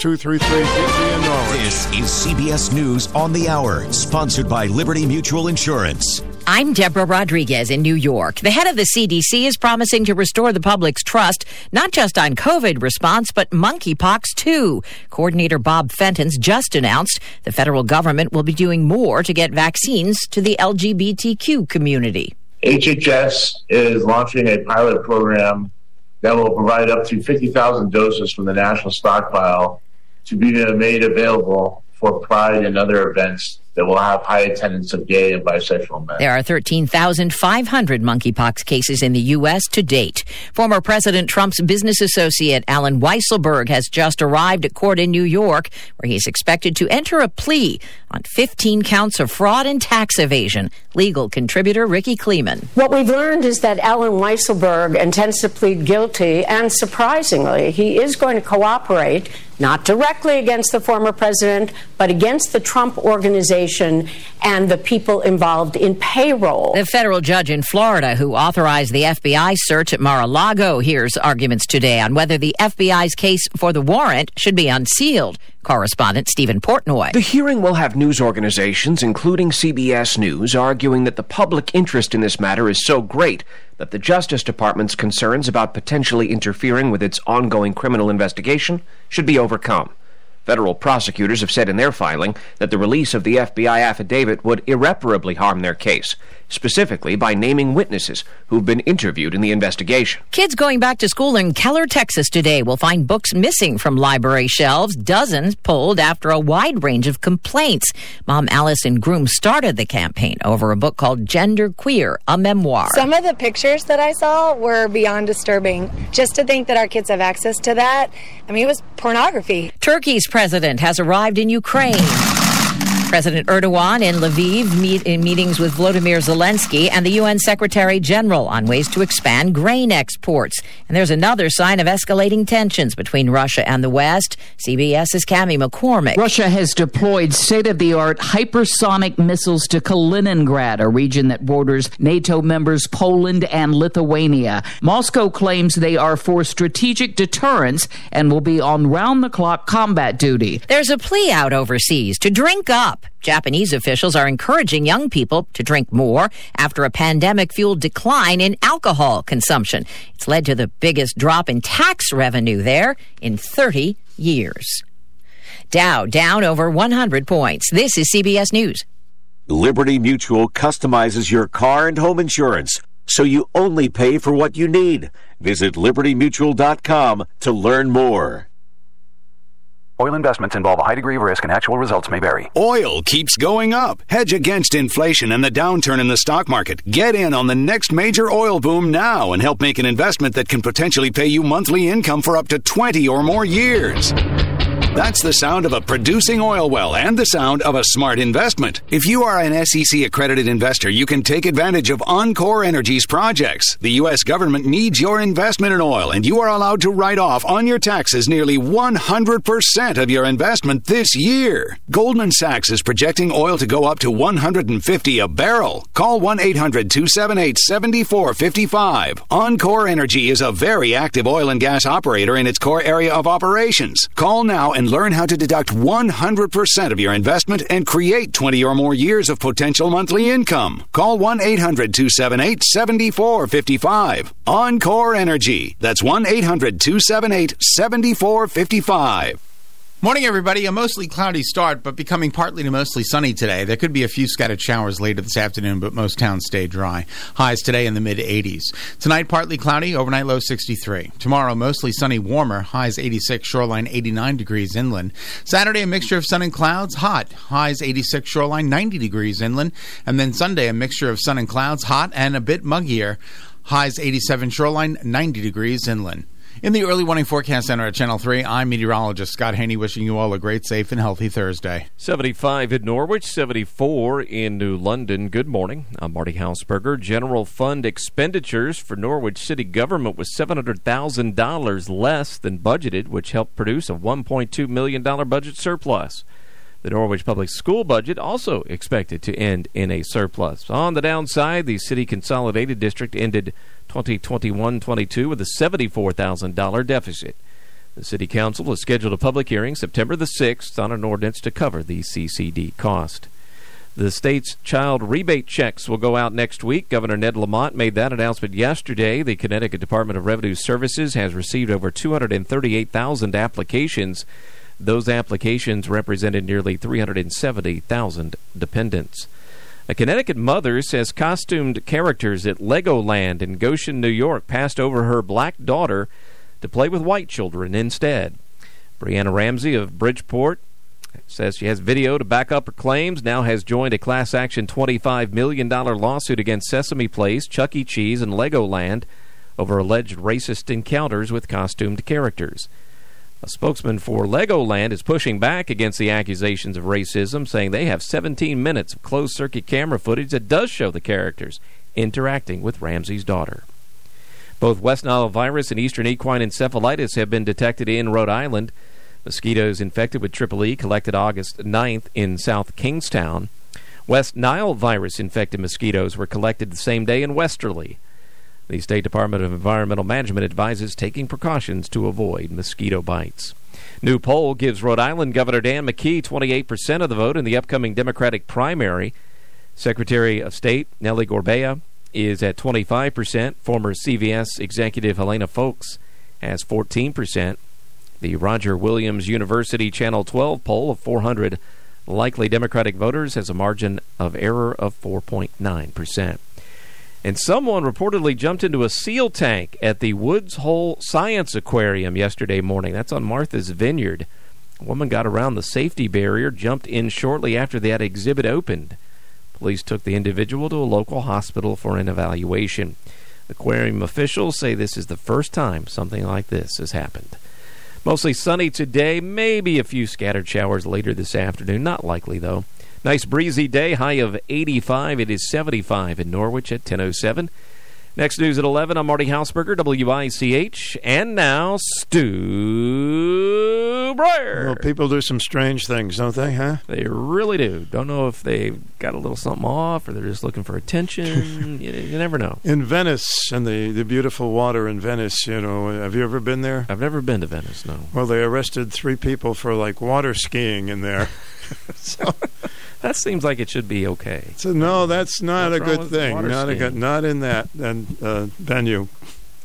233 in Norwich. This is CBS News on the Hour, sponsored by Liberty Mutual Insurance. I'm Deborah Rodriguez in New York. The head of the CDC is promising to restore the public's trust, not just on COVID response, but monkeypox too. Coordinator Bob Fenton's just announced the federal government will be doing more to get vaccines to the LGBTQ community. HHS is launching a pilot program that will provide up to 50,000 doses from the national stockpile to be made available for Pride and other events that will have high attendance of gay and bisexual men. There are 13,500 monkeypox cases in the U.S. to date. Former President Trump's business associate Alan Weisselberg has just arrived at court in New York, where he's expected to enter a plea on 15 counts of fraud and tax evasion. Legal contributor Rikki Klieman. What we've learned is that Alan Weisselberg intends to plead guilty, and surprisingly, he is going to cooperate not directly against the former president, but against the Trump organization and the people involved in payroll. The federal judge in Florida who authorized the FBI search at Mar a Lago hears arguments today on whether the FBI's case for the warrant should be unsealed. Correspondent Steven Portnoy. The hearing will have news organizations, including CBS News, arguing that the public interest in this matter is so great that the Justice Department's concerns about potentially interfering with its ongoing criminal investigation should be overcome. Federal prosecutors have said in their filing that the release of the FBI affidavit would irreparably harm their case, specifically by naming witnesses who've been interviewed in the investigation. Kids going back to school in Keller, Texas today will find books missing from library shelves, dozens pulled after a wide range of complaints. Mom Allison Groom started the campaign over a book called Gender Queer, a memoir. Some of the pictures that I saw were beyond disturbing. Just to think that our kids have access to that, I mean, it was pornography. Turkey's president has arrived in Ukraine. President Erdogan in Lviv meet in meetings with Volodymyr Zelensky and the UN Secretary General on ways to expand grain exports. And there's another sign of escalating tensions between Russia and the West. CBS's Cami McCormick. Russia has deployed state-of-the-art hypersonic missiles to Kaliningrad, a region that borders NATO members Poland and Lithuania. Moscow claims they are for strategic deterrence and will be on round-the-clock combat duty. There's a plea out overseas to drink up. Japanese officials are encouraging young people to drink more after a pandemic fueled decline in alcohol consumption. It's led to the biggest drop in tax revenue there in 30 years. Dow down over 100 points. This is CBS News. Liberty Mutual customizes your car and home insurance so you only pay for what you need. Visit libertymutual.com to learn more. Oil investments involve a high degree of risk and actual results may vary. Oil keeps going up. Hedge against inflation and the downturn in the stock market. Get in on the next major oil boom now and help make an investment that can potentially pay you monthly income for up to 20 or more years. That's the sound of a producing oil well and the sound of a smart investment. If you are an SEC accredited investor, you can take advantage of Encore Energy's projects. The U.S. government needs your investment in oil, and you are allowed to write off on your taxes nearly 100% of your investment this year. Goldman Sachs is projecting oil to go up to 150 a barrel. Call 1 800 278 7455. Encore Energy is a very active oil and gas operator in its core area of operations. Call now and learn how to deduct 100% of your investment and create 20 or more years of potential monthly income. Call 1 800 278 7455. Encore Energy. That's 1 800 278 7455. Morning, everybody. A mostly cloudy start, but becoming partly to mostly sunny today. There could be a few scattered showers later this afternoon, but most towns stay dry. Highs today in the mid 80s. Tonight, partly cloudy, overnight low 63. Tomorrow, mostly sunny, warmer, highs 86, shoreline 89 degrees inland. Saturday, a mixture of sun and clouds, hot, highs 86, shoreline 90 degrees inland. And then Sunday, a mixture of sun and clouds, hot and a bit muggier, highs 87, shoreline 90 degrees inland. In the early warning forecast center at Channel 3, I'm meteorologist Scott Haney wishing you all a great, safe, and healthy Thursday. 75 in Norwich, 74 in New London. Good morning. I'm Marty Hausberger. General fund expenditures for Norwich city government was $700,000 less than budgeted, which helped produce a $1.2 million budget surplus. The Norwich Public School budget also expected to end in a surplus. On the downside, the City Consolidated District ended 2021-22 with a $74,000 deficit. The City Council has scheduled a public hearing September the 6th on an ordinance to cover the CCD cost. The state's child rebate checks will go out next week. Governor Ned Lamont made that announcement yesterday. The Connecticut Department of Revenue Services has received over 238,000 applications. Those applications represented nearly 370,000 dependents. A Connecticut mother says costumed characters at Legoland in Goshen, New York, passed over her black daughter to play with white children instead. Brianna Ramsey of Bridgeport says she has video to back up her claims, now has joined a class action $25 million lawsuit against Sesame Place, Chuck E. Cheese, and Legoland over alleged racist encounters with costumed characters. A spokesman for Legoland is pushing back against the accusations of racism, saying they have 17 minutes of closed circuit camera footage that does show the characters interacting with Ramsey's daughter. Both West Nile virus and Eastern equine encephalitis have been detected in Rhode Island. Mosquitoes infected with Triple E collected August 9th in South Kingstown. West Nile virus infected mosquitoes were collected the same day in Westerly. The State Department of Environmental Management advises taking precautions to avoid mosquito bites. New poll gives Rhode Island Governor Dan McKee 28% of the vote in the upcoming Democratic primary. Secretary of State Nellie Gorbea is at 25%. Former CVS executive Helena Foulkes has 14%. The Roger Williams University Channel 12 poll of 400 likely Democratic voters has a margin of error of 4.9%. And someone reportedly jumped into a seal tank at the Woods Hole Science Aquarium yesterday morning. That's on Martha's Vineyard. A woman got around the safety barrier, jumped in shortly after that exhibit opened. Police took the individual to a local hospital for an evaluation. Aquarium officials say this is the first time something like this has happened. Mostly sunny today, maybe a few scattered showers later this afternoon. Not likely, though. Nice breezy day, high of 85. It is 75 in Norwich at 10.07. Next news at 11, I'm Marty Hausberger, WICH. And now, Stu Bryer. Well, people do some strange things, don't they, huh? They really do. Don't know if they've got a little something off or they're just looking for attention. you, you never know. In Venice and the, the beautiful water in Venice, you know, have you ever been there? I've never been to Venice, no. Well, they arrested three people for like water skiing in there. so, that seems like it should be okay. So no, that's not What's a good thing. Not a good, not in that and uh, venue.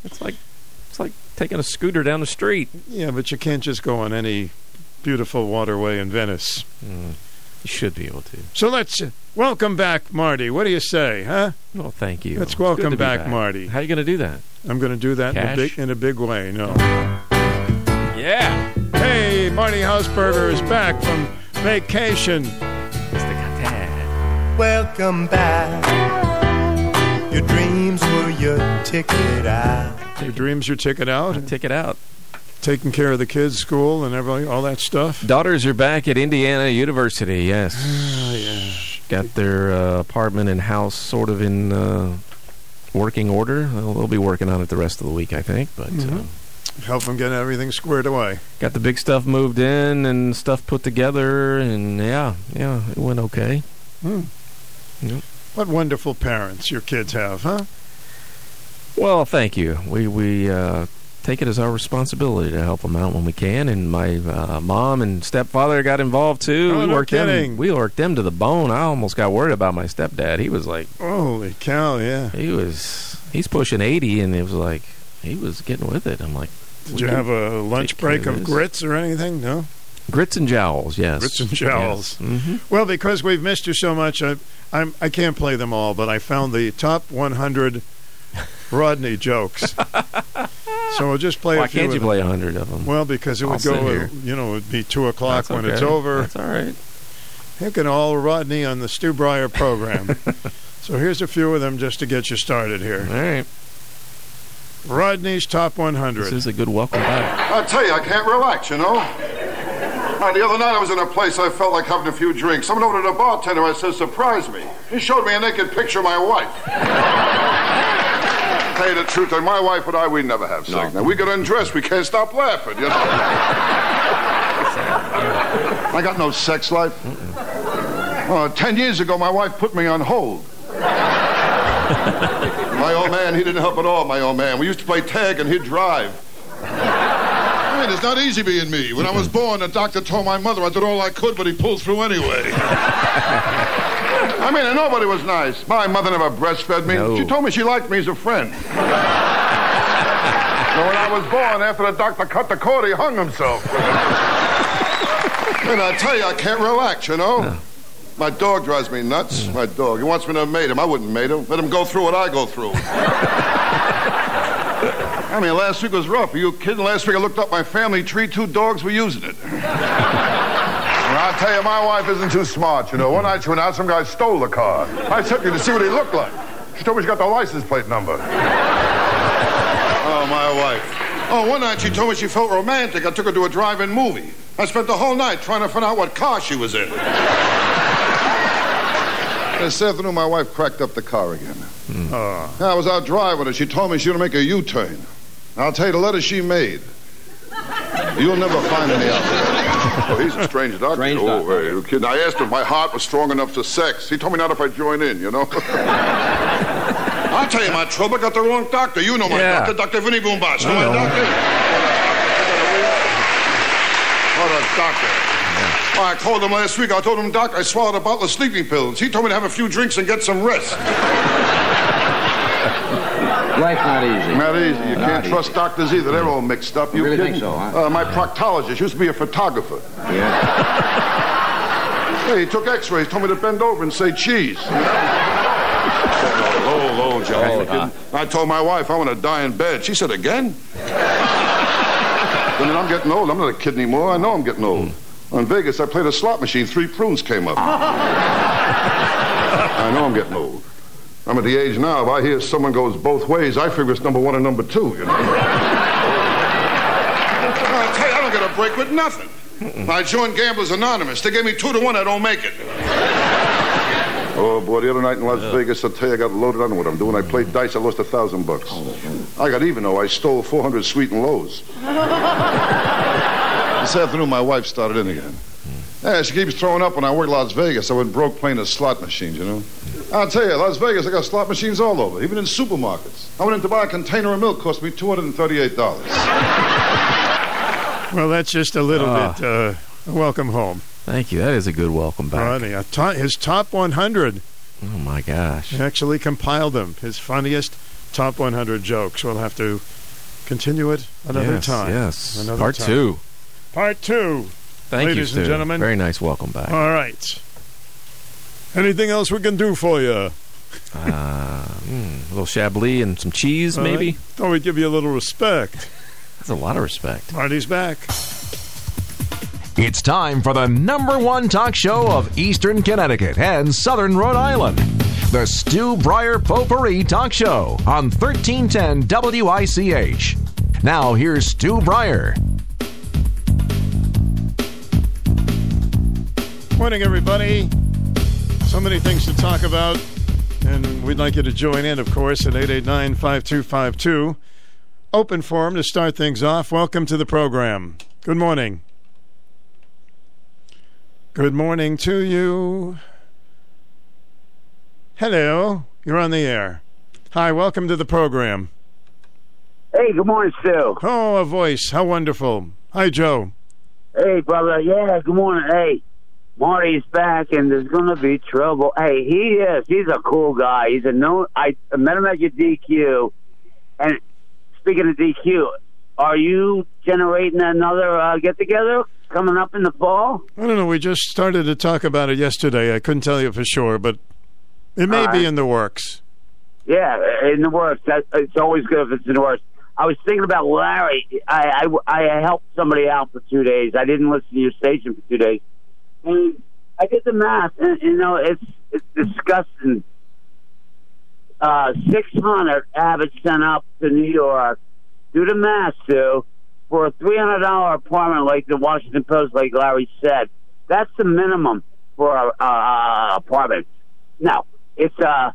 It's like it's like taking a scooter down the street. Yeah, but you can't just go on any beautiful waterway in Venice. Mm, you should be able to. So let's uh, welcome back Marty. What do you say, huh? Well, thank you. Let's welcome be back, Marty. How are you going to do that? I'm going to do that in a, big, in a big way. No. Yeah. Hey, Marty Hausberger is back from vacation. Welcome back. Your dreams were your ticket out. Your dreams, your ticket out. Ticket out. Taking care of the kids, school, and everything, all that stuff. Daughters are back at Indiana University. Yes. Oh, yeah. Got their uh, apartment and house sort of in uh, working order. They'll, they'll be working on it the rest of the week, I think. But uh, Help them get everything squared away. got the big stuff moved in and stuff put together, and yeah, yeah, it went okay. Hmm. Yep. What wonderful parents your kids have, huh? Well, thank you. We we uh, take it as our responsibility to help them out when we can, and my uh, mom and stepfather got involved too. Oh, we no worked kidding. them. We worked them to the bone. I almost got worried about my stepdad. He was like, Holy cow, yeah. he was he's pushing eighty, and it was like he was getting with it. I'm like, Did you have a lunch break of grits or anything? No? grits and jowls? Yes, Grits and jowls. Yes. Mhm. Well, because we've missed you so much, I, I'm, I can't play them all, but I found the top 100 Rodney jokes. so we'll just play Why a few can't you them. play hundred of them? Well, because it I'll would go, here. you know, it would be 2 o'clock That's when it's over. That's all right. Look at all Rodney on the Stu Bryer program. so here's a few of them just to get you started here. All right. Rodney's top 100. This is a good welcome back. I tell you, I can't relax, you know. Uh, the other night I was in a place I felt like having a few drinks. Someone over to the bartender. I said, surprise me. He showed me a naked picture of my wife. Tell you the truth, and my wife and I, we never have sex. Now, we get undressed, we can't stop laughing, you know. I got no sex life. Uh, ten years ago, my wife put me on hold. my old man, he didn't help at all, my old man. We used to play tag and he'd drive. I mean, it's not easy being me. When I was mm-hmm. born, the doctor told my mother I did all I could, but he pulled through anyway. I mean, and nobody was nice. My mother never breastfed me. No. She told me she liked me as a friend. so when I was born, after the doctor cut the cord, he hung himself. and I tell you, I can't relax, you know? My dog drives me nuts. Mm. My dog. He wants me to mate him. I wouldn't mate him. Let him go through what I go through. I mean, last week was rough. Are you kidding? Last week I looked up my family tree. Two dogs were using it. And I'll tell you, my wife isn't too smart, you know. One night she went out, some guy stole the car. I took her to see what he looked like. She told me she got the license plate number. Oh, my wife. Oh, one night she told me she felt romantic. I took her to a drive-in movie. I spent the whole night trying to find out what car she was in. This afternoon, my wife cracked up the car again. Uh, I was out driving her. She told me she was going to make a U-turn. I'll tell you, the letter she made. You'll never find any out there. Oh, he's a strange doctor. Strange oh, doctor. hey, you kidding? I asked him if my heart was strong enough for sex. He told me not if I join in, you know? I'll tell you my trouble. I got the wrong doctor. You know my Yeah. doctor, Dr. Vinny Boombatz. Know my doctor? What a doctor. Oh, I called him last week. I told him, Doc, I swallowed a bottle of sleeping pills. He told me to have a few drinks and get some rest. Life's not easy. Not easy. You Not can't easy. trust doctors either. They're all mixed up. You, You really kidding? think so, huh? Uh, my proctologist used to be a photographer. Yeah. Hey, he took x-rays, told me to bend over and say cheese. Low, low, You kidding? I told my wife I want to die in bed. She said, again? then I'm getting old. I'm not a kid anymore. I know I'm getting old. In Vegas, I played a slot machine. Three prunes came up. I know I'm getting old. I'm at the age now, if I hear someone goes both ways, I figure it's number one and number two, you know. I tell you, I don't get a break with nothing. I joined Gamblers Anonymous. They gave me two to one. I don't make it. Oh boy, the other night in Las Vegas, I tell you, I got loaded on what I'm doing. I played dice. I lost a thousand bucks. Oh, I got even though I stole 400 sweet and lows. this afternoon, my wife started in again. Yeah, she keeps throwing up when I work Las Vegas. I went broke playing the slot machines, you know. I'll tell you, Las Vegas, I got slot machines all over, even in supermarkets. I went in to buy a container of milk, cost me $238. Well, that's just a little Ah. bit. Uh, welcome home, Thank you. That is a good welcome back. Rodney. A to- his top 100. Oh my gosh. He actually compiled them. His funniest top 100 jokes. We'll have to continue it another yes, time. Yes. Another Part time. two. Part two. Thank Ladies you, and gentlemen. Very nice welcome back. All right. Anything else we can do for you? Uh, mm, a little Chablis and some cheese, maybe. Thought we'd give you a little respect. That's a lot of respect. Marty's back. It's time for the number one talk show of Eastern Connecticut and Southern Rhode Island. The Stu Bryer Potpourri Talk Show on 1310 WICH. Now, here's Stu Bryer. Morning, everybody. So many things to talk about, and we'd like you to join in, of course, at 889 5252. Open forum to start things off. Welcome to the program. Good morning. Good morning to you. Hello, you're on the air. Hi, welcome to the program. Hey, good morning, Stu. Oh, a voice. How wonderful. Hi, Joe. Hey, brother. Yeah, good morning. Hey, Marty's back, and there's gonna be trouble. Hey, he is. He's a cool guy. He's a known. I met him at your DQ, and speaking of DQ, are you generating another uh, get together coming up in the fall? I don't know. We just started to talk about it yesterday. I couldn't tell you for sure, but it may All be in the works. Yeah, in the works. That, it's always good if it's in the works. I was thinking about Larry. I, I, I helped somebody out for two days. I didn't listen to your station for two days. And I did the math, and you know, it's it's disgusting. Uh, six hundred Abbott sent up to New York. Do the math, Sue. For a three hundred dollar apartment, like the Washington Post, like Larry said, that's the minimum for a, apartment. Now, it's a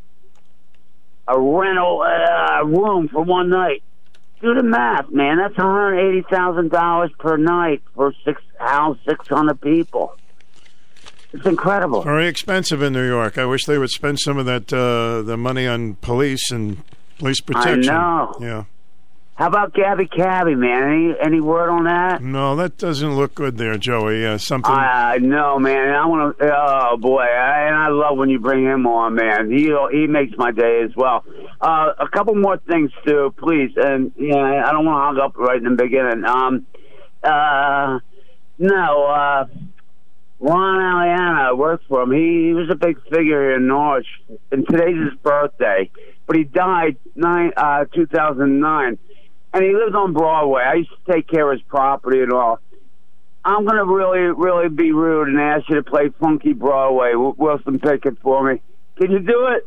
a rental uh, room for one night. Do the math, man. That's one hundred eighty thousand dollars per night for six house six hundred people. It's incredible. Very expensive in New York. I wish they would spend some of that uh, the money on police and police protection. I know. Yeah. How about Gabby Cabby, man? Any any word on that? No, that doesn't look good there, Joey. Uh, something. I know, man. I want to. Oh boy, I, and I love when you bring him on, man. He he makes my day as well. Uh, a couple more things, Stu, please. And yeah, I don't want to hog up right in the beginning. Um, uh, no, uh, Ron Aliana, I worked for him. He, he was a big figure here in Norwich, and today's his birthday. But he died nine uh, 2009 and he lives on Broadway. I used to take care of his property and all. I'm gonna really, really be rude and ask you to play Funky Broadway, Wilson Pickett, for me. Can you do it?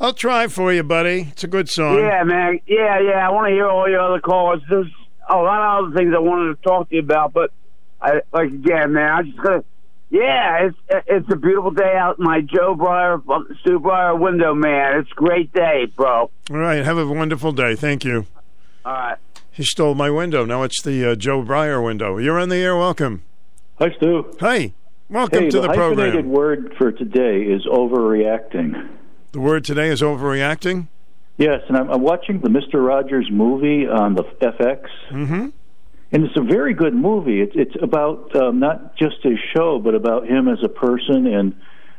I'll try for you, buddy. It's a good song. Yeah, man. Yeah, yeah. I want to hear all your other calls. There's a lot of other things I wanted to talk to you about, but I like again, man. I just gonna. Yeah, it's it's a beautiful day out my Joe Bryer, Stu Bryer window, man. It's a great day, bro. All right, have a wonderful day. Thank you. All right. He stole my window. Now it's the uh, Joe Bryer window. You're on the air. Welcome. Hi, Stu. Hi. Welcome hey, to the, the program. hyphenated word for today is overreacting. The word today is overreacting? Yes, and I'm, I'm watching the Mr. Rogers movie on the FX. Mm-hmm. And it's a very good movie. It's, it's about um, not just his show, but about him as a person and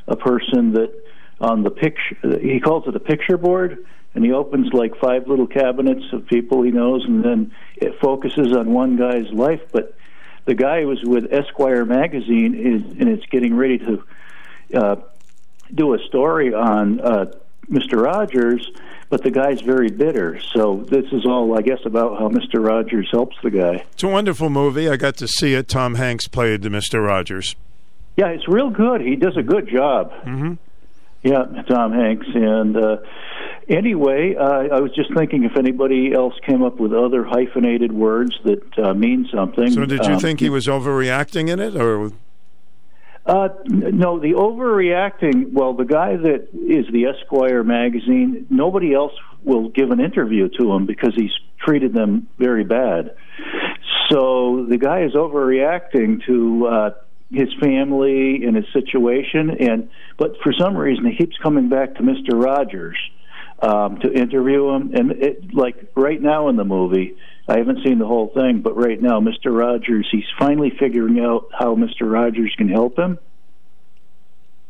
a person that on the picture, he calls it a picture board and he opens like five little cabinets of people he knows, and then it focuses on one guy's life. But the guy who was with Esquire magazine, is, and it's getting ready to uh, do a story on uh, Mr. Rogers. But the guy's very bitter. So this is all, I guess, about how Mr. Rogers helps the guy. It's a wonderful movie. I got to see it. Tom Hanks played Mr. Rogers. Yeah, it's real good. He does a good job. Mm-hmm. Yeah, Tom Hanks. And uh, anyway, uh, I was just thinking if anybody else came up with other hyphenated words that uh, mean something. So, did you um, think he was overreacting in it, or? Uh, no, the overreacting. Well, the guy that is the Esquire magazine, nobody else will give an interview to him because he's treated them very bad. So the guy is overreacting to uh, his family and his situation, and but for some reason he keeps coming back to Mister Rogers um, to interview him. And it, like right now in the movie, I haven't seen the whole thing, but right now, Mister Rogers, he's finally figuring out how Mister Rogers can help him.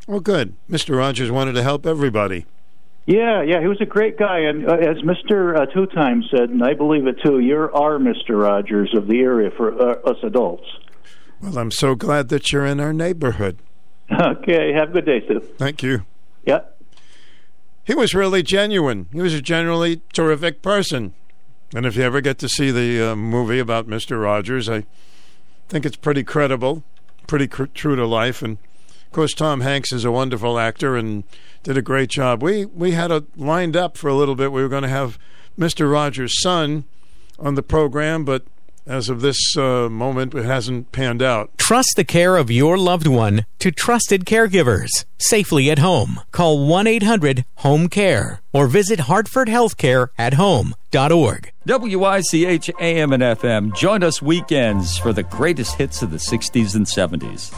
Well, good. Mister Rogers wanted to help everybody. Yeah, yeah, he was a great guy, and uh, as Mister uh, Two Times said, and I believe it too, you're our Mister Rogers of the area for uh, us adults. Well, I'm so glad that you're in our neighborhood. Okay, have a good day, Sue. Thank you. Yeah. He was really genuine. He was a genuinely terrific person. And if you ever get to see the uh, movie about Mr. Rogers, I think it's pretty credible, pretty cr- true to life. And of course, Tom Hanks is a wonderful actor and did a great job. We we had it lined up for a little bit. We were going to have Mr. Rogers' son on the program, but as of this uh, moment, it hasn't panned out. Trust the care of your loved one to trusted caregivers safely at home. Call 1 800 HOME CARE or visit HartfordHealthCareAtHome.org. WICH AM and FM. Join us weekends for the greatest hits of the 60s and 70s.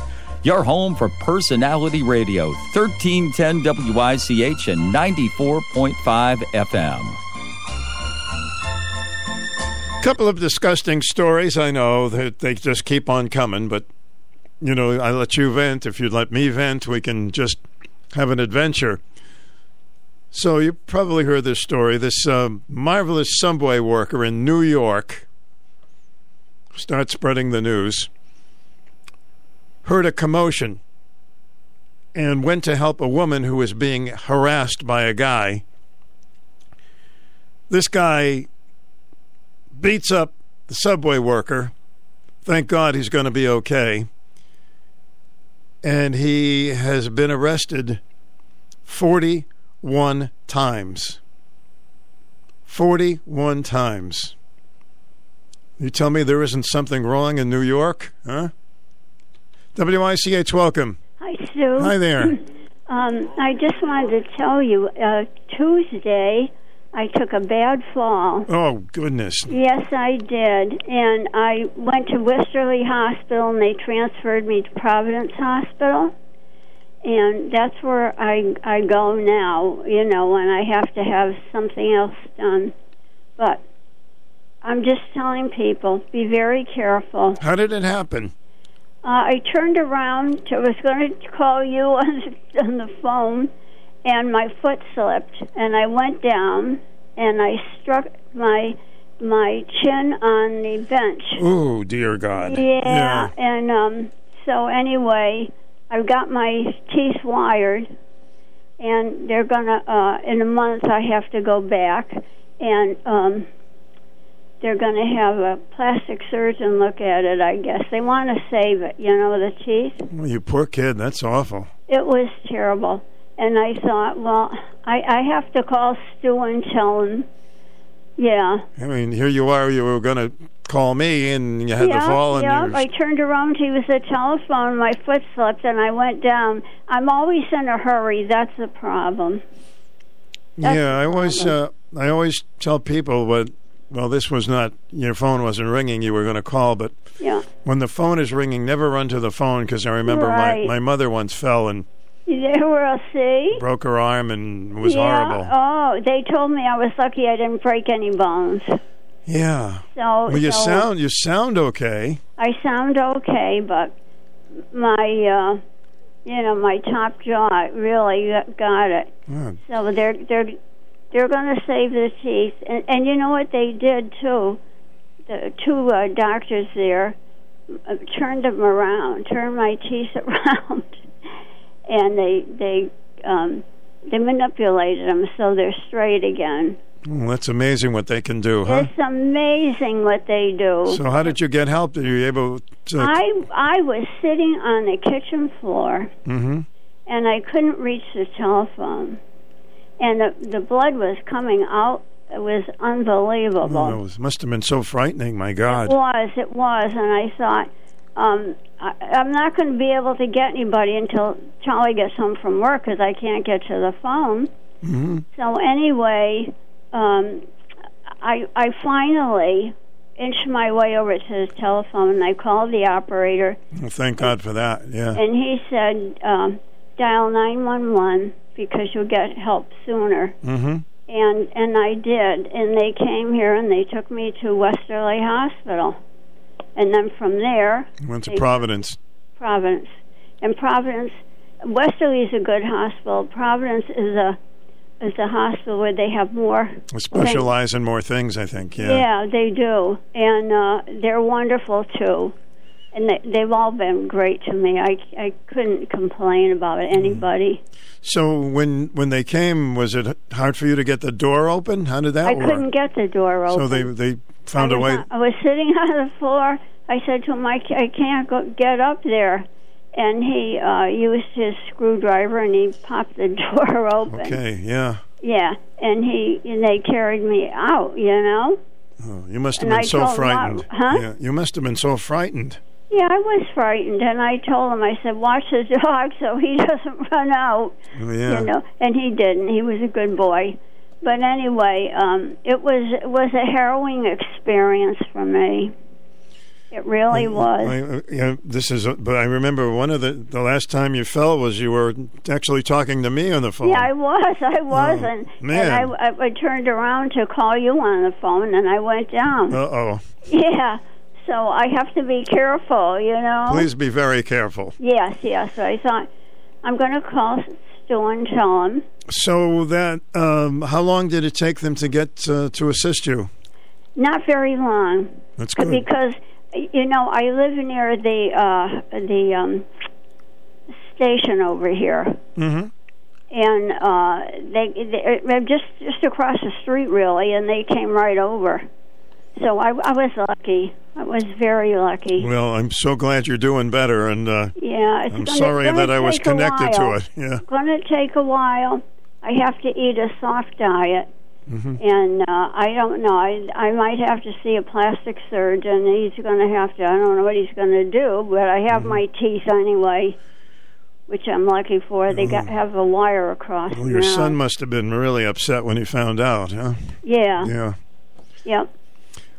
Your home for personality radio, 1310 WICH and 94.5 FM. couple of disgusting stories. I know that they just keep on coming, but you know, I let you vent. If you'd let me vent, we can just have an adventure. So you probably heard this story. This um, marvelous subway worker in New York starts spreading the news. Heard a commotion and went to help a woman who was being harassed by a guy. This guy beats up the subway worker. Thank God he's going to be okay. And he has been arrested 41 times. 41 times. You tell me there isn't something wrong in New York, huh? WICH, welcome. Hi, Sue. Hi there. Um, I just wanted to tell you, uh, Tuesday, I took a bad fall. Oh, goodness. Yes, I did. And I went to Westerly Hospital and they transferred me to Providence Hospital. And that's where I I go now, you know, when I have to have something else done. But I'm just telling people be very careful. How did it happen? Uh, I turned around. I was going to call you on, on the phone, and my foot slipped, and I went down, and I struck my my chin on the bench. Oh, dear God. Yeah, and um, so anyway, I've got my teeth wired, and they're gonna. Uh, in a month, I have to go back, and um, they're gonna have a plastic surgeon look at it. I guess they want to save it. You know, the teeth. Well, you poor kid. That's awful. It was terrible, and I thought, well, I, I have to call Stu and tell him. Yeah. I mean, here you are. You were going to call me, and you had yeah, to fall. And yeah. I turned around. He was at the telephone. My foot slipped, and I went down. I'm always in a hurry. That's the problem. That's yeah, I always, uh. I always tell people, but well, this was not your phone wasn't ringing. You were going to call, but Yeah. when the phone is ringing, never run to the phone because I remember Right. my my mother once fell and There will see. broke her arm, and it was yeah. horrible. Oh, they told me I was lucky I didn't break any bones. Yeah. So, Well, you so sound you sound okay. I sound okay, but my, uh, you know, my top jaw really got- got it. Yeah. So they're they're they're going to save the teeth, and and you know what they did too. The two uh, doctors there uh, turned them around, turned my teeth around, and they they um, they manipulated them so they're straight again. Well, that's amazing what they can do, huh? It's amazing what they do. So, how did you get help? Did you able to? I I was sitting on the kitchen floor hmm and I couldn't reach the telephone, and the the blood was coming out. It was unbelievable. Oh, it was- must have been so frightening. My God. It was, it was, and I thought, um, I, I'm not going to be able to get anybody until Charlie gets home from work because I can't get to the phone. hmm So anyway, um, I I finally inched my way over to the telephone and I called the operator Well, thank God for that. Yeah. and he said um, dial nine one one because you'll get help sooner. hmm And and I did, and they came here and they took me to Westerly Hospital, and then from there Went to Providence. Providence. And Providence, Westerly is a good hospital. Providence is a is a hospital where they have more. They specialize in more things, I think. Yeah. Yeah, they do, and uh, they're wonderful too. And they, they've all been great to me. I I couldn't complain about anybody. So when when they came, was it hard for you to get the door open? How did that I work? couldn't get the door open. So they they found I a way. on- I was sitting on the floor. I said to him, I, I can't go, get up there. And he uh, used his screwdriver and he popped the door open. Okay. Yeah. Yeah, and he and they carried me out. You know. Oh, you must have And been I so him, frightened. huh? Yeah. You must have been so frightened. Yeah, I was frightened, and I told him, I said, watch the dog so he doesn't run out. Oh, yeah. You know, and he didn't. He was a good boy. But anyway, um, it was it was a harrowing experience for me. It really was. I, uh, yeah, this is. A, But I remember one of the the last time you fell was you were actually talking to me on the phone. Yeah, I was. I was, Oh, and man. and I, I I turned around to call you on the phone, and I went down. Uh oh. Yeah, so I have to be careful, you know. Please be very careful. Yes, yes. I thought I'm going to call Stu and tell him. So that um, how long did it take them to get uh, to assist you? Not very long. That's good. Because you know I live near the uh the um station over here. Mm-hmm. And uh they, they they're just just across the street really and they came right over. So I I was lucky. I was very lucky. Well, I'm so glad you're doing better, and uh, Yeah, I'm gonna, sorry gonna that I was connected to it. Yeah. It's going to take a while. I have to eat a soft diet, Mhm. and uh, I don't know. I I might have to see a plastic surgeon. He's going to have to. I don't know what he's going to do, but I have my teeth anyway, which I'm lucky for. They got have a wire across. Well, your now. son must have been really upset when he found out, huh? Yeah. Yeah. Yep.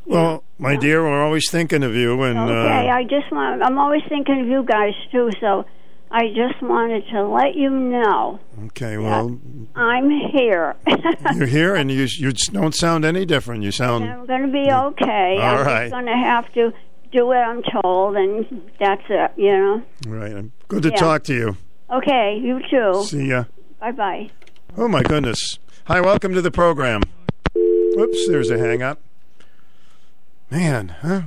Well, my dear, we're always thinking of you, and Okay. uh, I just want. I'm always thinking of you guys too. So. I just wanted to let you know Okay, well, I'm here. you're here and you you don't sound any different. You sound I'm going to be okay. All I'm right. going to have to do what I'm told, and that's it, you know? right. Good to Yeah. talk to you. Okay, you too. See ya. Bye bye. Oh my goodness. Hi, welcome to the program. Whoops, there's a hang up. Man, huh?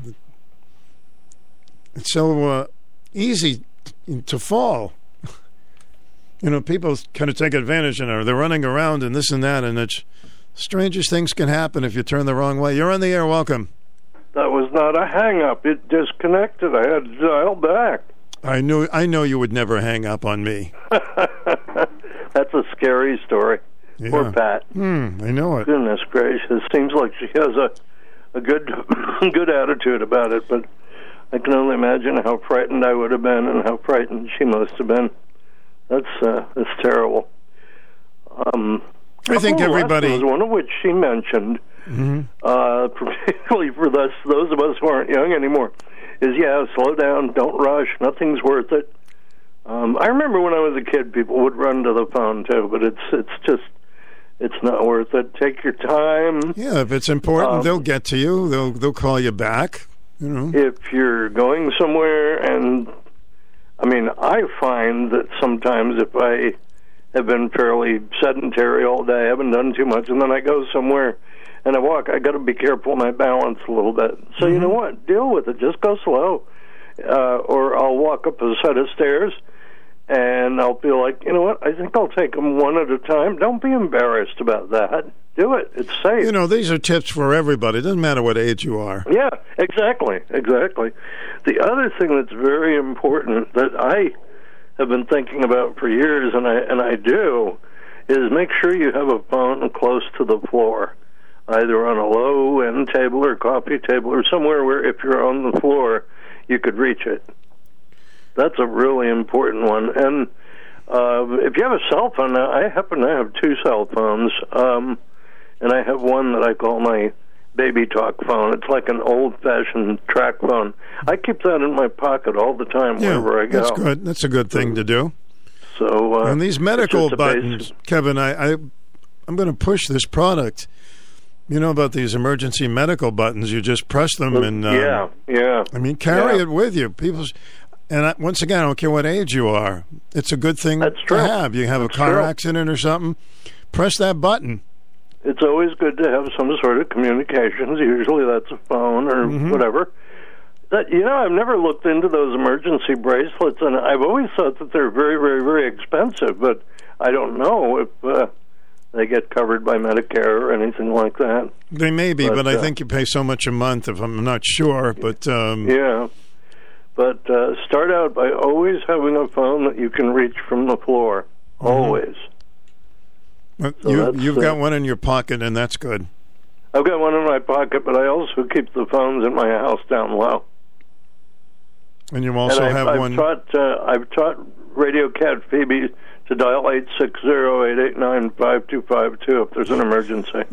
It's so uh, easy to fall. You know, people kind of take advantage and are they're running around and this and that, and it's strangest things can happen if you turn the wrong way. You're on the air. Welcome. That was not a hang up. It disconnected. I had to dial back. I knew I know you would never hang up on me. That's a scary story. Poor Pat. Hmm, I know it. Goodness gracious. It seems like she has a a good good attitude about it, but I can only imagine how frightened I would have been and how frightened she must have been. That's uh, that's terrible. Um, I think everybody- lessons, one of which she mentioned, hmm uh, particularly for those those of us who aren't young anymore, is yeah, slow down, don't rush, nothing's worth it. Um, I remember when I was a kid, people would run to the phone too, but it's it's just it's not worth it. Take your time. Yeah, if it's important, Um, they'll get to you. They'll they'll call you back. You know. if you're going somewhere and I mean, I find that sometimes if I have been fairly sedentary all day, I haven't done too much, and then I go somewhere and I walk, I got to be careful my balance a little bit. So you know what? Deal with it. Just go slow, uh, or I'll walk up a set of stairs. And I'll feel like, you know what? I think I'll take them one at a time. Don't be embarrassed about that. Do it. It's safe. You know, these are tips for everybody. It doesn't matter what age you are. Yeah, exactly, exactly. The other thing that's very important that I have been thinking about for years, and I and I do, is make sure you have a phone close to the floor, either on a low end table or coffee table or somewhere where if you're on the floor, you could reach it. That's a really important one. And uh, if you have a cell phone, I happen to have two cell phones, um, and I have one that I call my baby talk phone. It's like an old fashioned track phone. I keep that in my pocket all the time Yeah, wherever I go. that's good. That's a good thing to do. So uh, and these medical buttons, Kevin, I, I I'm going to push this product. You know about these emergency medical buttons? You just press them and uh, yeah, yeah. I mean, carry Yeah. it with you. People's and I, once again, I don't care what age you are. It's a good thing That's to true. have. You have a car true. accident or something, press that button. It's always good to have some sort of communications. Usually that's a phone or Mhm. whatever. That you know, I've never looked into those emergency bracelets, and I've always thought that they're very, very, very expensive. But I don't know if uh, they get covered by Medicare or anything like that. They may be, but, But, I uh, think you pay so much a month. If I'm not sure, but um, Yeah. But uh, start out by always having a phone that you can reach from the floor. Mm-hmm. Always. but So you, you've got one in your pocket, and that's good. I've got one in my pocket, but I also keep the phones in my house down low. And you also and I've, have I've one. Taught, uh, I've taught Radio Cat Phoebe to dial eight six zero eight eight nine five two five two if there's an emergency.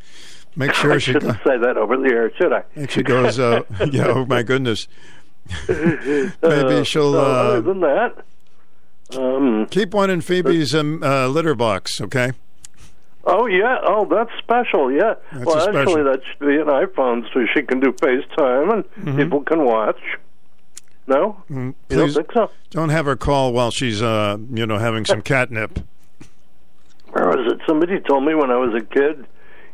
Make sure I she shouldn't say that over the air, should I? And she goes, uh, yeah, oh my goodness. Maybe Uh, she'll uh, other than that, um, keep one in Phoebe's um, uh, litter box, okay? oh yeah, oh that's special, yeah. That's well, special. actually, that should be an iPhone, so she can do FaceTime and Mhm. people can watch. No, Mm, don't Please think so? don't have her call while she's, uh, you know, having some catnip. Where was it? Somebody told me when I was a kid,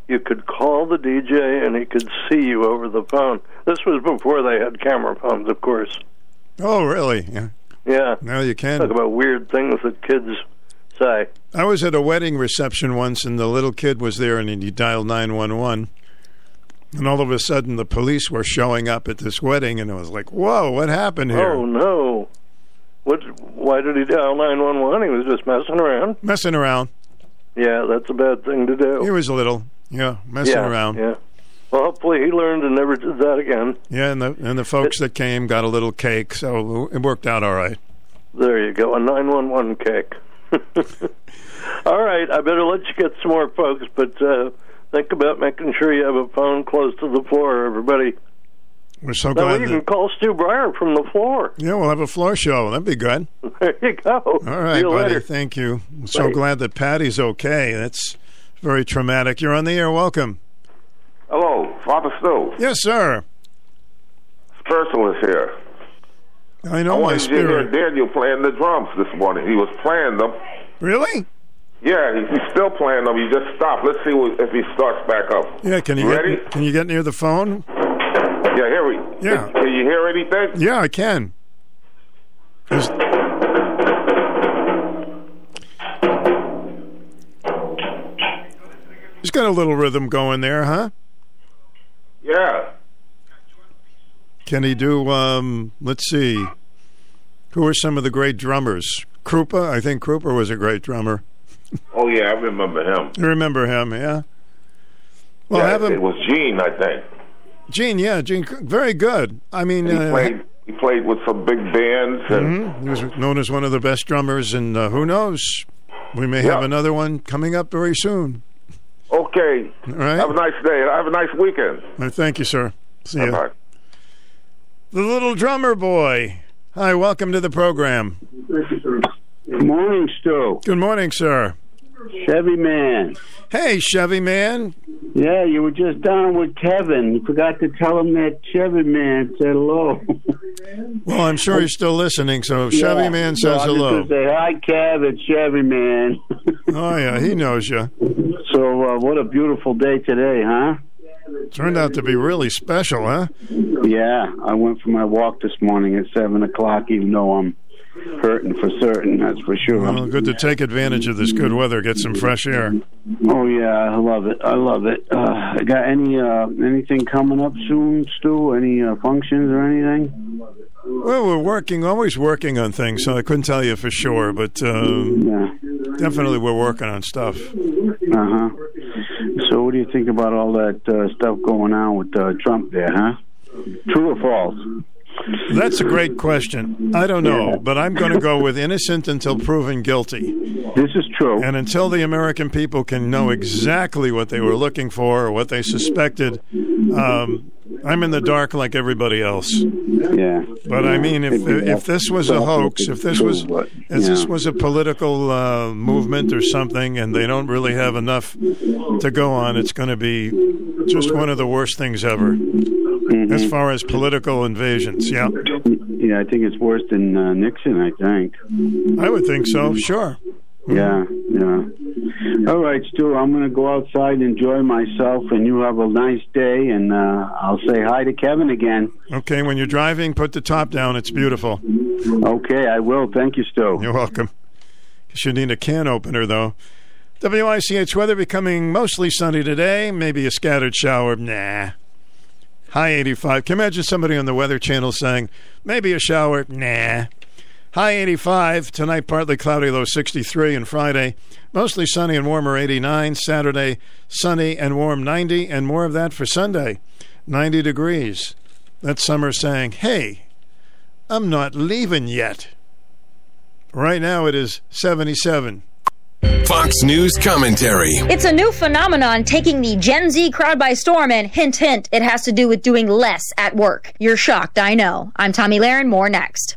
you could call the DJ and he could see you over the phone. This was before they had camera phones, of course. Oh, really? Yeah. Yeah. Now you can. Talk about weird things that kids say. I was at a wedding reception once, and the little kid was there, and he dialed nine one one. And all of a sudden, the police were showing up at this wedding, and it was like, "Whoa, what happened here?" Oh no! What? Why did he dial nine one one? He was just messing around. Messing around. Yeah, that's a bad thing to do. He was a little, yeah, messing yeah, around. Yeah. Well, hopefully he learned and never did that again. Yeah, and the and the folks that came got a little cake, so it worked out all right. There you go, a nine one one cake. All right, I better let you get some more folks, but uh, think about making sure you have a phone close to the floor, everybody. We're so That way glad. you That, can call Stu Bryer from the floor. yeah, we'll have a floor show. That'd be good. There you go. All right, buddy. later. Thank you. I'm so glad that Patty's okay. That's very traumatic. You're on the air. Welcome. Hello, Father Stu. Yes, sir. Ursula is here. I know I my wanted to hear spirit. Daniel playing the drums this morning. He was playing them. Really? Yeah, he- he's still playing them. He just stopped. Let's see what, if he starts back up. Yeah. Can you ready? get, can you get near the phone? Yeah, here we. Yeah. Can, can you hear anything? Yeah, I can. He's got a little rhythm going there, huh? Yeah. Can he do? Um, let's see. Who are some of the great drummers? Krupa. I think Krupa was a great drummer. Oh yeah, I remember him. You remember him? Yeah. Well, yeah, have him. It was Gene, I think. Gene, yeah, Gene, very good. I mean, He uh, played. He played with some big bands, and mhm. he was known as one of the best drummers, and uh, who knows, we may have another one coming up very soon. Okay. All right. Have a nice day. And have a nice weekend. Thank you, sir. See you. Bye-bye. The little drummer boy. Hi, welcome to the program. Good morning, Stu. Good morning, sir. Chevy Man. Hey, Chevy Man. Yeah, you were just down with Kevin. You forgot to tell him that Chevy Man said hello. Well, I'm sure he's still listening, so Chevy Man says I'm hello. say hi, Kev. It's Chevy Man. Oh, yeah, he knows you. so, uh, what a beautiful day today, huh? Turned out to be really special, huh? Yeah, I went for my walk this morning at seven o'clock, even though I'm hurting for certain. That's for sure. Well, good to take advantage of this good weather, get some fresh air. Oh yeah, I love it. I love it. Uh, got any uh, anything coming up soon, Stu? Any uh, functions or anything? Well, we're working, always working on things, so I couldn't tell you for sure, but um, definitely we're working on stuff. Uh huh. So, what do you think about all that uh, stuff going on with uh, Trump there, huh? True or false? That's a great question. I don't know, but I'm going to go with innocent until proven guilty. This is true. And until the American people can know exactly what they were looking for or what they suspected, um, I'm in the dark like everybody else. Yeah. But I mean, if if this was a hoax, if this was if this was a political uh, movement or something, and they don't really have enough to go on, it's going to be just one of the worst things ever, as far as political invasions. Yeah, Yeah, I think it's worse than uh, Nixon. I think. I would think so. Sure. Yeah, yeah. All right, Stu. I'm going to go outside and enjoy myself, and you have a nice day. And uh, I'll say hi to Kevin again. Okay, when you're driving, put the top down. It's beautiful. Okay, I will. Thank you, Stu. You're welcome. Should need a can opener though. WICH weather becoming mostly sunny today. Maybe a scattered shower. Nah. High 85. Can you imagine somebody on the Weather Channel saying, maybe a shower? Nah. High 85. Tonight, partly cloudy, low 63. And Friday, mostly sunny and warmer 89. Saturday, sunny and warm 90. And more of that for Sunday, 90 degrees. That's summer saying, hey, I'm not leaving yet. Right now, it is 77. Fox News commentary. It's a new phenomenon taking the Gen Z crowd by storm, and hint, hint, it has to do with doing less at work. You're shocked, I know. I'm Tomi Lahren, more next.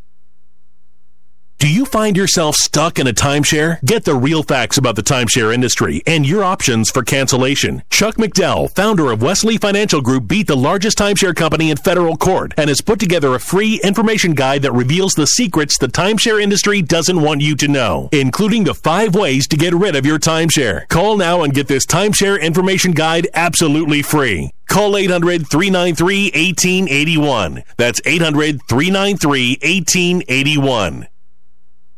Do you find yourself stuck in a timeshare? Get the real facts about the timeshare industry and your options for cancellation. Chuck McDowell, founder of Wesley Financial Group, beat the largest timeshare company in federal court and has put together a free information guide that reveals the secrets the timeshare industry doesn't want you to know, including the five ways to get rid of your timeshare. Call now and get this timeshare information guide absolutely free. Call 800 393 1881. That's 800 393 1881.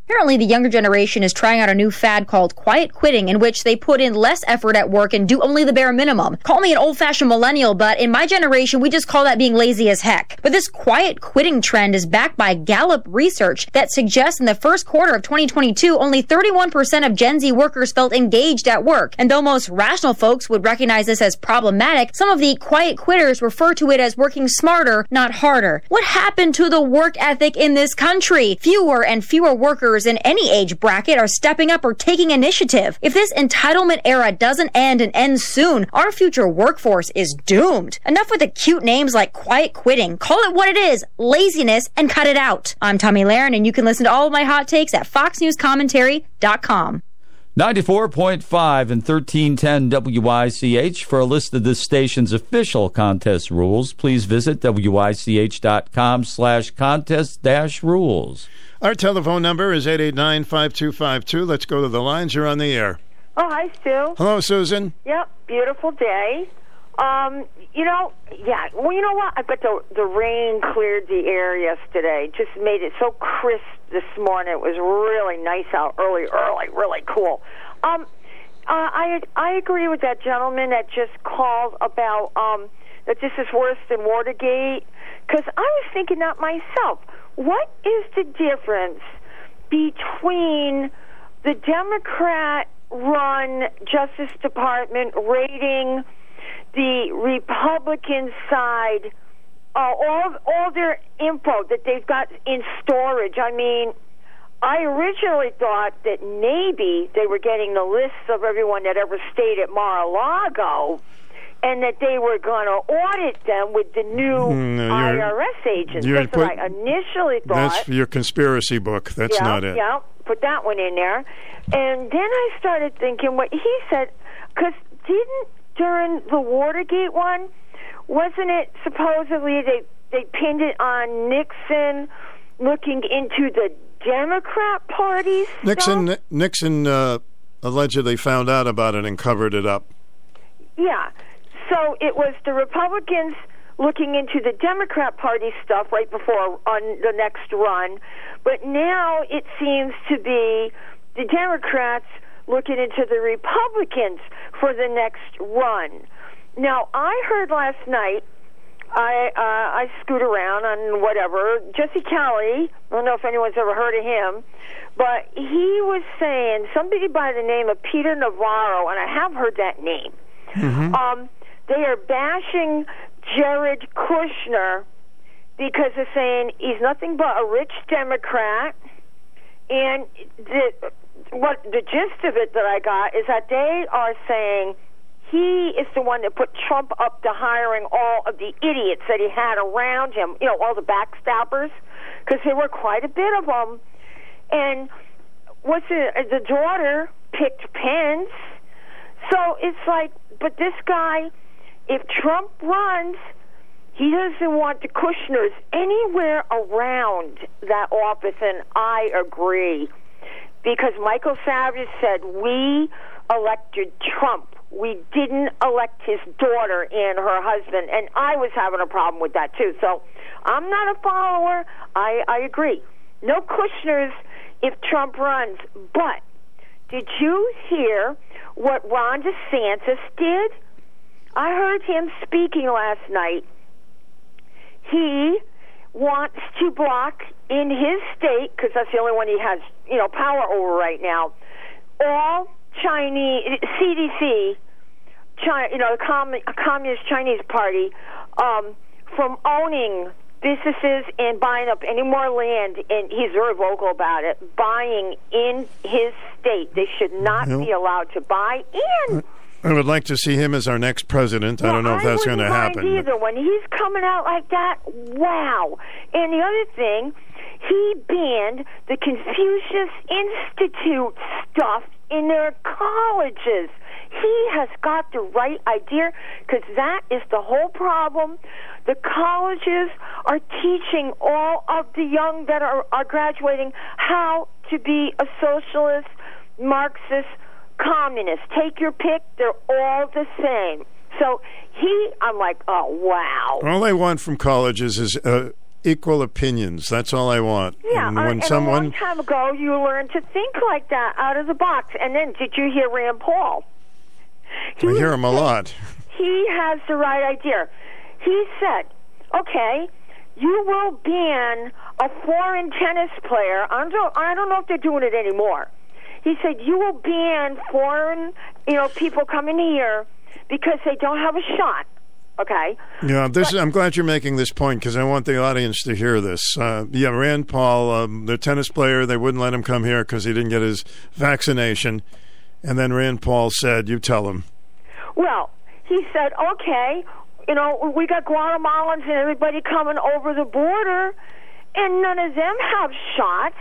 Apparently, the younger generation is trying out a new fad called quiet quitting, in which they put in less effort at work and do only the bare minimum. Call me an old fashioned millennial, but in my generation, we just call that being lazy as heck. But this quiet quitting trend is backed by Gallup research that suggests in the first quarter of 2022, only 31% of Gen Z workers felt engaged at work. And though most rational folks would recognize this as problematic, some of the quiet quitters refer to it as working smarter, not harder. What happened to the work ethic in this country? Fewer and fewer workers in in any age bracket are stepping up or taking initiative. If this entitlement era doesn't end and end soon, our future workforce is doomed. Enough with the cute names like quiet quitting. Call it what it is, laziness, and cut it out. I'm Tomi Lahren, and you can listen to all of my hot takes at foxnewscommentary.com. 94.5 and 1310 WICH. For a list of this station's official contest rules, please visit WICH.com slash contest dash rules. Our telephone number is 889-5252. Let's go to the lines. You're on the air. Oh, hi, Stu. Hello, Susan. Yep, beautiful day. Um, you know, yeah. Well, you know what? I bet the the rain cleared the air yesterday. Just made it so crisp this morning. It was really nice out early, early, really cool. Um, uh, I I agree with that gentleman that just called about um that this is worse than Watergate. Because I was thinking that myself. What is the difference between the Democrat run Justice Department raiding the Republican side, uh, all all their info that they've got in storage. I mean, I originally thought that maybe they were getting the lists of everyone that ever stayed at Mar-a-Lago, and that they were going to audit them with the new no, IRS agents. That's what I initially thought. That's your conspiracy book. That's yeah, not it. Yeah, put that one in there. And then I started thinking what he said, because didn't during the Watergate one, wasn't it supposedly they they pinned it on Nixon looking into the Democrat Party's Nixon Nixon uh, allegedly found out about it and covered it up. Yeah. So it was the Republicans looking into the Democrat Party stuff right before on the next run, but now it seems to be the Democrats looking into the Republicans for the next run. Now, I heard last night I uh, I scoot around on whatever. Jesse Kelly, I don't know if anyone's ever heard of him, but he was saying somebody by the name of Peter Navarro, and I have heard that name. Um, they are bashing Jared Kushner because they're saying he's nothing but a rich Democrat, and the what the gist of it that I got is that they are saying he is the one that put Trump up to hiring all of the idiots that he had around him, you know, all the backstabbers, because there were quite a bit of them. And what's it, uh, the daughter picked Pence. So it's like, but this guy, if Trump runs, he doesn't want the Kushners anywhere around that office, and I agree. Because Michael Savage said, We elected Trump. We didn't elect his daughter and her husband. And I was having a problem with that, too. So I'm not a follower. I, I agree. No Kushners if Trump runs. But did you hear what Ron DeSantis did? I heard him speaking last night. He wants to block in his state because that's the only one he has, you know, power over right now. All Chinese CDC, China, you know, the Com- Communist Chinese Party, um, from owning businesses and buying up any more land, and he's very vocal about it. Buying in his state, they should not Well- be allowed to buy in. I would like to see him as our next president. I don't know if that's going to happen. Either when he's coming out like that, wow! And the other thing, he banned the Confucius Institute stuff in their colleges. He has got the right idea because that is the whole problem. The colleges are teaching all of the young that are, are graduating how to be a socialist, Marxist, communist. Take your pick, they're all the same. So he, I'm like, oh, wow. All I want from colleges is uh, equal opinions. That's all I want. Yeah, and when and a someone long time ago, you learned to think like that out of the box. And then, did you hear Rand Paul? I hear him a lot. He has the right idea. He said, "Okay, you will ban a foreign tennis player. I don't, I don't know if they're doing it anymore." He said, "You will ban foreign, you know, people coming here because they don't have a shot." Okay. Yeah, this. is. I'm glad you're making this point because I want the audience to hear this. Uh, yeah, Rand Paul, um, the tennis player, they wouldn't let him come here because he didn't get his vaccination, and then Rand Paul said, "You tell him." Well, he said, okay, you know, we got Guatemalans and everybody coming over the border, and none of them have shots.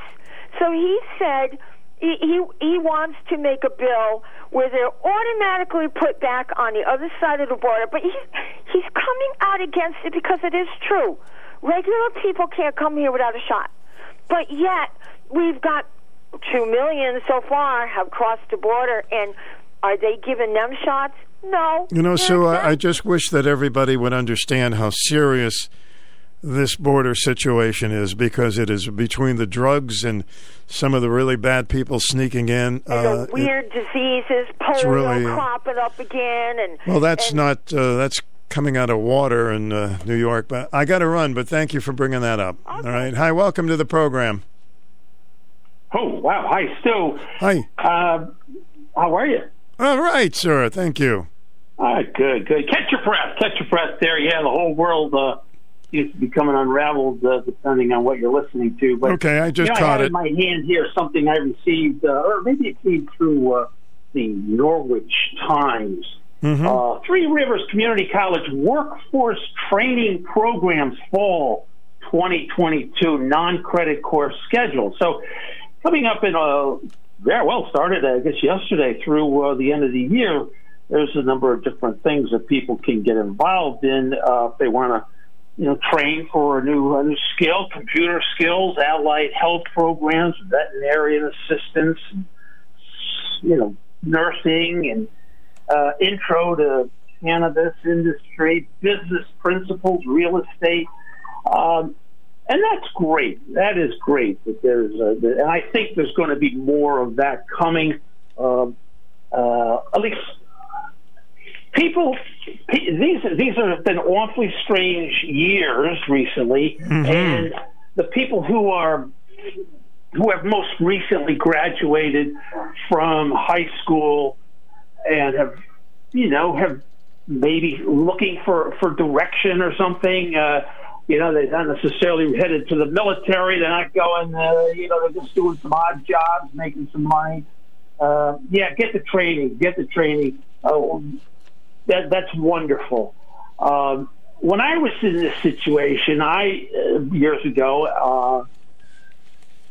So he said he he, he wants to make a bill where they're automatically put back on the other side of the border. But he's he's coming out against it because it is true. Regular people can't come here without a shot. But yet we've got two million so far have crossed the border, and are they giving them shots? No. You know, so I, I just wish that everybody would understand how serious this border situation is because it is between the drugs and some of the really bad people sneaking in. Uh, the weird diseases, polio really, uh, cropping up again, and well, that's and not uh, that's coming out of water in uh, New York. But I got to run. But thank you for bringing that up. All right. Hi. Welcome to the program. Oh, wow. Hi, Stu. Hi. Uh, how are you? All right, sir. Thank you. All right, good, good. Catch your breath. Catch your breath there. Yeah, the whole world uh, is becoming unraveled uh, depending on what you're listening to. But, Okay, I just you know, caught I have it. in my hand here something I received, uh, or maybe it came through uh, the Norwich Times. Mm-hmm. Uh, Three Rivers Community College Workforce Training Programs Fall 2022 non-credit course schedule. So, coming up in a very well started, I guess, yesterday through uh, the end of the year. There's a number of different things that people can get involved in uh, if they want to, you know, train for a new a new skill, computer skills, allied health programs, veterinarian assistance, you know, nursing and uh, intro to cannabis industry, business principles, real estate. Um, and that's great. That is great that there's, a, and I think there's going to be more of that coming. Um, uh, at least people, these these have been awfully strange years recently, and the people who are who have most recently graduated from high school and have you know have maybe looking for for direction or something uh you know they're not necessarily headed to the military. They're not going uh, you know they're just doing some odd jobs making some money. Uh yeah get the training get the training. Oh that that's wonderful um when i was in this situation i uh, years ago uh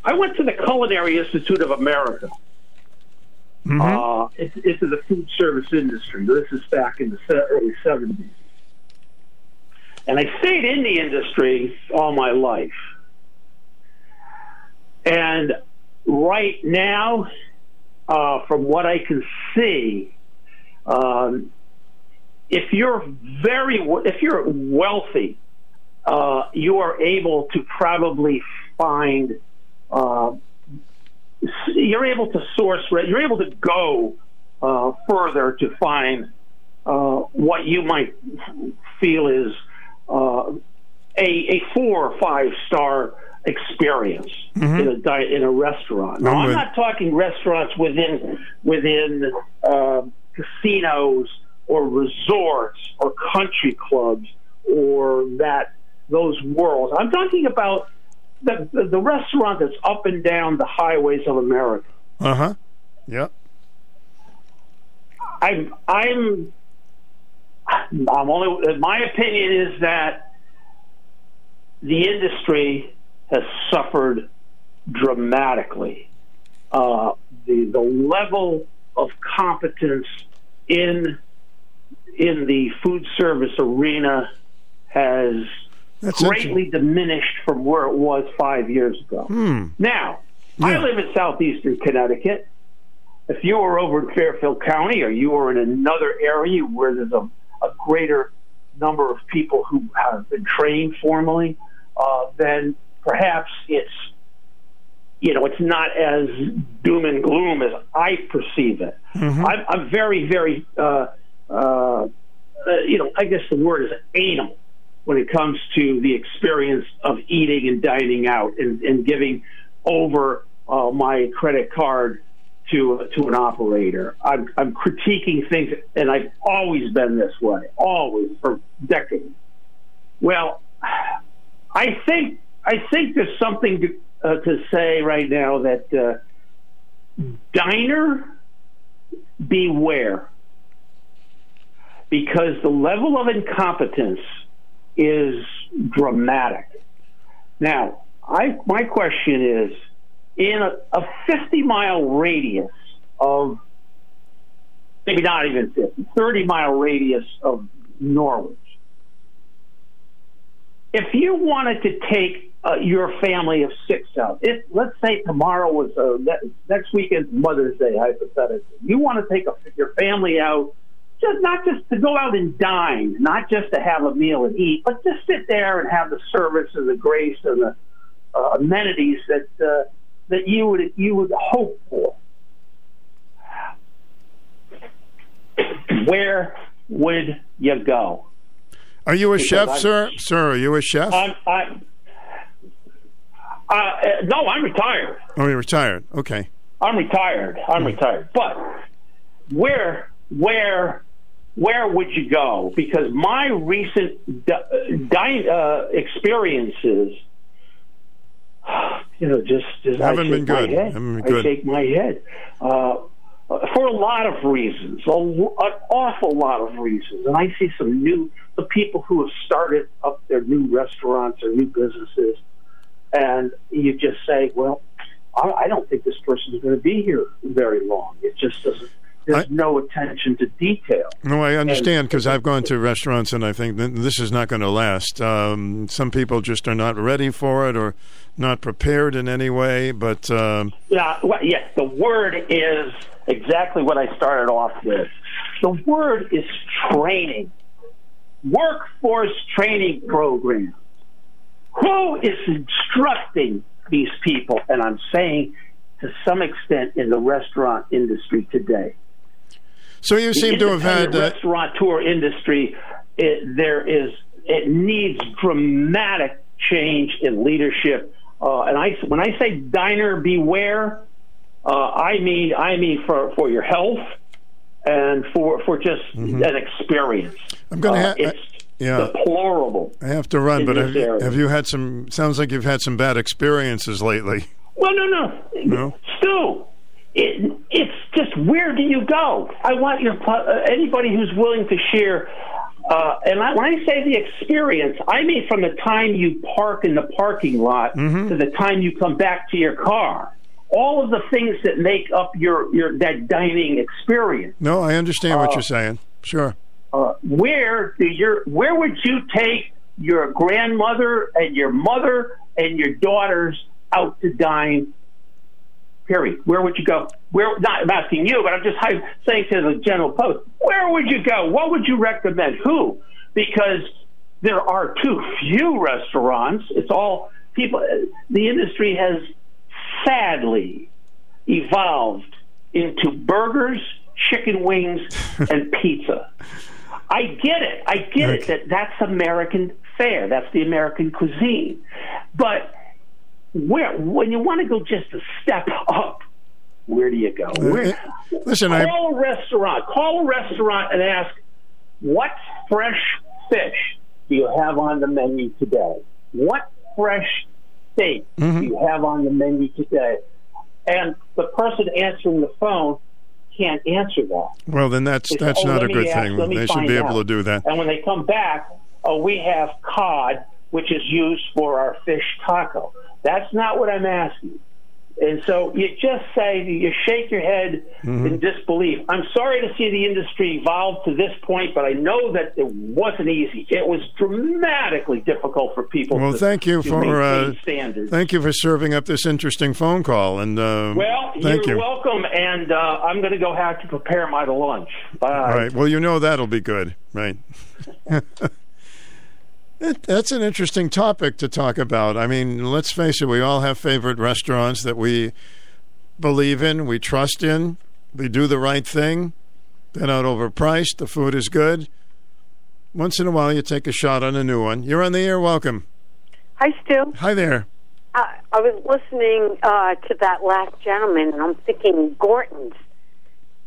I went to the Culinary Institute of America. Uh, it's, it's the food service industry. This is back in the early 70s. And I stayed in the industry all my life. And right now, uh, from what I can see, um, if you're very, if you're wealthy, uh, you are able to probably find uh, you're able to source, you're able to go uh, further to find uh, what you might feel is uh, a, a four or five star experience in a di- in a restaurant. Now, I'm I'm not talking restaurants within within uh, casinos or resorts or country clubs or that those worlds. I'm talking about the, the, the restaurant that's up and down the highways of America. Uh huh. Yep. I'm I'm I'm only my opinion is that the industry has suffered dramatically. Uh, the the level of competence in in the food service arena has That's greatly diminished from where it was five years ago. Hmm. Now, I live in southeastern Connecticut. If you are over in Fairfield County or you are in another area where there's a, a greater number of people who have been trained formally, uh, then perhaps it's you know it's not as doom and gloom as I perceive it. Mm-hmm. I'm, I'm very, very uh, uh, uh, you know I guess the word is anal when it comes to the experience of eating and dining out and, and giving over uh, my credit card to to an operator. I'm, I'm critiquing things, and I've always been this way, always for decades. Well, I think I think there's something to, uh, to say right now that uh, diner beware because the level of incompetence is dramatic. Now, I my question is in a, a 50 mile radius of maybe not even 50, 30 mile radius of Norwich. If you wanted to take uh, your family of six out, if let's say tomorrow was uh, next weekend Mother's Day, hypothetically, you want to take a, your family out, just not just to go out and dine, not just to have a meal and eat, but just sit there and have the service and the grace and the uh, amenities that uh, that you would you would hope for. Where would you go? Are you a because chef, I'm, sir? Sir, are you a chef? I'm, I'm, uh, no, I'm retired. Oh, you're retired. Okay. I'm retired. I'm hmm. retired. But where, where, where would you go? Because my recent di- di- uh, experiences you know, just, just haven't been good. Head. Haven't been good. I shake my head uh, for a lot of reasons, a, an awful lot of reasons. And I see some new the people who have started up their new restaurants or new businesses, and you just say, well, I, I don't think this person is going to be here very long. It just doesn't there's I, no attention to detail. No, I understand because I've gone to restaurants and I think this is not going to last. Um, some people just are not ready for it or not prepared in any way. But um, yeah, well, yes, the word is exactly what I started off with. The word is training, workforce training program. Who is instructing these people? And I'm saying to some extent in the restaurant industry today. So you seem to have had uh, restaurateur industry. It, there is it needs dramatic change in leadership. Uh, and I when I say diner beware, uh, I mean I mean for for your health and for for just mm-hmm. an experience. I'm going to. Uh, ha- it's yeah. deplorable. I have to run, but have, have you had some? Sounds like you've had some bad experiences lately. Well, no, no, no. Stu, it, it's just where do you go? I want your uh, anybody who's willing to share. Uh, and I, when I say the experience, I mean from the time you park in the parking lot mm-hmm. to the time you come back to your car. All of the things that make up your, your that dining experience. No, I understand what uh, you're saying. Sure. Uh, where do your where would you take your grandmother and your mother and your daughters out to dine period. Where would you go? Where? Not I'm asking you, but I'm just saying to the general post. Where would you go? What would you recommend? Who? Because there are too few restaurants. It's all people. The industry has sadly evolved into burgers, chicken wings, and pizza. I get it. I get okay. it that that's American fare. That's the American cuisine. But where when you want to go just a step up, where do you go? Uh, where, Listen, call I... a restaurant. Call a restaurant and ask, what fresh fish do you have on the menu today? What fresh steak mm-hmm. do you have on the menu today? And the person answering the phone can't answer that. Well, then that's they that's say, oh, not a good ask, thing. They should be able out. to do that. And when they come back, oh, we have cod, which is used for our fish taco. That's not what I'm asking. And so you just say, you shake your head mm-hmm. in disbelief. I'm sorry to see the industry evolve to this point, but I know that it wasn't easy. It was dramatically difficult for people. Well, to, thank you for uh, standards. Thank you for serving up this interesting phone call. And uh, well, thank you're you. welcome. And uh, I'm going to go have to prepare my lunch. Bye. All right. Well, you know that'll be good, right? It, that's an interesting topic to talk about. I mean, let's face it, we all have favorite restaurants that we believe in, we trust in, they do the right thing, they're not overpriced, the food is good. Once in a while, you take a shot on a new one. You're on the air. Welcome. Hi, Stu. Hi there. Uh, I was listening uh, to that last gentleman, and I'm thinking Gorton's,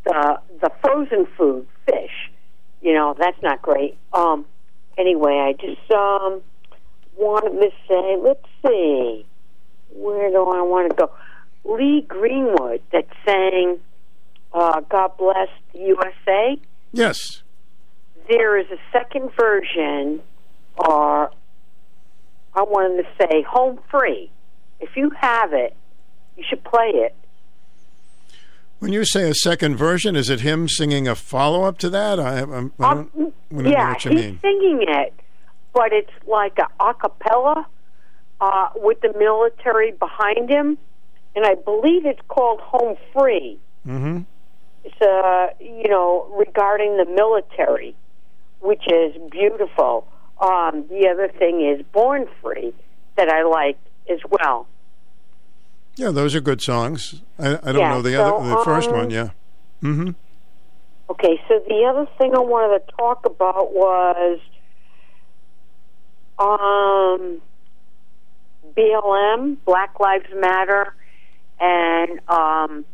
the the frozen food fish. You know, that's not great. Um, anyway, I just um, wanted to say, let's see, where do I want to go? Lee Greenwood that sang uh, "God Bless the USA." Yes. There is a second version, or I wanted to say home free. If you have it, you should play it. When you say a second version, is it him singing a follow up to that? I, I'm, I don't, I don't know yeah, what you he's mean. singing it, but it's like a a cappella uh, with the military behind him, and I believe it's called Home Free. Mm-hmm. It's uh, you know regarding the military, which is beautiful. Um, the other thing is Born Free that I like as well. Yeah, those are good songs. I, I don't Yeah, know the so, other, the first um, one. Yeah. Mm-hmm. Okay, so the other thing I wanted to talk about was um, BLM, Black Lives Matter, and um,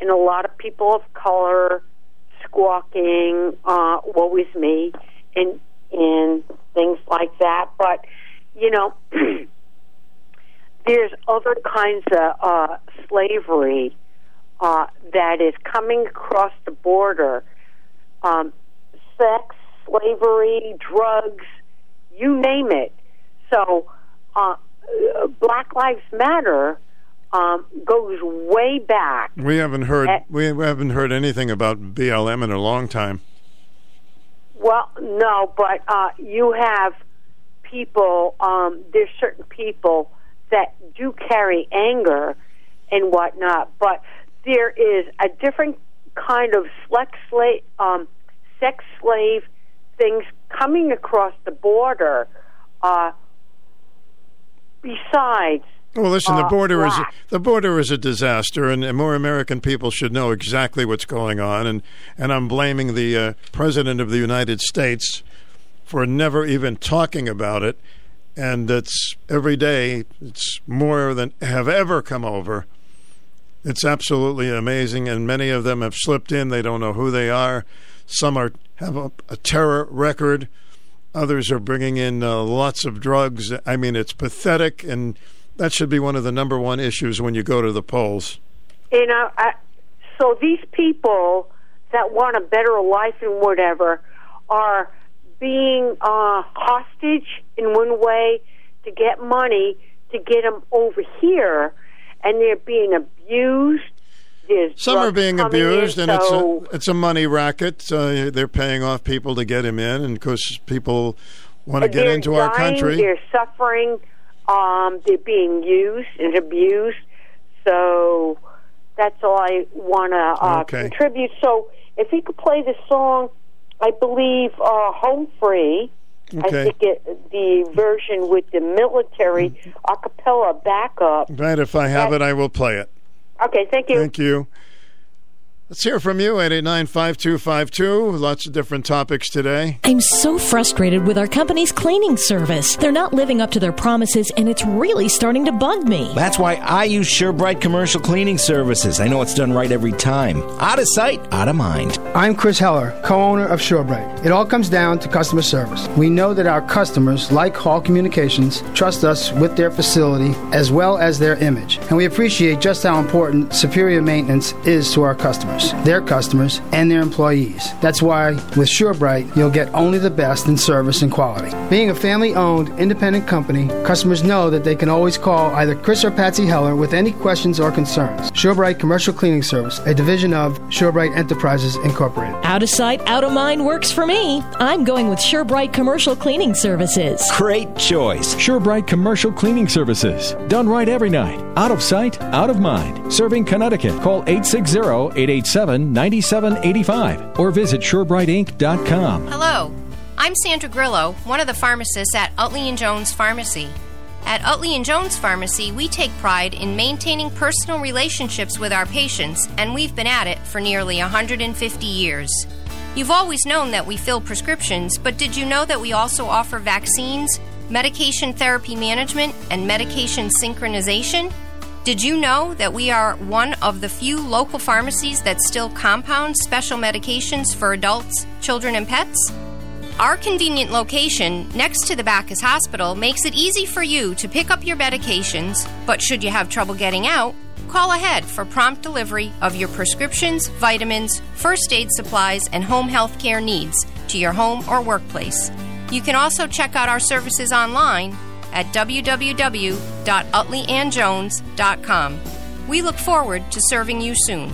and a lot of people of color squawking uh, "Woe is me" and and things like that. But you know, there's other kinds of uh, slavery uh, that is coming across the border. Um, sex, slavery, drugs, you name it. So, uh, Black Lives Matter um, goes way back. We haven't heard Eh. we haven't heard anything about BLM in a long time. Well, no, but uh, you have people. Um, there's certain people that do carry anger and whatnot, but there is a different kind of sex slave, um, sex slave things coming across the border. Uh, besides, Well, listen, the uh, border is black. the border is a disaster, and, and more American people should know exactly what's going on. And and I'm blaming the uh, president of the United States for never even talking about it. And it's every day. It's more than have ever come over. It's absolutely amazing, and many of them have slipped in. They don't know who they are. Some are have a, a terror record. Others are bringing in uh, lots of drugs. I mean, it's pathetic, and that should be one of the number one issues when you go to the polls. you know, I, so these people that want a better life and whatever are being uh, hostage in one way to get money to get them over here, and they're being abused. There's Some are being coming in, abused, and so it's a, it's a money racket. Uh, they're paying off people to get him in, and of course, people want to get into our country. They're suffering. Um, they're being used and abused. So that's all I want to uh, Okay. contribute. So if he could play the song, I believe uh, "Home Free." I think it, the version with the military a cappella backup. Right, if I have it, I will play it. Okay, thank you. Thank you. Let's hear from you, 889-5252. Lots of different topics today. I'm so frustrated with our company's cleaning service. They're not living up to their promises, and it's really starting to bug me. That's why I use SureBright Commercial Cleaning Services. I know it's done right every time. Out of sight, out of mind. I'm Chris Heller, co-owner of SureBright. It all comes down to customer service. We know that our customers, like Hall Communications, trust us with their facility as well as their image. And we appreciate just how important superior maintenance is to our customers, their customers, and their employees. That's why with SureBright, you'll get only the best in service and quality. Being a family-owned, independent company, customers know that they can always call either Chris or Patsy Heller with any questions or concerns. SureBright Commercial Cleaning Service, a division of SureBright Enterprises Incorporated. Out of sight, out of mind works for me. I'm going with SureBright Commercial Cleaning Services. Great choice. SureBright Commercial Cleaning Services. Done right every night. Out of sight, out of mind. Serving Connecticut. Call 860-887-9785 or visit SureBrightInc.com. Hello, I'm Sandra Grillo, one of the pharmacists at Utley and Jones Pharmacy. At Utley and Jones Pharmacy, we take pride in maintaining personal relationships with our patients, and we've been at it for nearly 150 years. You've always known that we fill prescriptions, but did you know that we also offer vaccines, medication therapy management, and medication synchronization? Did you know that we are one of the few local pharmacies that still compound special medications for adults, children, and pets? Our convenient location next to the Backus Hospital makes it easy for you to pick up your medications, but should you have trouble getting out, call ahead for prompt delivery of your prescriptions, vitamins, first aid supplies, and home health care needs to your home or workplace. You can also check out our services online at www.utleyandjones.com. We look forward to serving you soon.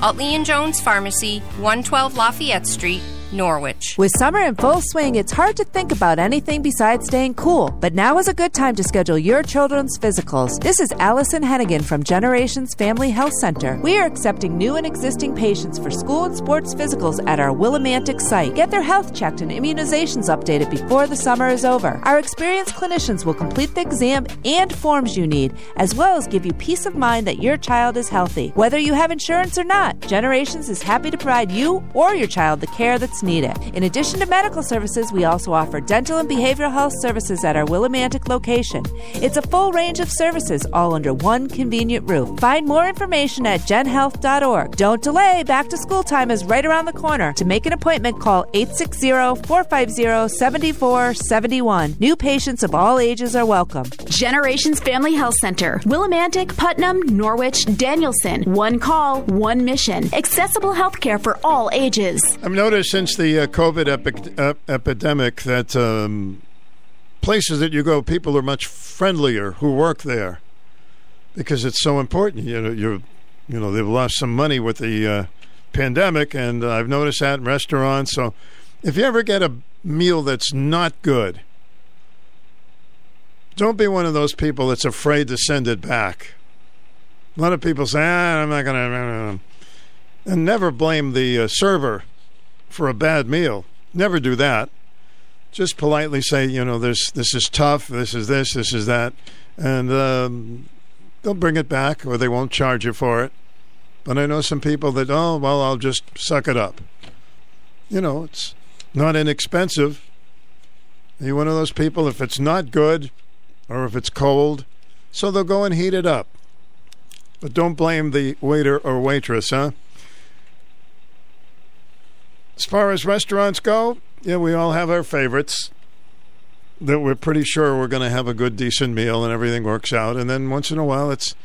Utley and Jones Pharmacy, 112 Lafayette Street, Norwich. With summer in full swing, it's hard to think about anything besides staying cool. But now is a good time to schedule your children's physicals. This is Allison Hennigan from Generations Family Health Center. We are accepting new and existing patients for school and sports physicals at our Willimantic site. Get their health checked and immunizations updated before the summer is over. Our experienced clinicians will complete the exam and forms you need, as well as give you peace of mind that your child is healthy. Whether you have insurance or not, Generations is happy to provide you or your child the care that's needed. In addition to medical services, we also offer dental and behavioral health services at our Willimantic location. It's a full range of services all under one convenient roof. Find more information at genhealth.org. Don't delay, back to school time is right around the corner. To make an appointment, call 860 450 7471. New patients of all ages are welcome. Generations Family Health Center, Willimantic, Putnam, Norwich, Danielson. One call, one mission. Accessible health care for all ages. I've noticed since the uh, COVID epi- epidemic that um, places that you go, people are much friendlier who work there because it's so important. You know, you you know they've lost some money with the uh, pandemic, and I've noticed that in restaurants. So, if you ever get a meal that's not good, don't be one of those people that's afraid to send it back. A lot of people say, ah, "I'm not going to," and never blame the uh, server for a bad meal. Never do that. Just politely say, you know, this this is tough. This is this. This is that, and um, they'll bring it back, or they won't charge you for it. But I know some people that, oh, well, I'll just suck it up. You know, it's not inexpensive. Are you one of those people? If it's not good, or if it's cold, so they'll go and heat it up. But don't blame the waiter or waitress, huh? As far as restaurants go, yeah, we all have our favorites that we're pretty sure we're going to have a good, decent meal and everything works out. And then once in a while, it's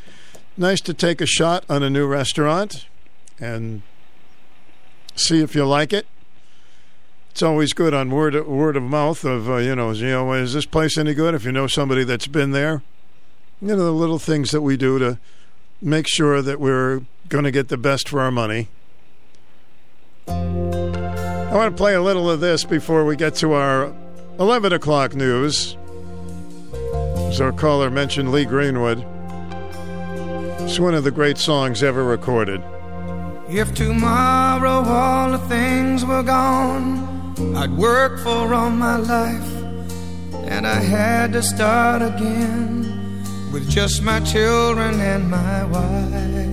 nice to take a shot on a new restaurant and see if you like it. It's always good on word word of mouth of uh, you know, you know, is this place any good? If you know somebody that's been there, you know the little things that we do to make sure that we're going to get the best for our money. I want to play a little of this before we get to our 11 o'clock news. As our caller mentioned, Lee Greenwood. It's one of the great songs ever recorded. If tomorrow all the things were gone, I'd work for all my life, and I had to start again with just my children and my wife.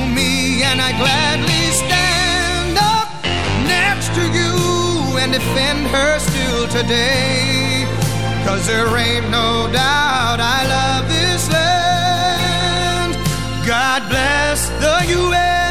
And I gladly stand up next to you and defend her still today. Cause there ain't no doubt I love this land. God bless the USA.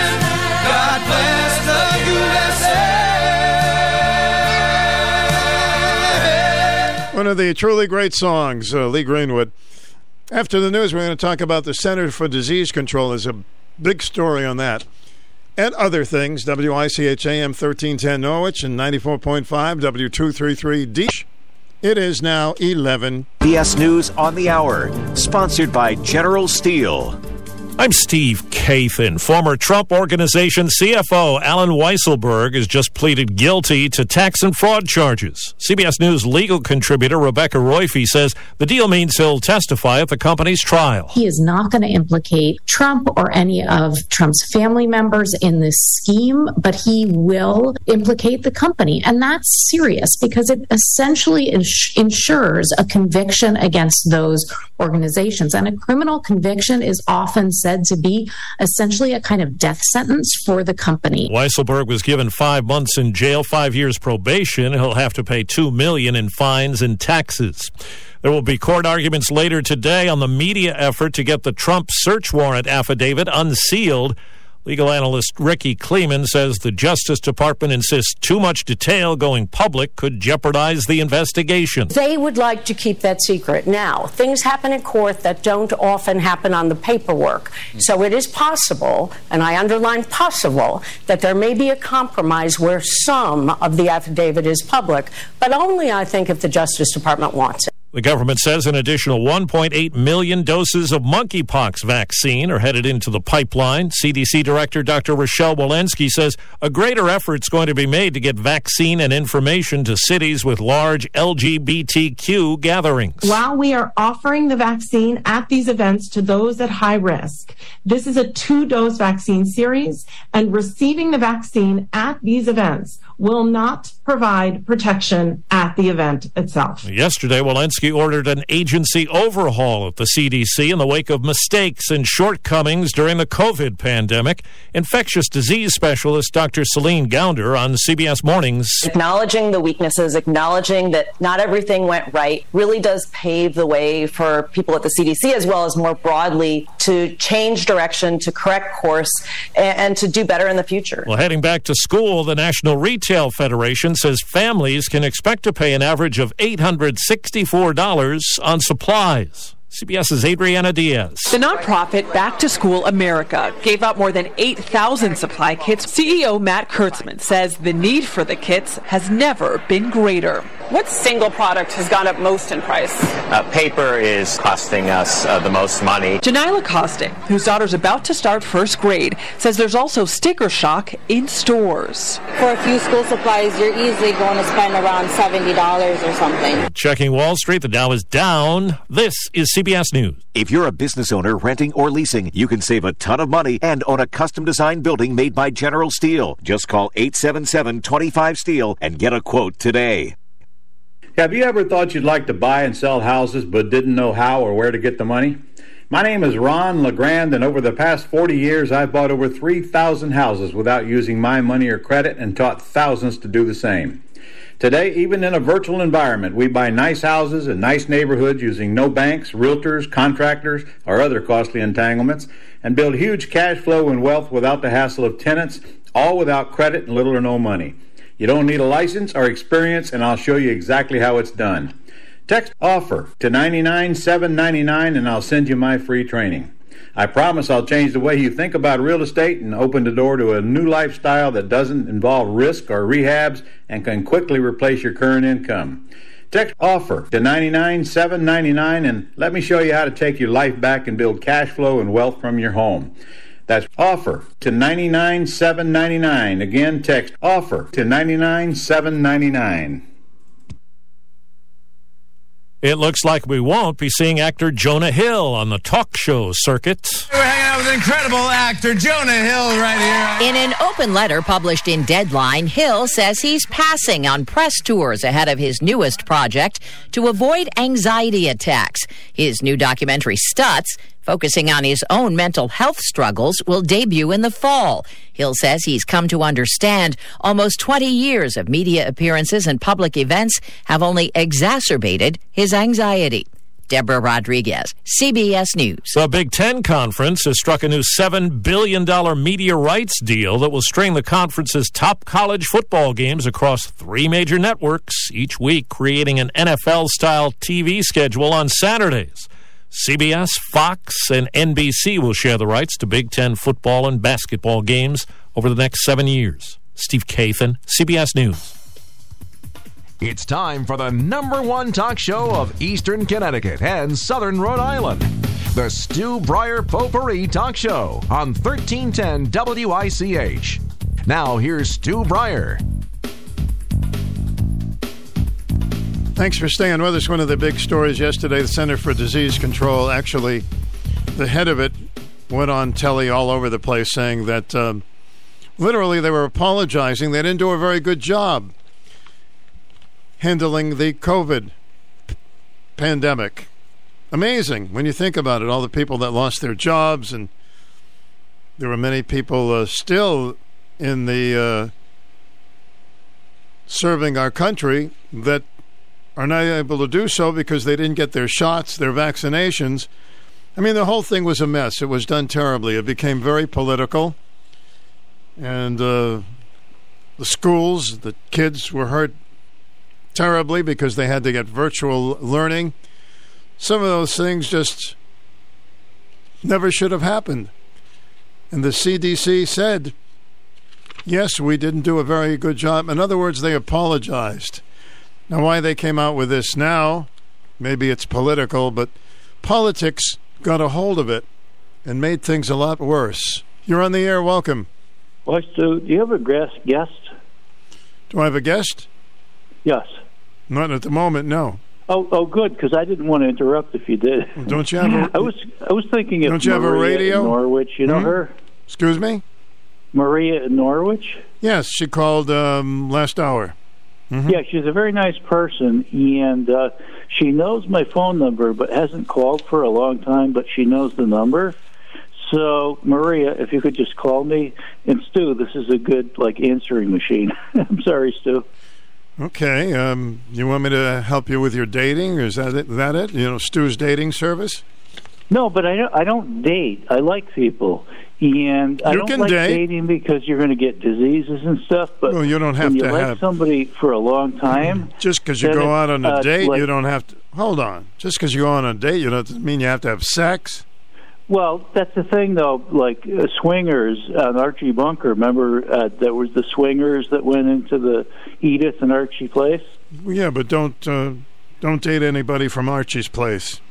Of the truly great songs, uh, Lee Greenwood. After the news, we're going to talk about the Center for Disease Control. There's a big story on that. And other things. WICHAM 1310 Norwich and 94.5 W233 Deesh. It is now 11. BS News on the Hour, sponsored by General Steel. I'm Steve Kathan. Former Trump Organization CFO Allen Weisselberg has just pleaded guilty to tax and fraud charges. CBS News legal contributor Rebecca Roiphe says the deal means he'll testify at the company's trial. He is not going to implicate Trump or any of Trump's family members in this scheme, but he will implicate the company. And that's serious because it essentially ins- ensures a conviction against those organizations. And a criminal conviction is often said to be essentially a kind of death sentence for the company. Weisselberg was given five months in jail, five years probation. He'll have to pay two million in fines and taxes. There will be court arguments later today on the media effort to get the Trump search warrant affidavit unsealed. Legal analyst Rikki Klieman says the Justice Department insists too much detail going public could jeopardize the investigation. They would like to keep that secret. Now, things happen in court that don't often happen on the paperwork. So it is possible, and I underline possible, that there may be a compromise where some of the affidavit is public, but only, I think, if the Justice Department wants it. The government says an additional 1.8 million doses of monkeypox vaccine are headed into the pipeline. CDC Director Dr. Rochelle Walensky says a greater effort is going to be made to get vaccine and information to cities with large LGBTQ gatherings. While we are offering the vaccine at these events to those at high risk, this is a two dose vaccine series, and receiving the vaccine at these events will not provide protection at the event itself. Yesterday, Walensky ordered an agency overhaul at the CDC in the wake of mistakes and shortcomings during the COVID pandemic. Infectious disease specialist Dr. Celine Gounder on CBS Mornings. Acknowledging the weaknesses, acknowledging that not everything went right, really does pave the way for people at the CDC as well as more broadly to change direction, to correct course, and, and to do better in the future. Well, heading back to school, the National Retail Federation says families can expect to pay an average of $864 on supplies. CBS's Adriana Diaz. The nonprofit Back to School America gave out more than 8,000 supply kits. CEO Matt Kurtzman says the need for the kits has never been greater. What single product has gone up most in price? Uh, paper is costing us uh, the most money. Janila Costing, whose daughter's about to start first grade, says there's also sticker shock in stores. For a few school supplies, you're easily going to spend around $70 or something. Checking Wall Street, the Dow is down. This is CBS News. If you're a business owner renting or leasing, you can save a ton of money and own a custom designed building made by General Steel. Just call 877 25 Steel and get a quote today. Have you ever thought you'd like to buy and sell houses but didn't know how or where to get the money? My name is Ron LeGrand, and over the past 40 years, I've bought over 3,000 houses without using my money or credit and taught thousands to do the same. Today, even in a virtual environment, we buy nice houses in nice neighborhoods using no banks, realtors, contractors, or other costly entanglements, and build huge cash flow and wealth without the hassle of tenants, all without credit and little or no money. You don't need a license or experience, and I'll show you exactly how it's done. Text offer to 99799 and I'll send you my free training. I promise I'll change the way you think about real estate and open the door to a new lifestyle that doesn't involve risk or rehabs and can quickly replace your current income. Text offer to 99799 and let me show you how to take your life back and build cash flow and wealth from your home. That's offer to 99799. Again, text offer to 99799. It looks like we won't be seeing actor Jonah Hill on the talk show circuit. We're hanging out with incredible actor Jonah Hill right here. In an open letter published in Deadline, Hill says he's passing on press tours ahead of his newest project to avoid anxiety attacks. His new documentary, Stutz, focusing on his own mental health struggles, will debut in the fall. Hill says he's come to understand almost 20 years of media appearances and public events have only exacerbated his anxiety. Deborah Rodriguez, CBS News. The Big Ten Conference has struck a new $7 billion media rights deal that will string the conference's top college football games across three major networks each week, creating an NFL style TV schedule on Saturdays. CBS, Fox, and NBC will share the rights to Big Ten football and basketball games over the next seven years. Steve Kathan, CBS News. It's time for the number one talk show of Eastern Connecticut and Southern Rhode Island. The Stu Bryer Potpourri Talk Show on 1310 WICH. Now, here's Stu Bryer. Thanks for staying with us. One of the big stories yesterday the Center for Disease Control, actually, the head of it went on telly all over the place saying that um, literally they were apologizing. They didn't do a very good job handling the COVID pandemic. Amazing when you think about it, all the people that lost their jobs, and there were many people uh, still in the uh, serving our country that are not able to do so because they didn't get their shots, their vaccinations. I mean, the whole thing was a mess. It was done terribly. It became very political. And uh, the schools, the kids were hurt terribly because they had to get virtual learning. Some of those things just never should have happened. And the CDC said, yes, we didn't do a very good job. In other words, they apologized. Now, why they came out with this now, maybe it's political, but politics got a hold of it and made things a lot worse. You're on the air. Welcome. Well, so do you have a guest? Do I have a guest? Yes. Not at the moment, no. Oh, oh, good, because I didn't want to interrupt if you did. Don't you have? A, I was, I was thinking of don't you Maria have a radio? Norwich. You know Hmm? her, Excuse me. Maria in Norwich. Yes, she called um, last hour. Mm-hmm. Yeah, she's a very nice person, and uh, she knows my phone number, but hasn't called for a long time. But she knows the number. So, Maria, if you could just call me, and Stu, this is a good like answering machine. I'm sorry, Stu. Okay. Um, you want me to help you with your dating? Is that it? That it? You know, Stu's dating service. No, but I don't, I don't date. I like people, and I You don't can like date. dating because you're going to get diseases and stuff. But Well, you don't have when you to like have- somebody for a long time. Just because you go out on a uh, date, like- you don't have to. Hold on. Just because you go on a date, you don't mean you have to have sex. Well, that's the thing, though. Like uh, swingers on Archie Bunker. Remember, uh, there was the swingers that went into the Edith and Archie place. Yeah, but don't uh, don't date anybody from Archie's place.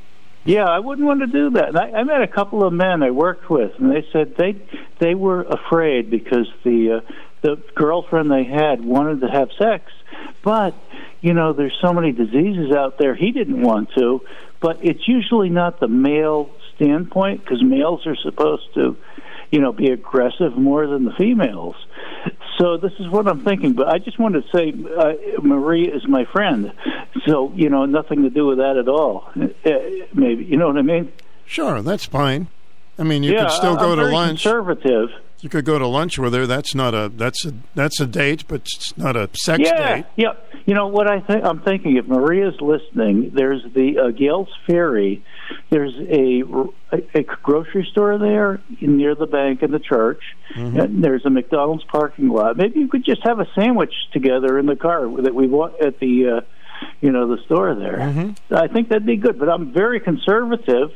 Yeah, I wouldn't want to do that. I, I met a couple of men I worked with, and they said they they were afraid because the uh, the girlfriend they had wanted to have sex, but you know, there's so many diseases out there. He didn't want to, but it's usually not the male standpoint because males are supposed to, you know, be aggressive more than the females. So this is what I'm thinking. But I just wanted to say, uh, Marie is my friend, so you know, nothing to do with that at all. Uh, maybe you know what I mean? Sure, that's fine. I mean, you yeah, could still I- go I'm to lunch. Conservative. You could go to lunch with her. That's not a that's a that's a date, but it's not a sex yeah, date. yeah. You know what I think? I'm thinking if Maria's listening, there's the uh, Gales Ferry. There's a, a, a grocery store there near the bank and the church. Mm-hmm. And there's a McDonald's parking lot. Maybe you could just have a sandwich together in the car that we bought at the, uh, you know, the store there. Mm-hmm. I think that'd be good. But I'm very conservative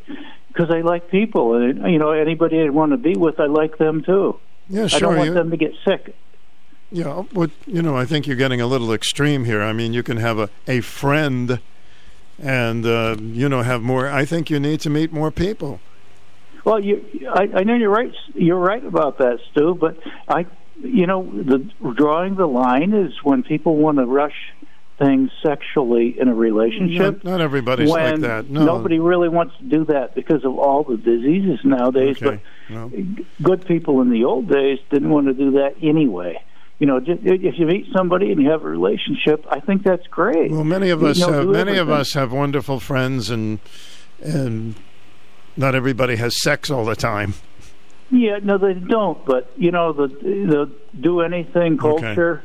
because I like people, and you know, anybody I want to be with, I like them too. Yeah, sure. I don't want you- them to get sick. Yeah, but you know, I think you're getting a little extreme here. I mean, you can have a a friend, and uh, you know, have more. I think you need to meet more people. Well, you, I, I know you're right. You're right about that, Stu. But I, you know, the drawing the line is when people want to rush things sexually in a relationship. Not, not everybody's like that. No. Nobody really wants to do that because of all the diseases nowadays. Okay. But good people in the old days didn't want to do that anyway. You know, if you meet somebody and you have a relationship, I think that's great. Well, many of You us know, have many of us have wonderful friends, and and not everybody has sex all the time. Yeah, no, they don't. But you know, the the do anything culture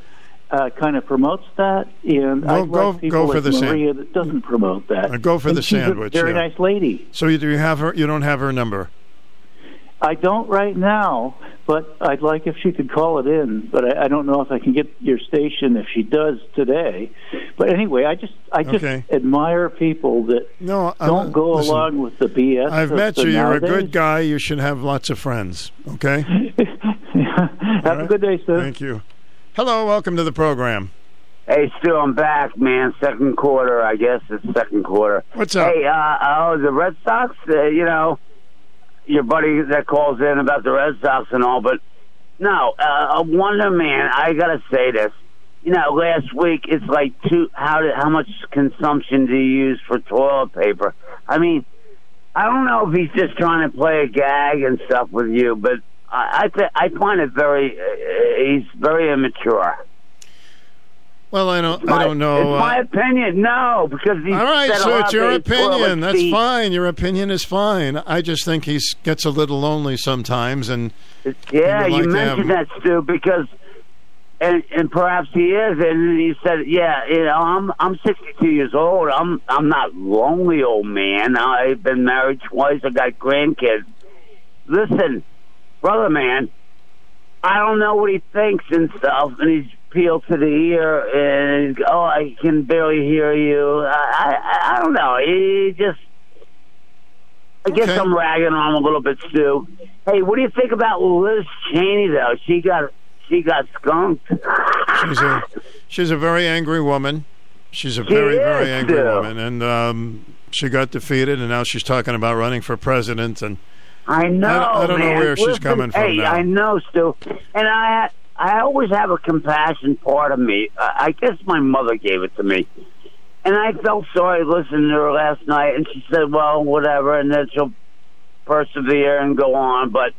uh, kind of promotes that, and Go- I go- like people go for like the. Maria that doesn't promote that. Uh, go for And the sandwich, very yeah. nice lady. So you do you have her? You don't have her number. I don't right now, but I'd like if she could call it in. But I, I don't know if I can get your station if she does today. But anyway, I just I just Okay. admire people that no, don't go listen, along with the BS. I've met you. You're a good guy. You should have lots of friends. Okay. Have a good day, sir. Thank you. Hello, welcome to the program. Hey, Stu, I'm back, man. Second quarter, I guess it's second quarter. What's up? Hey, uh, oh, the Red Sox, uh, you know, your buddy that calls in about the Red Sox and all, but no, uh, Wonder Man, I gotta say this. You know, last week it's like two. How did, how much consumption do you use for toilet paper? I mean, I don't know if he's just trying to play a gag and stuff with you, but I I, th- I find it very. Uh, he's very immature. Well, I don't. My- I don't know. It's uh, my opinion. No, because he's all right, so it's your about his toilet opinion. That's seat. fine. Your opinion is fine. I just think he gets a little lonely sometimes, and Yeah, like you mentioned that, Stu, because and and perhaps he is, and he said, "Yeah, you know, I'm I'm 62 years old. I'm I'm not lonely, old man. I've been married twice. I got grandkids. Listen, brother, man, I don't know what he thinks and stuff, and he's peeled to the ear, and oh, I can barely hear you. I I, I don't know. He just." I guess I'm ragging on a little bit, Stu. Hey, what do you think about Liz Cheney though? She got she got skunked. she's a she's a very angry woman. She's a She very is, very angry woman, and um, she got defeated, and now she's talking about running for president. And I know. I, I don't man. know where she's coming from hey, now. I know, Stu, and I I always have a compassion part of me. I, guess my mother gave it to me, and I felt sorry listening to her last night. And she said, "Well, whatever," and then she'll persevere and go on. But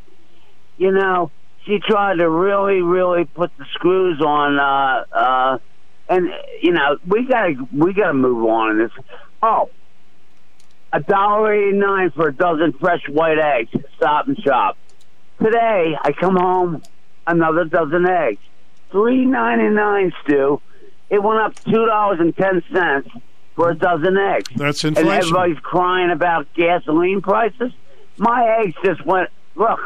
you know, she tried to really, really put the screws on. uh uh and you know, we gotta we gotta move on in this. Oh, a dollar eighty nine for a dozen fresh white eggs. Stop and shop. Today I come home another dozen eggs. Three ninety nine, Stu. It went up two dollars and ten cents for a dozen eggs. That's And inflation. everybody's crying about gasoline prices. My eggs just went look,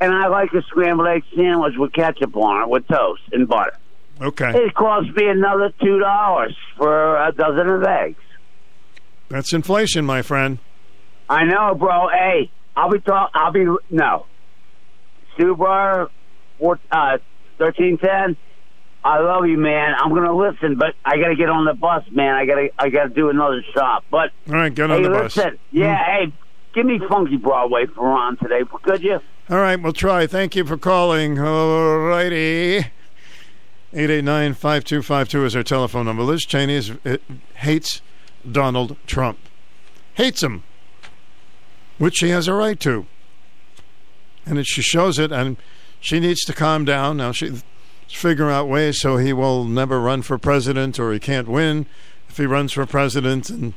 and I like a scrambled egg sandwich with ketchup on it with toast and butter. Okay, It cost me another two dollars for a dozen of eggs. that's inflation, my friend. I know, bro. Hey, I'll be talk. I'll be no. Stu Bar, four, uh, thirteen ten. I love you, man. I'm gonna listen, but I gotta get on the bus, man. I gotta, I gotta do another shop. But All right, get hey, on the bus. listen, yeah, hey, give me Funky Broadway for Ron today, could you? All right, we'll try. Thank you for calling. All righty. 889-5252 is our telephone number. Liz Cheney is, uh, hates Donald Trump. Hates him. Which she has a right to. And it, she shows it, and she needs to calm down. Now, she's figuring out ways so he will never run for president or he can't win if he runs for president. And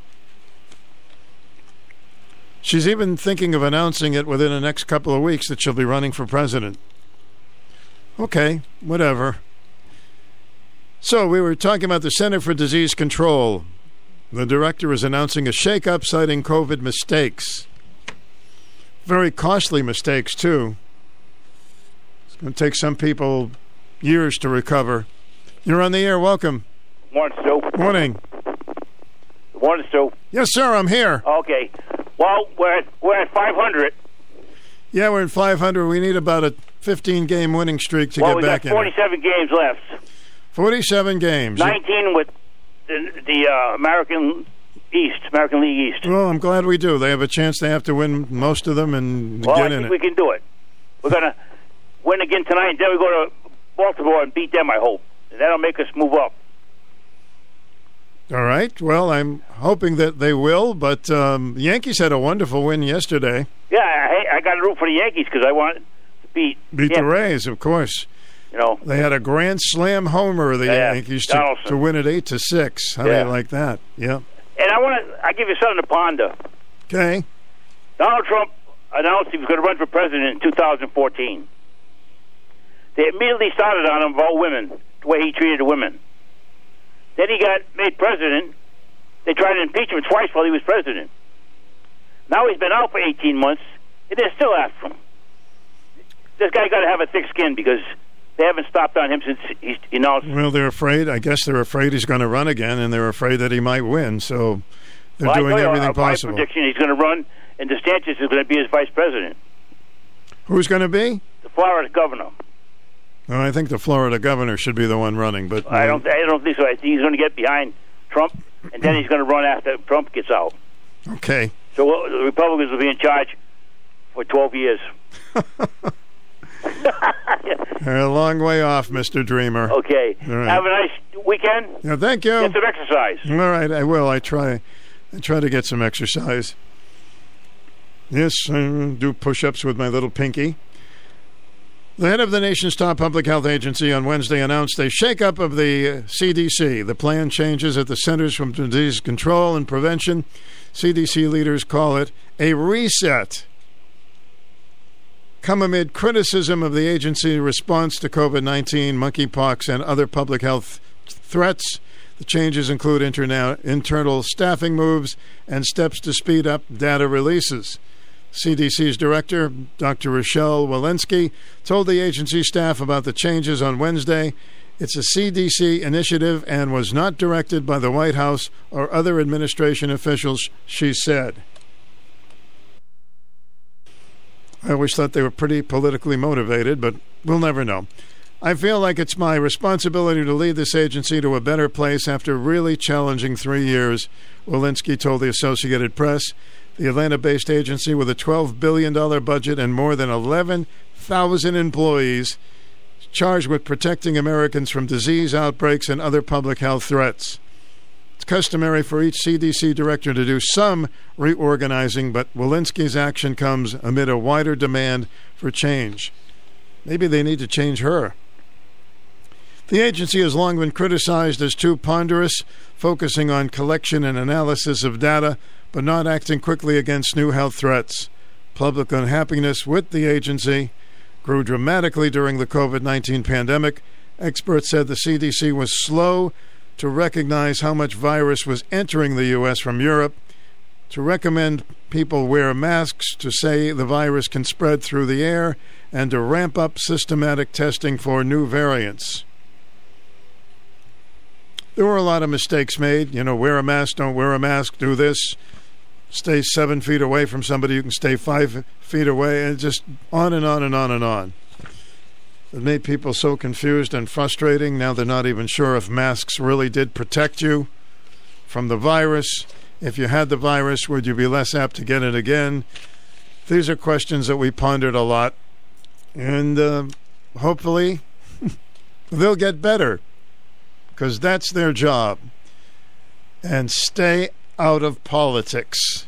She's even thinking of announcing it within the next couple of weeks that she'll be running for president. Okay, whatever. So, we were talking about the Center for Disease Control. The director is announcing a shakeup citing COVID mistakes. Very costly mistakes, too. It's going to take some people years to recover. You're on the air. Welcome. Morning, Stu. Morning. Morning, Stu. Yes, sir, I'm here. Okay. Well, we're at, we're at 500. Yeah, we're in 500. We need about a 15 game winning streak to well, get we back got in. it. 47 games left. 47 games. 19 with the, the uh, American East, American League East. Well, I'm glad we do. They have a chance. They have to win most of them and Well, I in think it. we can do it. We're gonna win again tonight, and then we go to Baltimore and beat them. I hope and that'll make us move up. All right. Well, I'm hoping that they will, but um, the Yankees had a wonderful win yesterday. Yeah, I, I got to root for the Yankees because I want to beat Beat yeah, the Rays, of course. You know, They had a grand slam homer, the Yeah, Yankees, to, to win it eight to six. How do you like that? Yeah. and I want to. I give you something to ponder. Okay. Donald Trump announced he was going to run for president in 2014. They immediately started on him about women, the way he treated the women. Then he got made president. They tried to impeach him twice while he was president. Now he's been out for 18 months, and they're still after him. This guy got to have a thick skin because they haven't stopped on him since he's he announced. Well, they're afraid. I guess they're afraid he's going to run again, and they're afraid that he might win. So they're Well, doing you, everything uh, possible. My prediction: he's going to run, and DeSantis is going to be his vice president, Who's going to be? the Florida governor. Well, I think the Florida governor should be the one running, but I don't. I don't think so. I think he's going to get behind Trump, and then he's going to run after Trump gets out. Okay. So uh, the Republicans will be in charge for 12 years. They're a long way off, Mister Dreamer. Okay. Right. Have a nice weekend. Yeah, thank you. Get some exercise. All right, I will. I try. I try to get some exercise. Yes, I do push-ups with my little pinky. The head of the nation's top public health agency on Wednesday announced a shakeup of the CDC. The plan changes at the Centers for Disease Control and Prevention. CDC leaders call it a reset. Come amid criticism of the agency's response to COVID 19, monkeypox, and other public health threats. The changes include interna- internal staffing moves and steps to speed up data releases. CDC's director, Dr. Rochelle Walensky, told the agency staff about the changes on Wednesday. It's a CDC initiative and was not directed by the White House or other administration officials, she said. I always thought they were pretty politically motivated, but we'll never know. I feel like it's my responsibility to lead this agency to a better place after really challenging three years, Walensky told the Associated Press. The Atlanta based agency, with a $12 billion budget and more than 11,000 employees, charged with protecting Americans from disease outbreaks and other public health threats. It's customary for each CDC director to do some reorganizing, but Walensky's action comes amid a wider demand for change. Maybe they need to change her. The agency has long been criticized as too ponderous, focusing on collection and analysis of data, but not acting quickly against new health threats. Public unhappiness with the agency grew dramatically during the COVID 19 pandemic. Experts said the CDC was slow to recognize how much virus was entering the U.S. from Europe, to recommend people wear masks, to say the virus can spread through the air, and to ramp up systematic testing for new variants. There were a lot of mistakes made. You know, wear a mask, don't wear a mask, do this, stay seven feet away from somebody, you can stay five feet away, and just on and on and on and on. It made people so confused and frustrating. Now they're not even sure if masks really did protect you from the virus. If you had the virus, would you be less apt to get it again? These are questions that we pondered a lot. And uh, hopefully they'll get better because that's their job. And stay out of politics.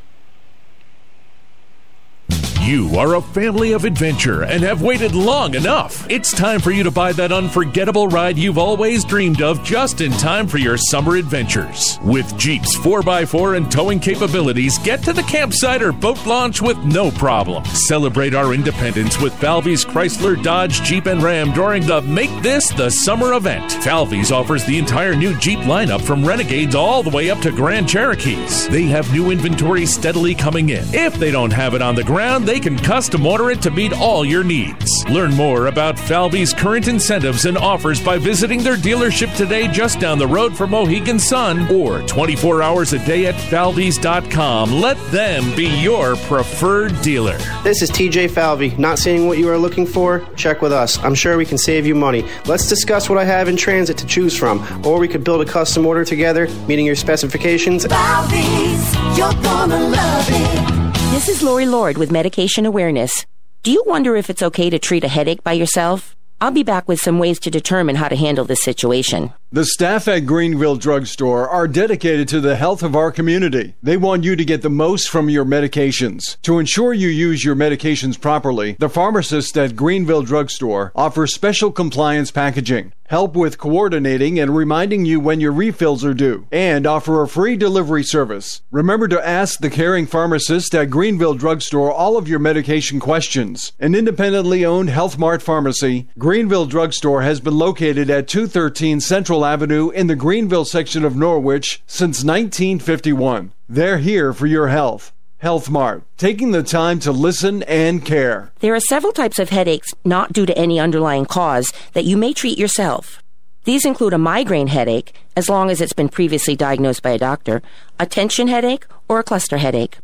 You are a family of adventure and have waited long enough. It's time for you to buy that unforgettable ride you've always dreamed of just in time for your summer adventures. With Jeep's 4x4 and towing capabilities, get to the campsite or boat launch with no problem. Celebrate our independence with Falvey's Chrysler, Dodge, Jeep, and Ram during the Make This the Summer event. Falvey's offers the entire new Jeep lineup from Renegades all the way up to Grand Cherokees. They have new inventory steadily coming in. If they don't have it on the ground, they can custom order it to meet all your needs. Learn more about Falvey's current incentives and offers by visiting their dealership today just down the road from Mohegan Sun or 24 hours a day at falveys.com. Let them be your preferred dealer. This is TJ Falvey. Not seeing what you are looking for? Check with us. I'm sure we can save you money. Let's discuss what I have in transit to choose from, or we could build a custom order together, meeting your specifications. Falvey's, you're gonna love it. This is Lori Lord with Medication Awareness. Do you wonder if it's okay to treat a headache by yourself? I'll be back with some ways to determine how to handle this situation. The staff at Greenville Drugstore are dedicated to the health of our community. They want you to get the most from your medications. To ensure you use your medications properly, the pharmacists at Greenville Drugstore offer special compliance packaging, help with coordinating and reminding you when your refills are due, and offer a free delivery service. Remember to ask the caring pharmacist at Greenville Drugstore all of your medication questions. An independently owned Health Mart pharmacy, Greenville Drugstore has been located at 213 Central Avenue in the Greenville section of Norwich since 1951. They're here for your health. Health Mart, taking the time to listen and care. There are several types of headaches not due to any underlying cause that you may treat yourself. These include a migraine headache, as long as it's been previously diagnosed by a doctor, a tension headache, or a cluster headache.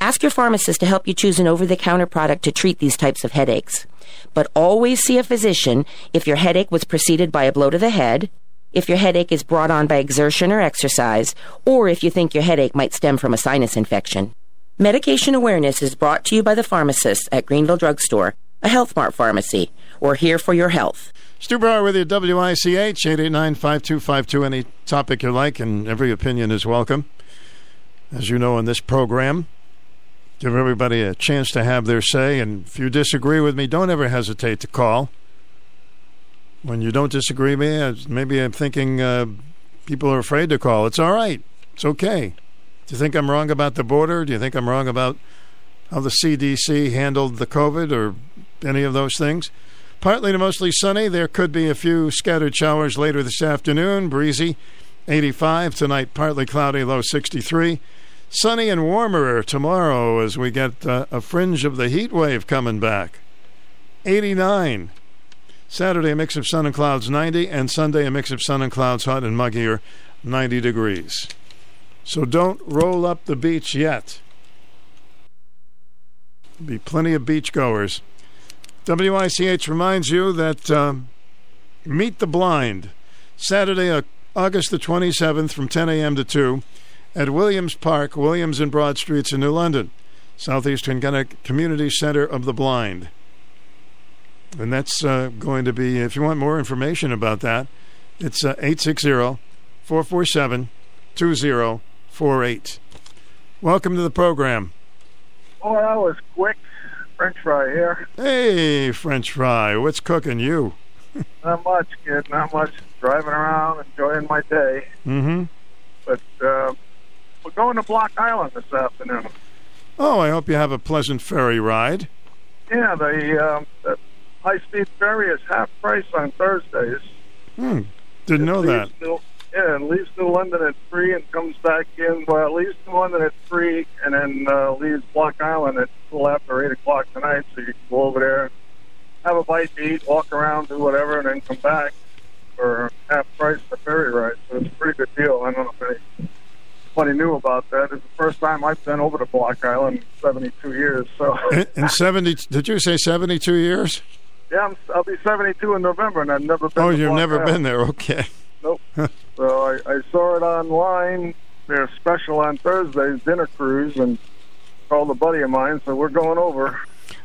Ask your pharmacist to help you choose an over the counter product to treat these types of headaches. But always see a physician if your headache was preceded by a blow to the head, if your headache is brought on by exertion or exercise, or if you think your headache might stem from a sinus infection. Medication awareness is brought to you by the pharmacists at Greenville Drugstore, a Health Mart pharmacy. We're here for your health. Stu Bryer with you, WICH, 889-5252. Any topic you like, and every opinion is welcome. As you know, in this program, give everybody a chance to have their say. And if you disagree with me, don't ever hesitate to call. When you don't disagree me, uh, maybe I'm thinking uh, people are afraid to call. It's all right. It's okay. Do you think I'm wrong about the border? Do you think I'm wrong about how the CDC handled the COVID or any of those things? Partly to mostly sunny. There could be a few scattered showers later this afternoon. Breezy, 85. Tonight, partly cloudy, low 63. Sunny and warmer tomorrow as we get uh, a fringe of the heat wave coming back. 89. Saturday, a mix of sun and clouds, 90. And Sunday, a mix of sun and clouds, hot and muggier, 90 degrees. So don't roll up the beach yet. Be plenty of beachgoers. WICH reminds you that um, Meet the Blind, Saturday, uh, August the 27th from 10 a.m. to 2 at Williams Park, Williams and Broad Streets in New London, Southeastern Community Center of the Blind. And that's uh, going to be, if you want more information about that, it's uh, 860 447 2048. Welcome to the program. Oh, that was quick. French fry here. Hey, French fry. What's cooking you? Not much, kid. Not much. Driving around, enjoying my day. Mm-hmm. But uh, we're going to Block Island this afternoon. Oh, I hope you have a pleasant ferry ride. Yeah, the, um, the high-speed ferry is half price on Thursdays. Hmm. Didn't know that. New, yeah, and leaves New London at three and comes back in. Well, leaves New London at three and then uh, leaves Block Island at little after eight o'clock tonight. So you can go over there, have a bite to eat, walk around, do whatever, and then come back for half price the ferry ride. So it's a pretty good deal. I don't know if anybody knew about that. It's the first time I've been over to Block Island in 72 years. So in, in 70, did you say 72 years? Yeah, I'm, I'll be 72 in November, and I've never been. Oh, you've never been there. Okay. Nope. so I, I saw it online. They're special on Thursdays, dinner cruise, and called a buddy of mine, so we're going over.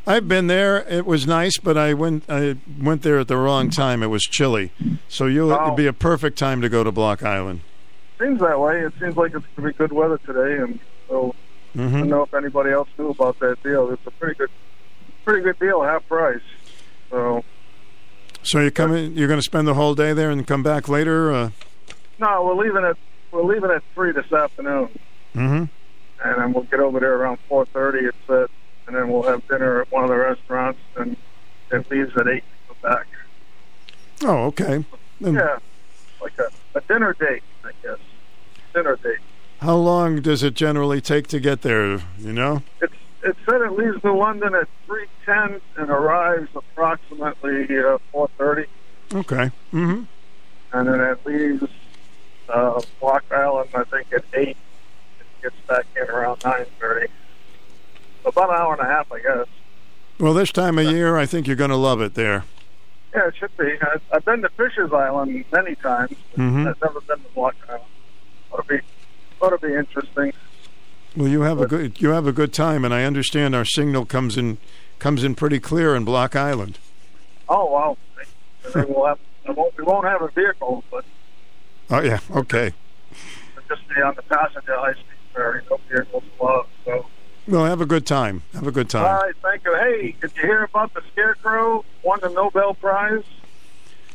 I've been there. It was nice, but I went I went there at the wrong time. It was chilly, so you'll Oh. it'd be a perfect time to go to Block Island. Seems that way. It seems like it's going to be good weather today, and so I Mm-hmm. don't know if anybody else knew about that deal. It's a pretty good, pretty good deal, half price. So So you come in, you're going to spend the whole day there and come back later. Uh, no, we're leaving at we're leaving at three this afternoon, mm-hmm. and then we'll get over there around four thirty. It said, and then we'll have dinner at one of the restaurants, and it leaves at eight to come back. Oh, okay. Then Yeah, like a, a dinner date, I guess. Dinner date. How long does it generally take to get there? You know. It's it said it leaves New London at three ten and arrives approximately uh, four thirty, Okay. Mm-hmm. and then it leaves uh, Block Island I think at eight. It gets back in around nine thirty. About an hour and a half, I guess. Well, this time of year, I think you're going to love it there. Yeah, it should be. I, I've been to Fisher's Island many times. Mhm. I've never been to Block Island. To be, ought to be interesting. Well, you have a good you have a good time, and I understand our signal comes in comes in pretty clear in Block Island. Oh then we will have, won't, we won't have a vehicle, but Oh yeah, okay. Just be on the passenger high speed ferry. No vehicles allowed. So. Well, have a good time. Have a good time. All right, thank you. Hey, did you hear about the scarecrow won the Nobel Prize?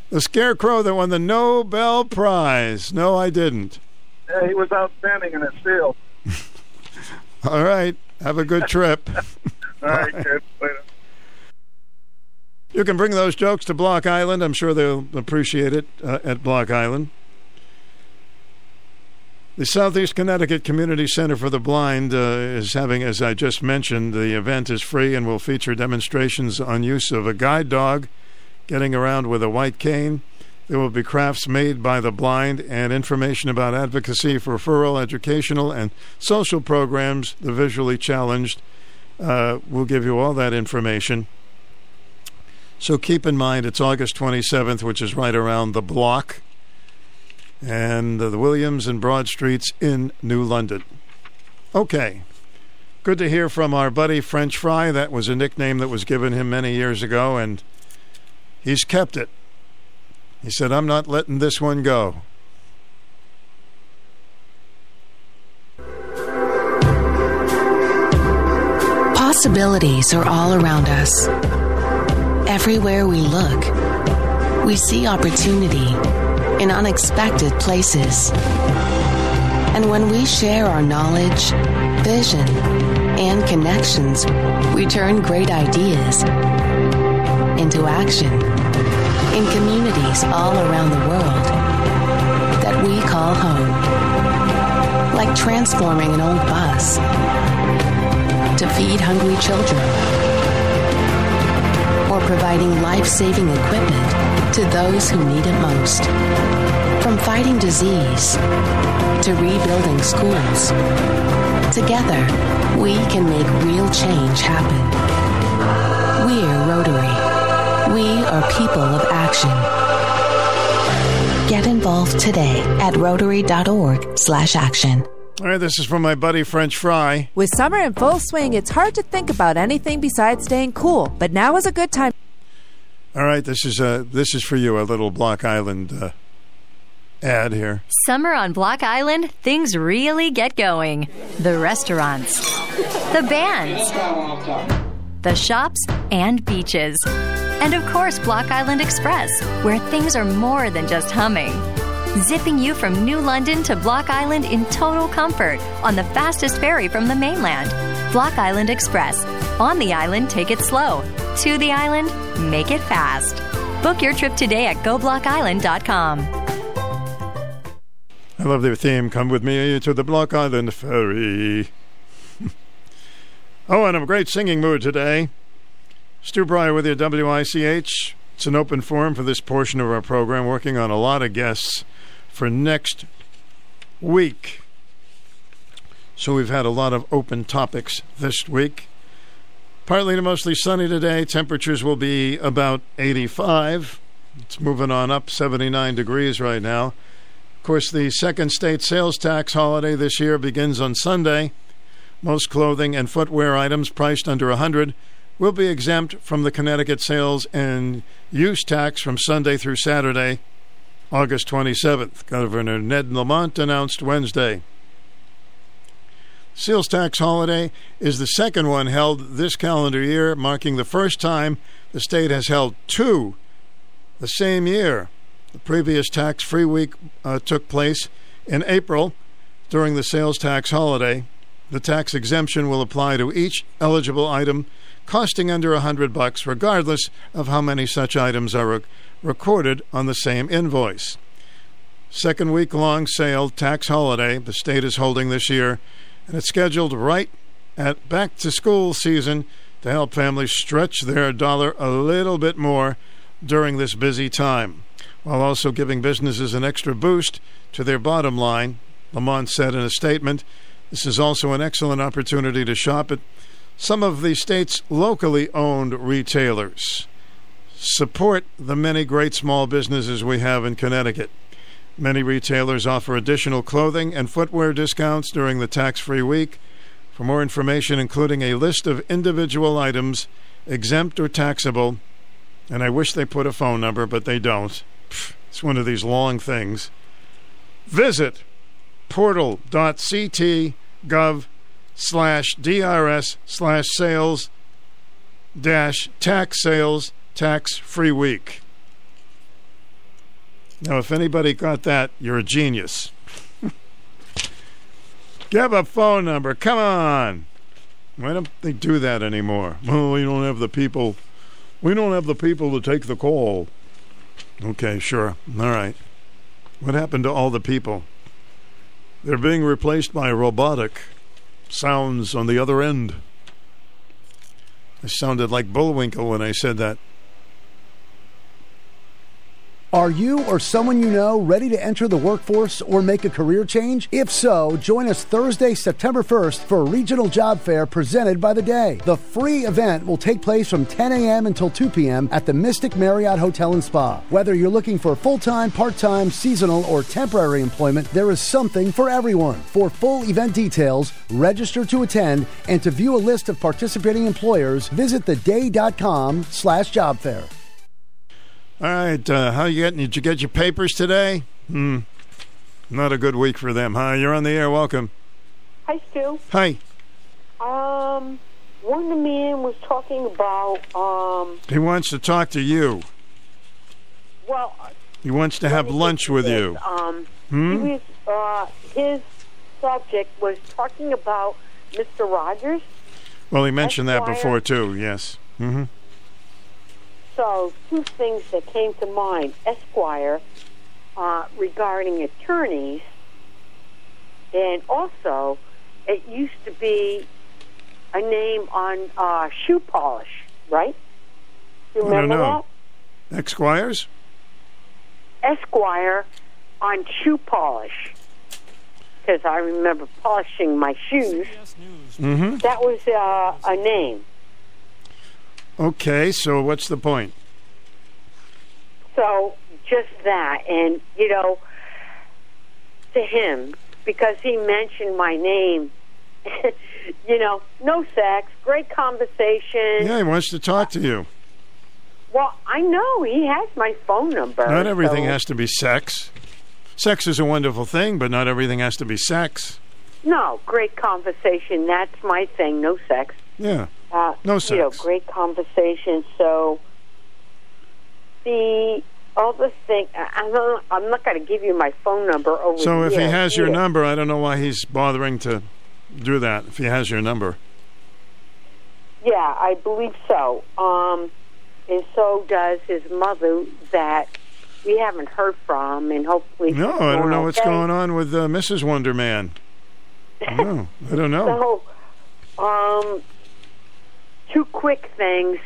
The scarecrow that won the Nobel Prize. No, I didn't. Yeah, he was outstanding in his field. All right. Have a good trip. All right. Later. You can bring those jokes to Block Island. I'm sure they'll appreciate it uh, at Block Island. The Southeast Connecticut Community Center for the Blind uh, is having, as I just mentioned, the event is free and will feature demonstrations on use of a guide dog getting around with a white cane. There will be crafts made by the blind and information about advocacy for referral, educational, and social programs. The visually challenged uh, will give you all that information. So keep in mind it's August 27th, which is right around the block, and the Williams and Broad Streets in New London. Okay. Good to hear from our buddy French Fry. That was a nickname that was given him many years ago, and he's kept it. He said, I'm not letting this one go. Possibilities are all around us. Everywhere we look, we see opportunity in unexpected places. And when we share our knowledge, vision, and connections, we turn great ideas into action in communities all around the world that we call home. Like transforming an old bus to feed hungry children, or providing life saving equipment to those who need it most. From fighting disease to rebuilding schools, together we can make real change happen. We're Rotary. We are people of action. Get involved today at rotary.org slash action. All right, this is from my buddy French Fry. With summer in full swing, it's hard to think about anything besides staying cool. But now is a good time. All right, this is uh, this is for you, a little Block Island uh, ad here. Summer on Block Island, things really get going. The restaurants, the bands, the shops, and beaches. And of course, Block Island Express, where things are more than just humming. Zipping you from New London to Block Island in total comfort on the fastest ferry from the mainland. Block Island Express. On the island, take it slow. To the island, make it fast. Book your trip today at goblockisland.com. I love their theme. Come with me to the Block Island Ferry. oh, and I'm a great singing mood today. Stu Bryer with you, WICH. It's an open forum for this portion of our program, working on a lot of guests for next week. So we've had a lot of open topics this week. Partly to mostly sunny today. Temperatures will be about 85. It's moving on up 79 degrees right now. Of course, the second state sales tax holiday this year begins on Sunday. Most clothing and footwear items priced under 100 will be exempt from the Connecticut sales and use tax from Sunday through Saturday, August 27th. Governor Ned Lamont announced Wednesday. Sales tax holiday is the second one held this calendar year, marking the first time the state has held two the same year. The previous tax free week uh, took place in April during the sales tax holiday. The tax exemption will apply to each eligible item costing under a hundred bucks, regardless of how many such items are rec- recorded on the same invoice. Second week long sale tax holiday the state is holding this year, and it's scheduled right at back to school season to help families stretch their dollar a little bit more during this busy time, while also giving businesses an extra boost to their bottom line. Lamont said in a statement, This is also an excellent opportunity to shop at some of the state's locally owned retailers. Support the many great small businesses we have in Connecticut. Many retailers offer additional clothing and footwear discounts during the tax free week. For more information, including a list of individual items exempt or taxable, and I wish they put a phone number, but they don't. It's one of these long things. Visit portal.ct.gov slash DRS slash sales dash tax sales tax free week. Now, if anybody got that, you're a genius. Give a phone number. Come on. Why don't they do that anymore? Well, we don't have the people. We don't have the people to take the call. Okay, sure. All right. What happened to all the people? They're being replaced by robotic sounds on the other end. I sounded like Bullwinkle when I said that. Are you or someone you know ready to enter the workforce or make a career change? If so, join us Thursday, September 1st for a regional job fair presented by the Day. The free event will take place from 10 a.m. until 2 p.m. at the Mystic Marriott Hotel and Spa. Whether you're looking for full time, part time, seasonal, or temporary employment, there is something for everyone. For full event details, register to attend, and to view a list of participating employers, visit theday.com slash job fair. All right, uh, how you getting? Did you get your papers today? Hmm. Not a good week for them, huh? You're on the air. Welcome. Hi, Stu. Hi. Um, one of the man was talking about, um, He wants to talk to you. well, He wants to have lunch with you. um, Hmm? he was, uh, his subject was talking about Mr. Rogers. Well, he mentioned that before too. Yes. Mm-hmm. So, two things that came to mind. Esquire, uh, regarding attorneys, and also, it used to be a name on uh, shoe polish, right? You I don't remember that? Esquires. Esquire on shoe polish. Because I remember polishing my shoes. Mm-hmm. That was uh, a name. Okay. So what's the point? So just that, and you know, to him because he mentioned my name. you know, no sex, great conversation. Yeah, he wants to talk to you. Well, I know he has my phone number. Not everything so- has to be sex. Sex is a wonderful thing, but not everything has to be sex. No, great conversation. That's my thing. No sex. Yeah. Uh, No You know, great conversation. So the other thing, I- I'm not, I'm not going to give you my phone number over So if he here has your either. number, I don't know why he's bothering to do that. If he has your number. Yeah, I believe so. Um, and so does his mother that we haven't heard from, and hopefully No, I don't know what's okay. going on with uh, Mrs. Wonderman. No, I don't know. So, um, two quick things.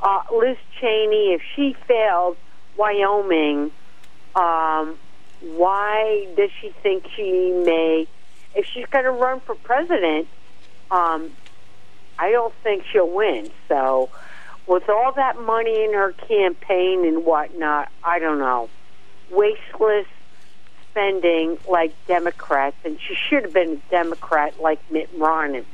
Uh, Liz Cheney, if she failed Wyoming, um, why does she think she may? If she's going to run for president, um, I don't think she'll win. So, with all that money in her campaign and whatnot, I don't know. Wasteless spending like Democrats, and she should have been a Democrat like Mitt Romney.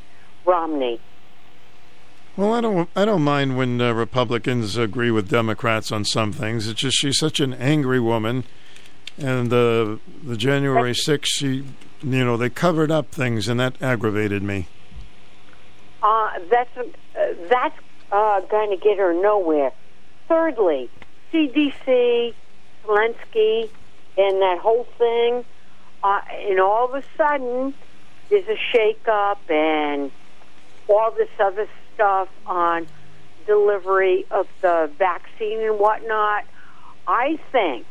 Well, I don't. I don't mind when uh, Republicans agree with Democrats on some things. It's just she's such an angry woman, and uh, the January sixth, she, you know, they covered up things, and that aggravated me. Uh, that's uh, that's uh, going to get her nowhere. Thirdly, CDC, Walensky, and that whole thing, uh, and all of a sudden there's a shake-up and all this other stuff on delivery of the vaccine and whatnot. I think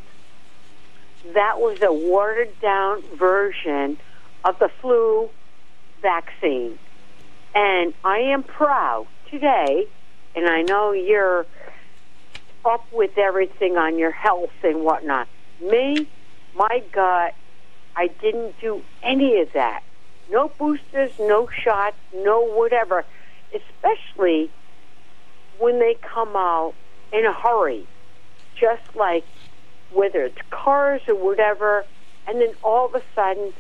that was a watered-down version of the flu vaccine. And I am proud today, and I know you're up with everything on your health and whatnot. Me, my gut, I didn't do any of that. No boosters, no shots, no whatever. Especially when they come out in a hurry, just like whether it's cars or whatever, and then all of a sudden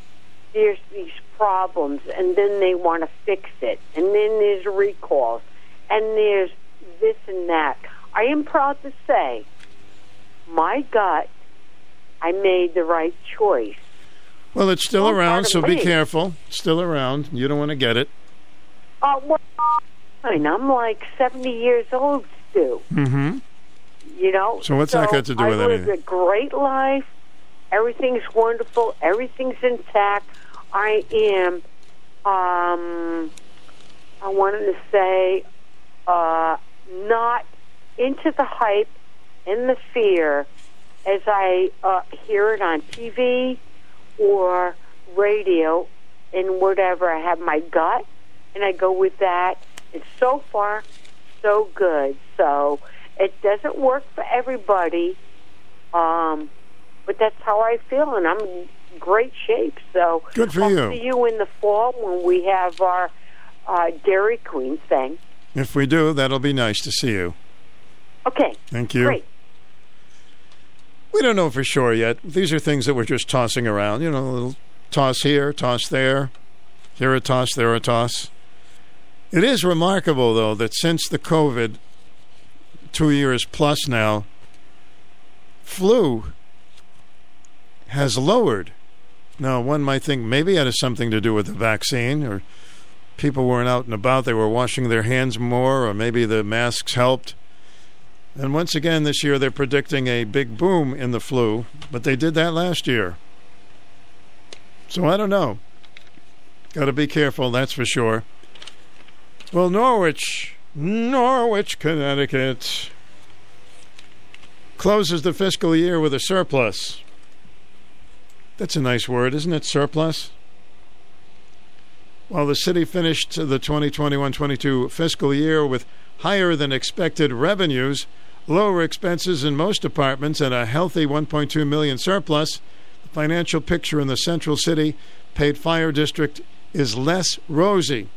there's these problems, and then they want to fix it, and then there's recalls, and there's this and that. I am proud to say, my gut, I made the right choice. Well, it's still Well, around, so be careful. Still around. You don't want to get it. Uh, well. I'm like 70 years old, Stu. Mm-hmm. You know. So what's that got to do I with lived anything? a great life. Everything's wonderful. Everything's intact. I am. Um, I wanted to say, uh, not into the hype and the fear as I uh, hear it on TV or radio and whatever. I have my gut, and I go with that. And so far, so good. So it doesn't work for everybody, um, but that's how I feel, and I'm in great shape. So Good for I'll you. see you in the fall when we have our uh, Dairy Queen thing. If we do, that'll be nice to see you. Okay. Thank you. Great. We don't know for sure yet. These are things that we're just tossing around. You know, a little toss here, toss there, here a toss, there a toss. It is remarkable, though, that since the COVID, two years plus now, flu has lowered. Now, one might think maybe it has something to do with the vaccine, or people weren't out and about, they were washing their hands more, or maybe the masks helped. And once again, this year they're predicting a big boom in the flu, but they did that last year. So I don't know. Got to be careful, that's for sure. Well, Norwich, Norwich, Connecticut, closes the fiscal year with a surplus. That's a nice word, isn't it? Surplus? While the city finished the 2021 22 fiscal year with higher than expected revenues, lower expenses in most departments, and a healthy 1.2 million surplus, the financial picture in the central city paid fire district is less rosy.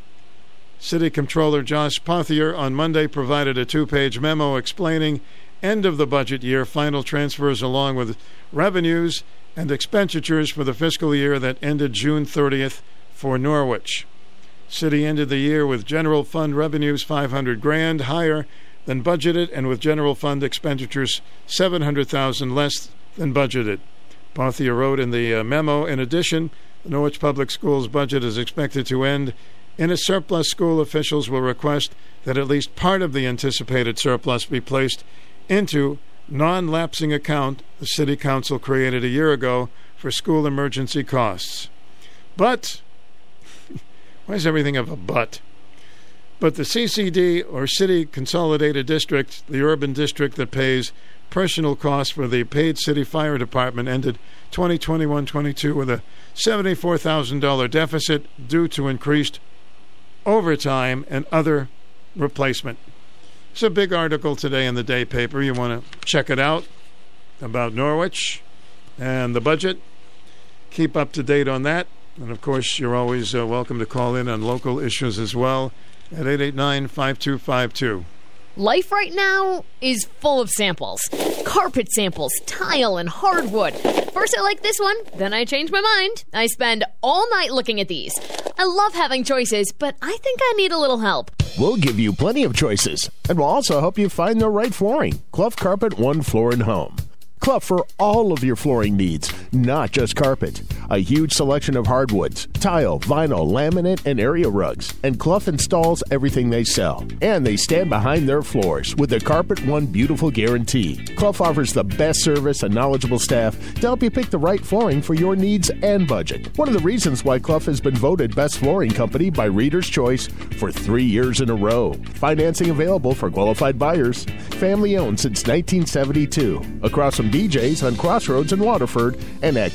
City Controller Josh Pothier on Monday provided a two page memo explaining end of the budget year final transfers along with revenues and expenditures for the fiscal year that ended June 30th for Norwich. City ended the year with general fund revenues 500 grand higher than budgeted and with general fund expenditures 700,000 less than budgeted. Pothier wrote in the uh, memo in addition, the Norwich Public Schools budget is expected to end in a surplus. School officials will request that at least part of the anticipated surplus be placed into non-lapsing account the city council created a year ago for school emergency costs. But why is everything have a but? But the CCD or City Consolidated District, the urban district that pays personal costs for the paid city fire department, ended 2021-22 with a $74,000 deficit due to increased overtime and other replacement. It's a big article today in the day paper. You want to check it out about Norwich and the budget. Keep up to date on that. And of course, you're always uh, welcome to call in on local issues as well at 889 5252. Life right now is full of samples carpet samples, tile, and hardwood. First, I like this one, then I change my mind. I spend all night looking at these. I love having choices, but I think I need a little help. We'll give you plenty of choices, and we'll also help you find the right flooring. Clough Carpet One Floor and Home. Clough for all of your flooring needs, not just carpet. A huge selection of hardwoods, tile, vinyl, laminate, and area rugs. And Clough installs everything they sell. And they stand behind their floors with the Carpet One Beautiful Guarantee. Clough offers the best service and knowledgeable staff to help you pick the right flooring for your needs and budget. One of the reasons why Clough has been voted Best Flooring Company by Reader's Choice for three years in a row. Financing available for qualified buyers. Family owned since 1972. Across from BJ's on Crossroads in Waterford and at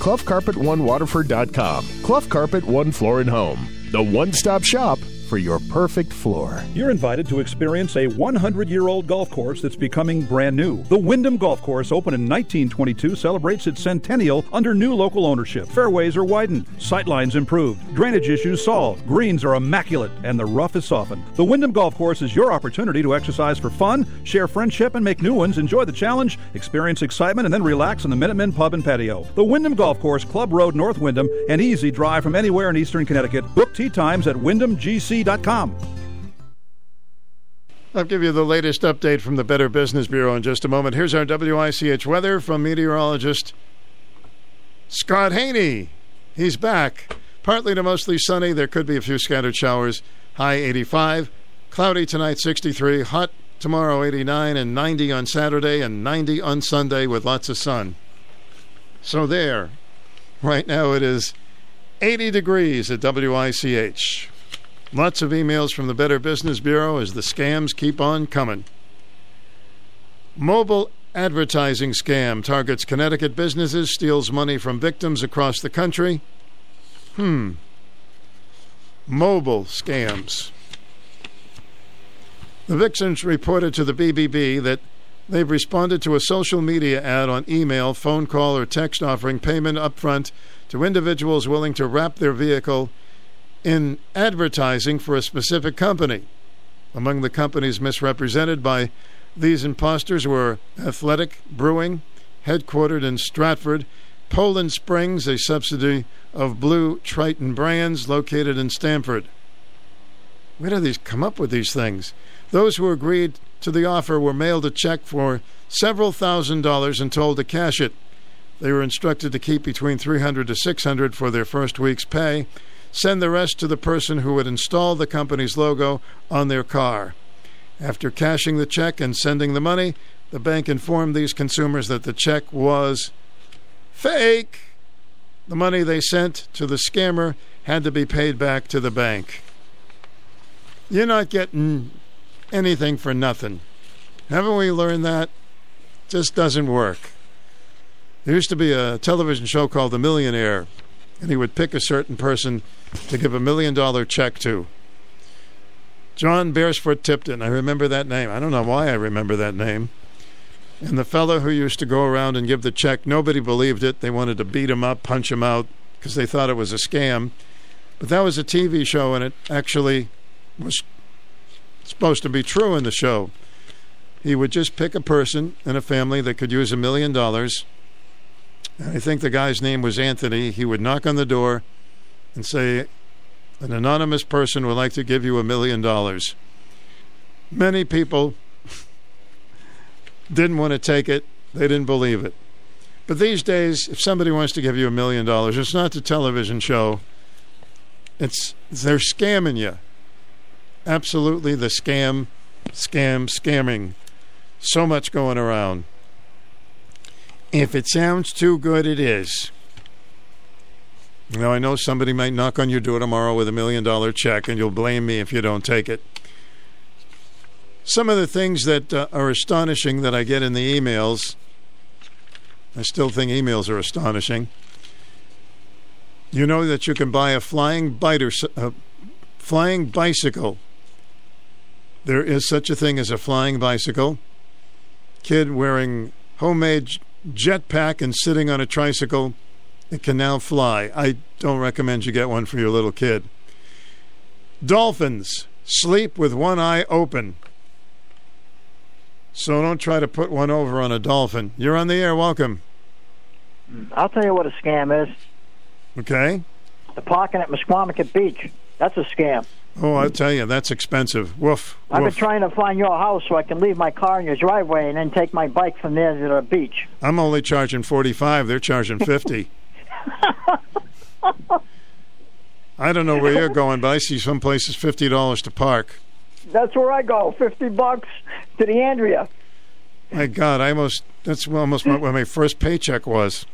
CloughCarpet1Waterford.com. Clough Carpet One Floor and Home, the one stop shop for your perfect floor. You're invited to experience a 100 year old golf course that's becoming brand new. The Windham Golf Course, opened in 1922, celebrates its centennial under new local ownership. Fairways are widened, sightlines improved, drainage issues solved, greens are immaculate, and the rough is softened. The Windham Golf Course is your opportunity to exercise for fun, share friendship, and make new ones. Enjoy the challenge, experience excitement, and then relax in the Minutemen Pub and Patio. The Windham Golf Course, Club Road, North Windham, an easy drive from anywhere in eastern Connecticut. Book tee times at windhamgc.com. I'll give you the latest update from the Better Business Bureau in just a moment. Here's our WICH weather from meteorologist Scott Haney He's back. Partly to mostly sunny. There could be a few scattered showers. High 85. Cloudy tonight, 63. Hot tomorrow, 89. And 90 on Saturday and 90 on Sunday with lots of sun. So there. Right now it is 80 degrees at WICH. Lots of emails from the Better Business Bureau as the scams keep on coming. Mobile advertising scam targets Connecticut businesses, steals money from victims across the country. Hmm. Mobile scams. The victims reported to the BBB that they've responded to a social media ad on email, phone call, or text offering payment upfront to individuals willing to wrap their vehicle in advertising for a specific company. Among the companies misrepresented by these imposters were Athletic Brewing, headquartered in Stratford, Poland Springs, a subsidiary of Blue Triton Brands, located in Stamford. Where do these come up with these things? Those who agreed to the offer were mailed a check for several thousand dollars and told to cash it. They were instructed to keep between 300 to 600 for their first week's pay, send the rest to the person who would install the company's logo on their car. After cashing the check and sending the money, the bank informed these consumers that the check was fake. The money they sent to the scammer had to be paid back to the bank. You're not getting anything for nothing. Haven't we learned that? Just doesn't work. There used to be a television show called The Millionaire, and he would pick a certain person to give a million dollar check to. John Beresford Tipton, I remember that name. I don't know why I remember that name. And the fellow who used to go around and give the check, nobody believed it. They wanted to beat him up, punch him out, because they thought it was a scam. But that was a TV show, and it actually was supposed to be true in the show. He would just pick a person in a family that could use a million dollars. And I think the guy's name was Anthony. He would knock on the door and say, An anonymous person would like to give you a million dollars. Many people didn't want to take it, they didn't believe it. But these days, if somebody wants to give you a million dollars, it's not the television show. It's they're scamming you. Absolutely the scam, scam, scamming. So much going around. If it sounds too good, it is. Now, I know somebody might knock on your door tomorrow with a million dollar check, and you'll blame me if you don't take it. Some of the things that uh, are astonishing that I get in the emails, I still think emails are astonishing. You know that you can buy a flying biter, a flying bicycle. There is such a thing as a flying bicycle. Kid wearing homemade jetpack and sitting on a tricycle. It can now fly. I don't recommend you get one for your little kid. Dolphins sleep with one eye open. So don't try to put one over on a dolphin. You're on the air. Welcome. I'll tell you what a scam is. Okay. The parking at Misquamicut Beach. That's a scam. Oh, I tell you, that's expensive. Woof. I've been trying to find your house so I can leave my car in your driveway and then take my bike from there to the beach. I'm only charging 45. They're charging 50. I don't know where you're going, but I see some places $50 to park. That's where I go. Fifty bucks to the Andrea. My God, I almost, that's almost what my first paycheck was.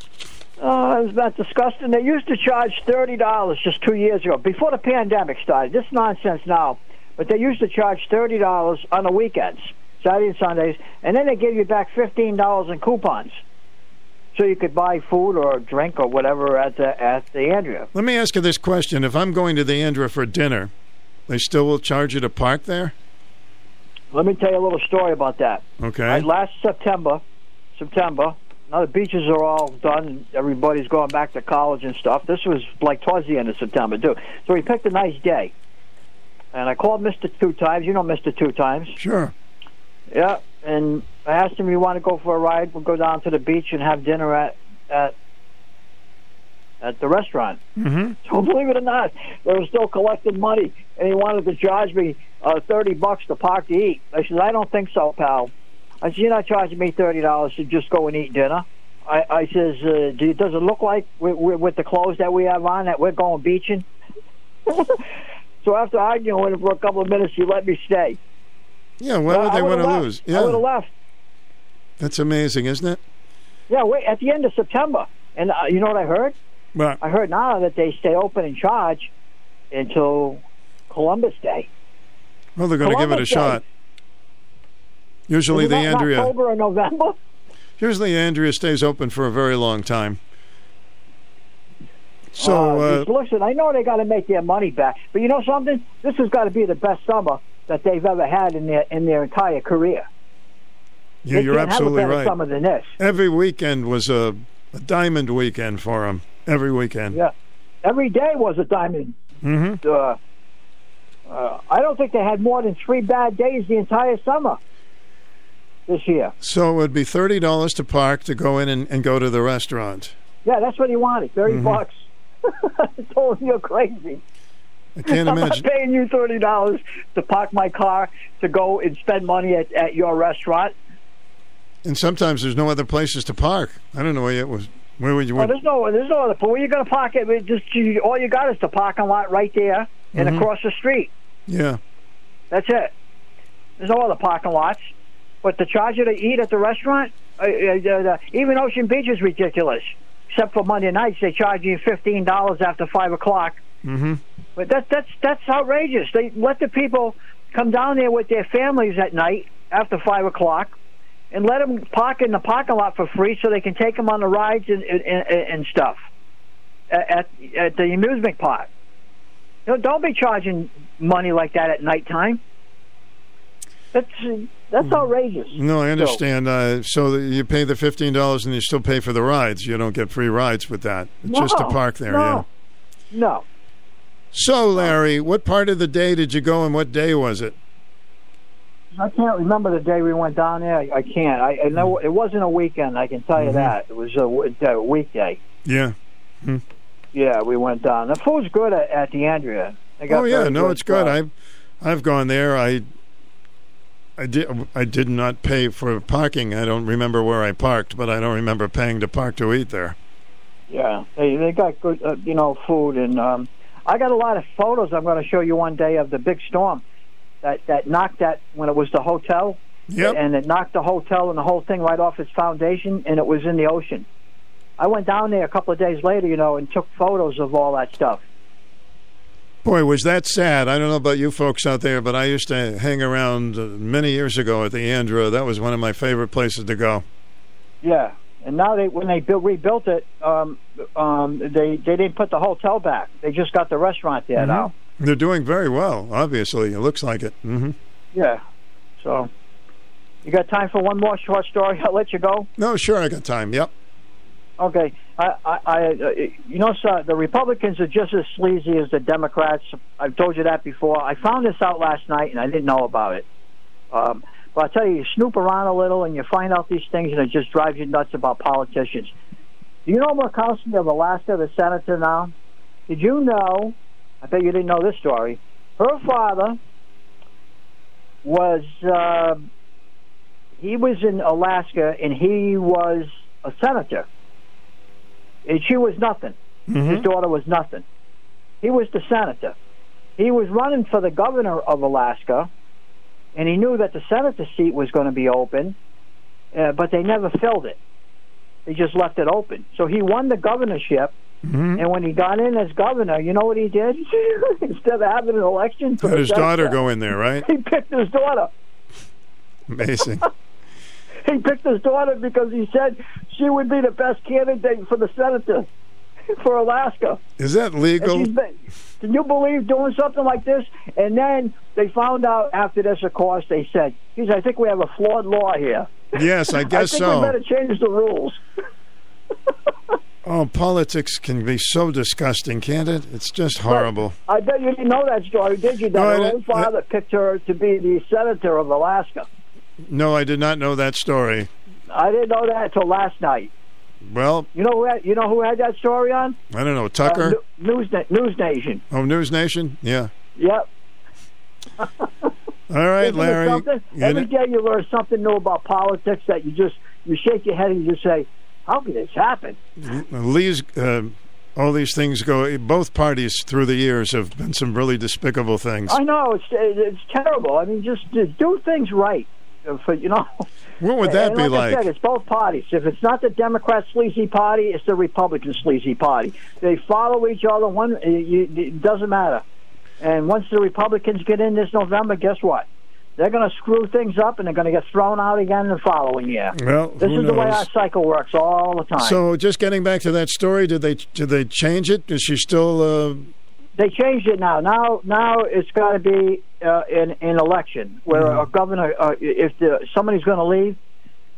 Oh, isn't that disgusting? They used to charge thirty dollars just two years ago, before the pandemic started. This nonsense now, but they used to charge thirty dollars on the weekends, Saturday and Sundays, and then they give you back fifteen dollars in coupons, so you could buy food or drink or whatever at the at the Andrea. Let me ask you this question. If I'm going to the Andrea for dinner, they still will charge you to park there? Let me tell you a little story about that. Okay. Right, last September, September. Now the beaches are all done. Everybody's going back to college and stuff. This was like towards the end of September too. So we picked a nice day, and I called Mister Two Times. You know Mister Two Times. Sure. Yeah, and I asked him, "You want to go for a ride? We'll go down to the beach and have dinner at at at the restaurant." Mm-hmm. So believe it or not, they were still collecting money, and he wanted to charge me uh, thirty bucks to park to eat. I said, "I don't think so, pal." I said, "You're not charging me thirty dollars to just go and eat dinner." I, I says, uh, do, does it look like with, with, with the clothes that we have on that we're going beaching? so after arguing with him for a couple of minutes, he let me stay. Yeah, why would they want to lose? I would have left. That's amazing, isn't it? Yeah, wait, at the end of September. And uh, you know what I heard? Right. I heard now that they stay open and charge until Columbus Day. Well, they're going to give it a Day. shot. Usually, the Andrea. October or November? Usually, Andrea stays open for a very long time. So, uh, just listen, I know they got to make their money back, but you know something? This has got to be the best summer that they've ever had in their in their entire career. Yeah, you're absolutely right. summer than this. Every weekend was a, a diamond weekend for them. Every weekend. Yeah, every day was a diamond. Mm-hmm. Uh, uh, I don't think they had more than three bad days the entire summer this year. So it would be thirty dollars to park to go in and, and go to the restaurant. Yeah, that's what he wanted. 30 Mhm. bucks. I told him you're crazy. I can't I'm imagine. not paying you thirty dollars to park my car to go and spend money at, at your restaurant. And sometimes there's no other places to park. I don't know where it was. Where would you? Oh, there's no, there's no other. Where you going to park it? It Just you, all you got is the parking lot right there and Mhm. across the street. yeah. That's it. There's no other parking lots. But to charge you to eat at the restaurant, uh, uh, uh, even Ocean Beach is ridiculous. Except for Monday nights, they charge you fifteen dollars after five o'clock. Mm-hmm. But that, that's that's outrageous. They let the people come down there with their families at night after five o'clock, and let them park in the parking lot for free, so they can take them on the rides and and, and, stuff at at the amusement park. Don't, don't be charging money like that at nighttime. That's that's outrageous. No, I So- understand. uh, so you pay the fifteen dollars and you still pay for the rides. You don't get free rides with that. It's just to park there. no. Yeah. No. So, Larry, what part of the day did you go, and what day was it? I can't remember the day we went down there. I, I can't. I, I know it wasn't a weekend. I can tell you Mhm. that it was a weekday. Yeah. Hmm. Yeah, we went down. The food's good at, at the Andrea. Oh yeah, no, it's good. uh, I've I've gone there. I I did I did not pay for parking. I don't remember where I parked, but I don't remember paying to park to eat there. Yeah, they they got good, uh, you know, food, and um, I got a lot of photos. I'm going to show you one day of the big storm that that knocked that when it was the hotel. Yep. And it knocked the hotel and the whole thing right off its foundation, and it was in the ocean. I went down there a couple of days later, you know, and took photos of all that stuff. Boy, was that sad. I don't know about you folks out there, but I used to hang around uh, many years ago at the Andrea. That was one of my favorite places to go. Yeah, and now they when they built, rebuilt it, um, um, they they didn't put the hotel back. They just got the restaurant there Mhm. now. They're doing very well. Obviously, it looks like it. hmm Yeah. So, you got time for one more short story? I'll let you go. No, sure, I got time. Yep. Okay. I, I, I uh, you know, sir, the Republicans are just as sleazy as the Democrats. I've told you that before. I found this out last night, and I didn't know about it. Um, but I tell you, you snoop around a little, and you find out these things, and it just drives you nuts about politicians. Do you know Murkowski of Alaska, the senator now? Did you know? I bet you didn't know this story. Her father was uh, he was in Alaska, and he was a senator and she was nothing. His daughter was nothing. He was the senator. He was running for the governor of Alaska, and he knew that the senator seat was going to be open, uh, but they never filled it. They just left it open. So he won the governorship, Mm-hmm. and when he got in as governor, you know what he did? Instead of having an election, the his daughter go in there, right? He picked his daughter. Amazing. He picked his daughter because he said she would be the best candidate for the senator for Alaska. Is that legal? been- Can you believe doing something like this? And then they found out after this, of course, they said, geez, I think we have a flawed law here. Yes, I guess I think so. we better change the rules. Oh, politics can be so disgusting, can't it? It's just horrible. I bet you didn't know that story, did you? That No, her own father picked her to be the senator of Alaska. No, I did not know that story. I didn't know that until last night. Well, You know who had, you know who had that story on? I don't know. Tucker? Uh, News, News Nation. oh, News Nation? Yeah. Yep. All right, Isn't Larry. You day you learn something new about politics that you just you shake your head and you just say, How could this happen? Lee's, uh, all these things go. Both parties through the years have been some really despicable things. I know it's it's terrible. I mean, just, just do things right. uh, For you know, What would that And be like? I said, it's both parties. If it's not the Democrat sleazy party, it's the Republican sleazy party. They follow each other. One, you, it doesn't matter. And once the Republicans get in this November, guess what? They're going to screw things up, and they're going to get thrown out again the following year. Well, this is the way our cycle works all the time. So, just getting back to that story, did they did they change it? Is she still? Uh, they changed it now. Now, now it's got to be uh, in an election where Mm-hmm. a governor, uh, if the, somebody's going to leave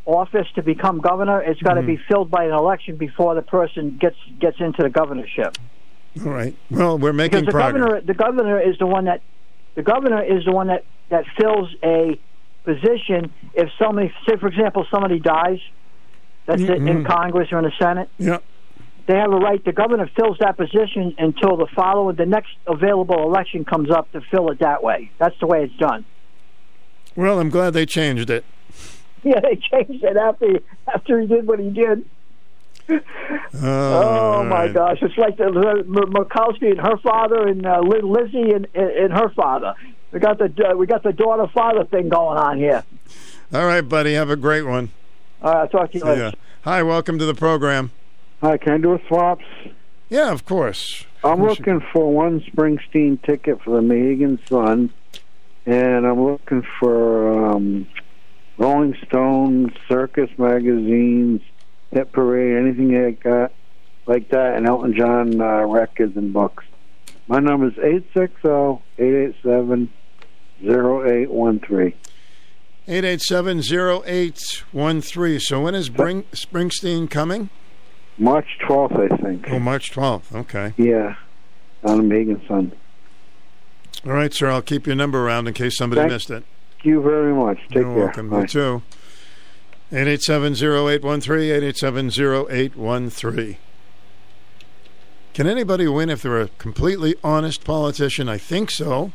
office to become governor, it's got to Mm-hmm. be filled by an election before the person gets gets into the governorship. all right. Well, we're making Because the progress. governor, the governor is the one that the governor is the one that that fills a position. If somebody, say for example, somebody dies, that's it, in. Mm-hmm. Congress or in the Senate. Yeah. They have a right. The governor fills that position until the following, the next available election comes up to fill it that way. That's the way it's done. Well, I'm glad they changed it. Yeah, they changed it after after he did what he did. Oh my right. gosh! It's like the, the Murkowski and her father, and uh, Lizzie and, and her father. We got the uh, we got the daughter father thing going on here. All right, buddy. Have a great one. All right, I'll talk to you See later. ya. Hi, welcome to the program. Hi, can I do a swaps? Yeah, of course. I'm looking for one Springsteen ticket for the Mohegan Sun, and I'm looking for um, Rolling Stone, Circus magazines, Hit Parade, anything like that, like that, and Elton John uh, records and books. My number is eight six zero eight eight seven zero eight one three. 887-0813. So when is Bring, Springsteen coming? March 12th, I think. Oh, March 12th. Okay. Yeah, on the Mohegan Sun. All right, sir. I'll keep your number around in case somebody Thank missed it. Thank you very much. Take You're care. welcome. Bye. You too. 887-0813, 887-0813. Can anybody win if they're a completely honest politician? I think so.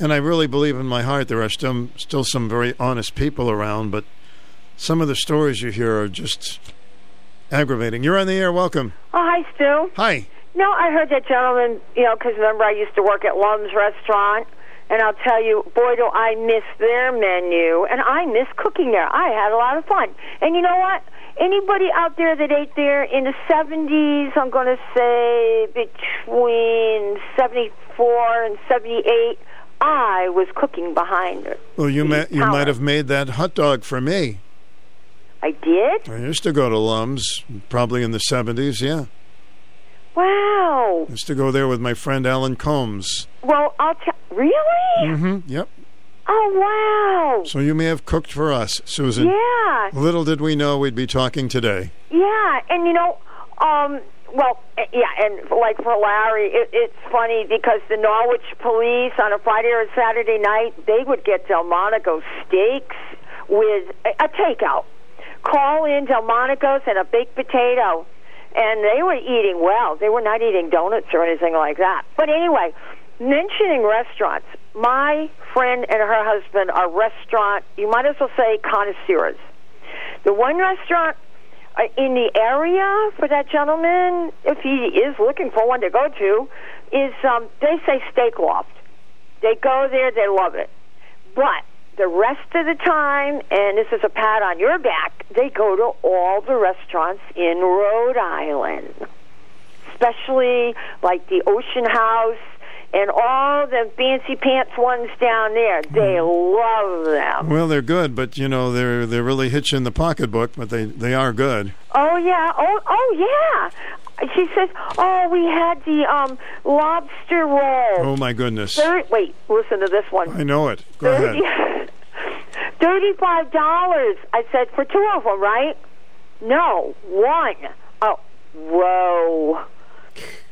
And I really believe in my heart there are still, still some very honest people around, but some of the stories you hear are just aggravating. You're on the air. Welcome. Oh, hi, Stu. Hi. No, I heard that gentleman, you know, because remember I used to work at Lum's restaurant, and I'll tell you, boy, do I miss their menu, and I miss cooking there. I had a lot of fun. And you know what? Anybody out there that ate there in the 70s, I'm going to say between 74 and 78, I was cooking behind it. Well, you ma- you might have made that hot dog for me. I did? I used to go to Lum's, probably in the 70s, yeah. Wow. I used to go there with my friend Alan Combs. Well, I'll tell. Really? Mm-hmm. Yep. Oh, wow. So you may have cooked for us, Susan. Yeah. Little did we know we'd be talking today. Yeah, and you know, um, well, eh, yeah, and like for Larry, it, it's funny because the Norwich police on a Friday or a Saturday night, they would get Delmonico steaks with a, a takeout. Call in Delmonico's and a baked potato. And they were eating well. They were not eating donuts or anything like that. But anyway, mentioning restaurants, my friend and her husband are restaurant, you might as well say connoisseurs. The one restaurant uh, in the area for that gentleman, if he is looking for one to go to, is um, they say Steak Loft. They go there, they love it. But the rest of the time, and this is a pat on your back, they go to all the restaurants in Rhode Island, especially like the Ocean House and all the fancy pants ones down there. They hmm. love them. Well, they're good, but you know they're they're really hitching the pocketbook, but they they are good. Oh yeah. Oh oh yeah. She says, "Oh, we had the um lobster roll." Oh my goodness! Thir- wait, listen to this one. I know it. Go ahead. Thirty-five dollars. I said for two of them, right? No, one. Oh, whoa.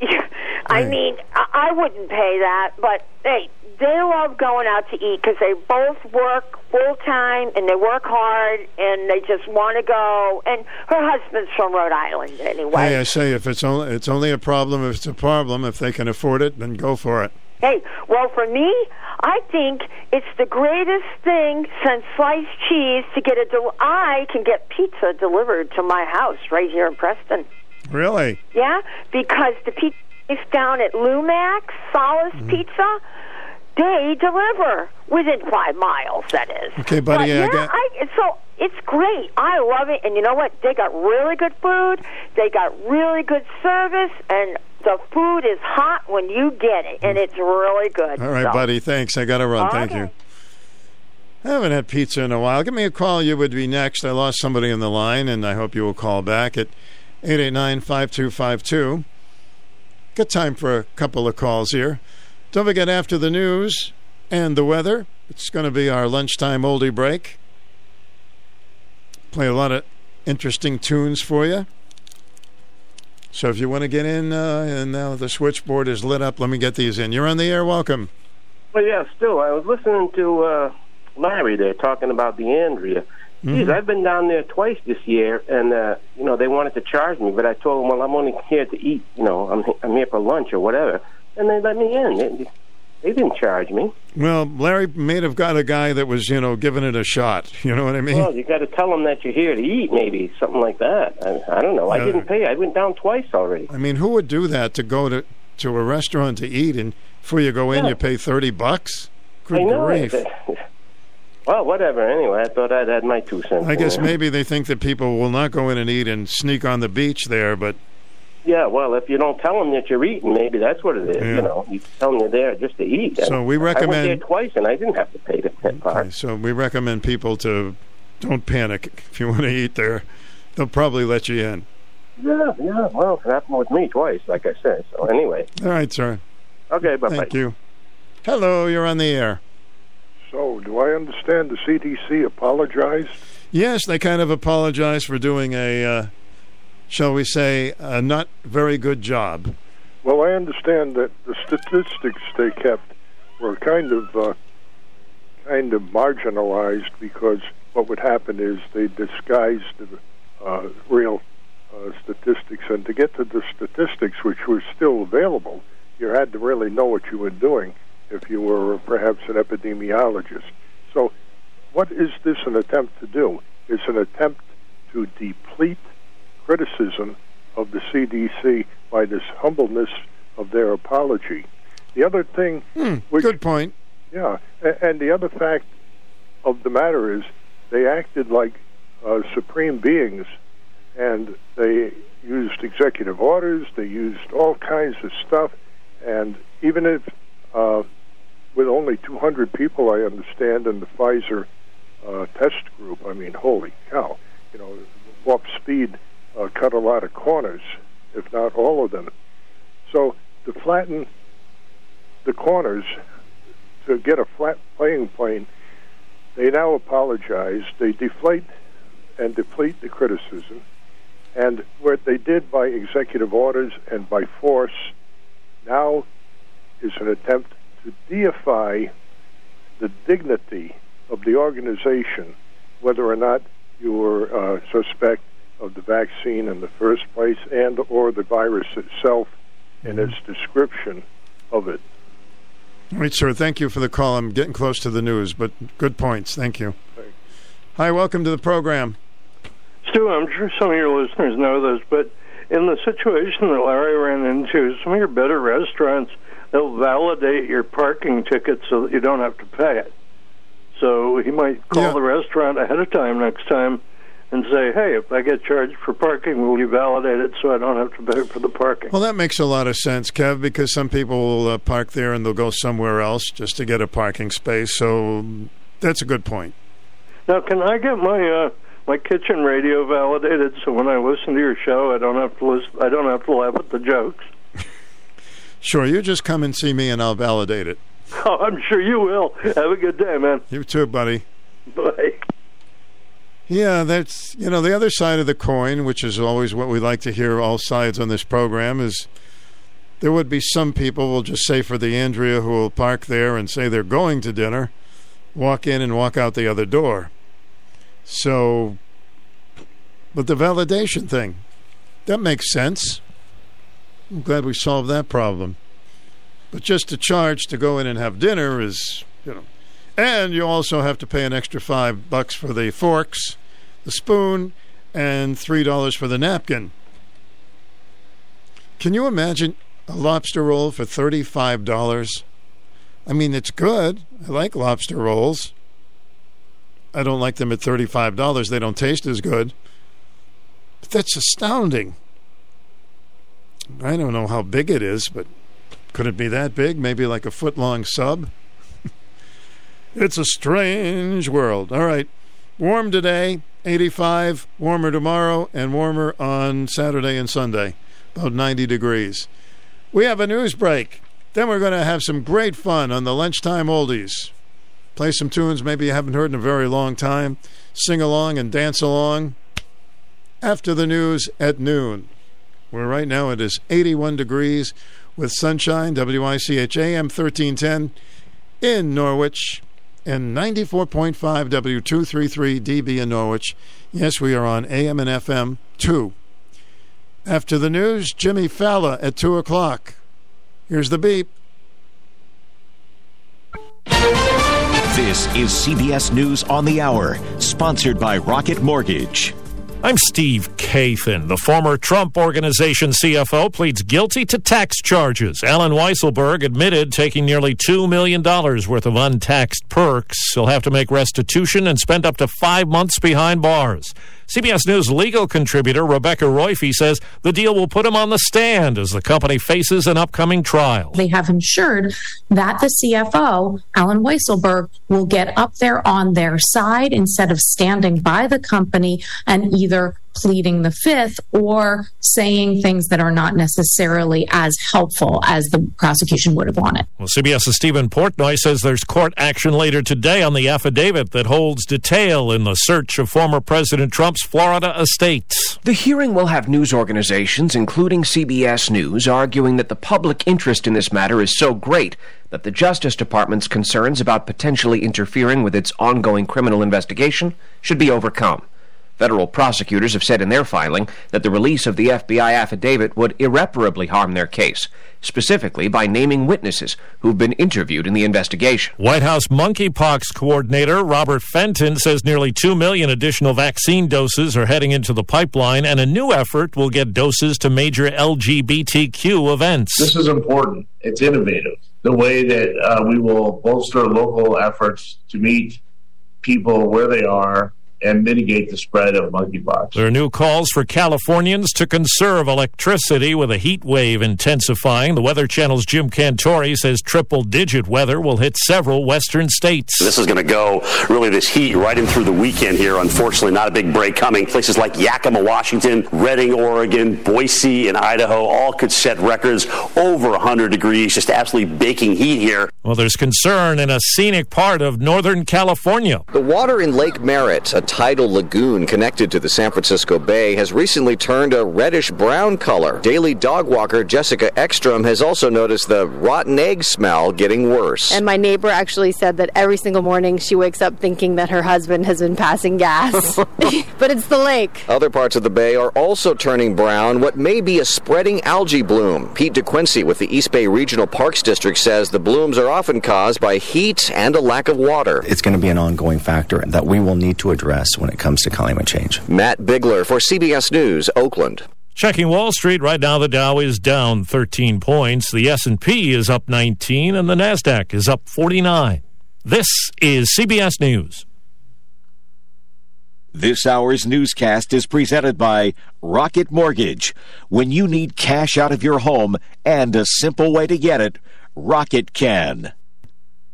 I mean, I, I wouldn't pay that, but hey, they love going out to eat because they both work full time and they work hard and they just want to go. And her husband's from Rhode Island anyway. Hey, I say if it's only it's only a problem if it's a problem. If they can afford it, then go for it. Hey, well, for me, I think it's the greatest thing since sliced cheese to get a. Del- I can get pizza delivered to my house right here in Preston. Really? Yeah, because the pizza is down at Lumax, Solace Mm-hmm. Pizza. They deliver within five miles. That is. Okay, buddy, But I yeah, got- I, so it's great. I love it, and you know what? They got really good food. They got really good service, and the food is hot when you get it, and it's really good. Mm. All right, So- buddy. Thanks. I got to run. Thank you. I haven't had pizza in a while. Give me a call. You would be next. I lost somebody in the line, and I hope you will call back at 889 5252. Got time for a couple of calls here. Don't forget, after the news and the weather, it's going to be our lunchtime oldie break. Play a lot of interesting tunes for you. So if you want to get in, uh, and now the switchboard is lit up, let me get these in. You're on the air. Welcome. Well, yeah, still, I was listening to uh, Larry there talking about the Andrea. Geez, Mhm. I've been down there twice this year, and uh, you know they wanted to charge me, but I told them, well, I'm only here to eat. You know, I'm I'm here for lunch or whatever, and they let me in. They, they didn't charge me. Well, Larry may have got a guy that was, you know, giving it a shot. You know what I mean? Well, you got to tell them that you're here to eat, maybe something like that. I, I don't know. I didn't pay. I went down twice already. I mean, who would do that to go to to a restaurant to eat, and before you go in, Yeah. you pay thirty bucks? Good I know. grief! Well, whatever. Anyway, I thought I'd add my two cents. I guess there. maybe they think that people will not go in and eat and sneak on the beach there, but Yeah, well, if you don't tell them that you're eating, maybe that's what it is. Yeah. You know, you tell them you're there just to eat. So And we I went recommend- there twice, and I didn't have to pay the that part. so we recommend people to don't panic if you want to eat there. They'll probably let you in. Yeah, yeah. Well, it happened with me twice, like I said. So anyway, All right, sir. okay, bye bye. Thank you. Hello, you're on the air. So, do I understand the CDC apologized? Yes, they kind of apologize for doing a, uh, shall we say, a not very good job. Well, I understand that the statistics they kept were kind of uh, kind of marginalized because what would happen is they disguised the uh, real uh, statistics, and to get to the statistics which were still available, you had to really know what you were doing if you were perhaps an epidemiologist. So, what is this an attempt to do? It's an attempt to deplete criticism of the CDC by this humbleness of their apology. The other thing, which, good point. Yeah, and the other fact of the matter is they acted like uh, supreme beings, and they used executive orders. They used all kinds of stuff, and even if uh, with only 200 people, I understand, in the Pfizer uh, test group. I mean, holy cow! You know, warp speed uh, cut a lot of corners, if not all of them. So to flatten the corners, to get a flat playing plane, they now apologize. They deflate and deplete the criticism. And what they did by executive orders and by force now is an attempt to deify the dignity of the organization, whether or not you were uh, suspect of the vaccine in the first place and or the virus itself in its mm-hmm. description of it. All right, sir. Thank you for the call. I'm getting close to the news, but good points. Thank you. Hi, welcome to the program. Stu, I'm sure some of your listeners know this, but in the situation that Larry ran into, some of your better restaurants, they'll validate your parking ticket so that you don't have to pay it. So he might call the restaurant ahead of time next time and say, hey, if I get charged for parking, will you validate it so I don't have to pay for the parking? Well, that makes a lot of sense, Kev, because some people will uh, park there and they'll go somewhere else just to get a parking space. So that's a good point. Now, can I get my uh, my kitchen radio validated so when I listen to your show, I don't have to listen, I don't have to laugh at the jokes? Sure, you just come and see me and I'll validate it. Oh, I'm sure you will. Have a good day, man. You too, buddy. Bye. Yeah, that's you know the other side of the coin, which is always what we like to hear all sides on this program is there would be some people will just say for the Andrea who will park there and say they're going to dinner, walk in and walk out the other door. So but the validation thing, that makes sense. I'm glad we solved that problem. But just to charge to go in and have dinner is, you know. And you also have to pay an extra five bucks for the forks, the spoon, and three dollars for the napkin. Can you imagine a lobster roll for thirty-five dollars? I mean, it's good. I like lobster rolls. I don't like them at thirty-five dollars. They don't taste as good. But that's astounding. I don't know how big it is, but could it be that big? Maybe like a foot long sub? it's a strange world. All right. Warm today, 85, warmer tomorrow, and warmer on Saturday and Sunday, about 90 degrees. We have a news break. Then we're going to have some great fun on the lunchtime oldies. Play some tunes maybe you haven't heard in a very long time. Sing along and dance along after the news at noon. Where right now it is 81 degrees with sunshine, WICH AM 1310 in Norwich and 94.5 W233 DB in Norwich. Yes, we are on AM and FM 2. After the news, Jimmy Falla at 2 o'clock. Here's the beep. This is CBS News on the Hour, sponsored by Rocket Mortgage. I'm Steve Kathan. The former Trump Organization CFO pleads guilty to tax charges. Allen Weisselberg admitted taking nearly $2 million worth of untaxed perks. He'll have to make restitution and spend up to five months behind bars. CBS News legal contributor Rebecca Roiphe says the deal will put him on the stand as the company faces an upcoming trial. They have ensured that the CFO, Allen Weisselberg, will get up there on their side instead of standing by the company and either pleading the fifth or saying things that are not necessarily as helpful as the prosecution would have wanted. Well, CBS's Steven Portnoy says there's court action later today on the affidavit that holds detail in the search of former President Trump's Florida estates. The hearing will have news organizations, including CBS News, arguing that the public interest in this matter is so great that the Justice Department's concerns about potentially interfering with its ongoing criminal investigation should be overcome. Federal prosecutors have said in their filing that the release of the FBI affidavit would irreparably harm their case, specifically by naming witnesses who've been interviewed in the investigation. White House monkeypox coordinator Robert Fenton says nearly 2 million additional vaccine doses are heading into the pipeline, and a new effort will get doses to major LGBTQ events. This is important. It's innovative. The way that uh, we will bolster local efforts to meet people where they are and mitigate the spread of monkeypox. There are new calls for Californians to conserve electricity with a heat wave intensifying. The Weather Channel's Jim Cantore says triple digit weather will hit several western states. This is going to go really this heat right in through the weekend here. Unfortunately, not a big break coming. Places like Yakima, Washington, Redding, Oregon, Boise, and Idaho all could set records over 100 degrees, just absolutely baking heat here. Well, there's concern in a scenic part of Northern California. The water in Lake Merritt, a tidal lagoon connected to the San Francisco Bay, has recently turned a reddish brown color. Daily dog walker Jessica Ekstrom has also noticed the rotten egg smell getting worse. And my neighbor actually said that every single morning she wakes up thinking that her husband has been passing gas. but it's the lake. Other parts of the bay are also turning brown, what may be a spreading algae bloom. Pete DeQuincy with the East Bay Regional Parks District says the blooms are often caused by heat and a lack of water. It's going to be an ongoing factor that we will need to address when it comes to climate change. Matt Bigler for CBS News, Oakland. Checking Wall Street right now the Dow is down 13 points, the S&P is up 19 and the Nasdaq is up 49. This is CBS News. This hour's newscast is presented by Rocket Mortgage. When you need cash out of your home and a simple way to get it, Rocket can.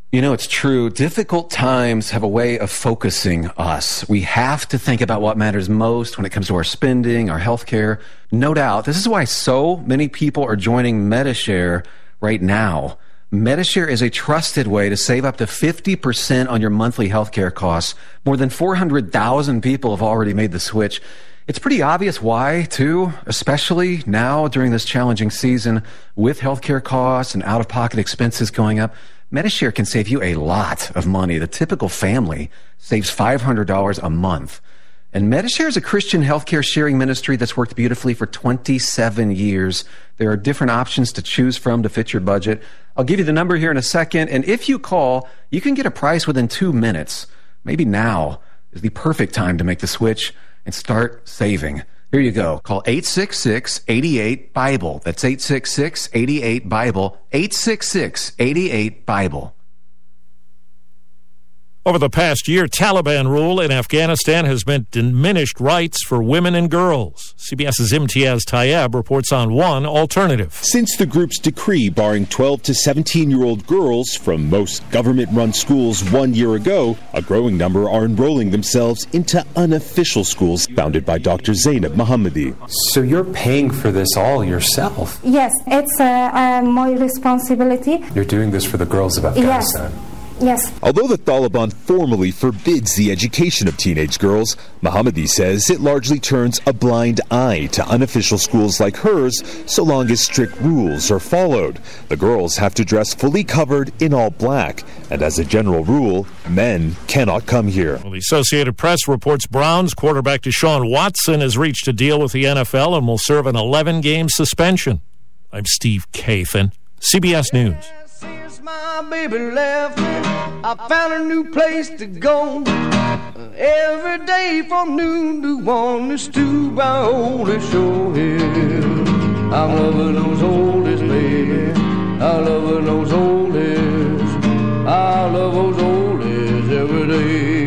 You know, it's true. Difficult times have a way of focusing us. We have to think about what matters most when it comes to our spending, our health care. No doubt. This is why so many people are joining Medi-Share right now. Medi-Share is a trusted way to save up to 50% on your monthly healthcare costs. More than 400,000 people have already made the switch. It's pretty obvious why, too, especially now during this challenging season with healthcare costs and out of pocket expenses going up. Medi-Share can save you a lot of money. The typical family saves $500 a month. And Medi-Share is a Christian healthcare sharing ministry that's worked beautifully for 27 years. There are different options to choose from to fit your budget. I'll give you the number here in a second. And if you call, you can get a price within two minutes. Maybe now is the perfect time to make the switch and start saving. Here you go. Call 866 88 Bible. That's 866 88 Bible. 866 88 Bible. Over the past year, Taliban rule in Afghanistan has meant diminished rights for women and girls. CBS's Imtiaz Tayeb reports on one alternative. Since the group's decree barring 12 to 17 year old girls from most government run schools one year ago, a growing number are enrolling themselves into unofficial schools founded by Dr. Zainab Mohammadi. So you're paying for this all yourself? Yes, it's uh, uh, my responsibility. You're doing this for the girls of Afghanistan? Yes. Yes. Although the Taliban formally forbids the education of teenage girls, Mohammadi says it largely turns a blind eye to unofficial schools like hers so long as strict rules are followed. The girls have to dress fully covered in all black, and as a general rule, men cannot come here. Well, the Associated Press reports Browns quarterback Deshaun Watson has reached a deal with the NFL and will serve an 11 game suspension. I'm Steve Kathan, CBS News my baby left, me, I found a new place to go. Every day from noon to one, it's two by Holy Show Hill. I'm loving those oldies, baby. I love those oldies. I love those oldies every day.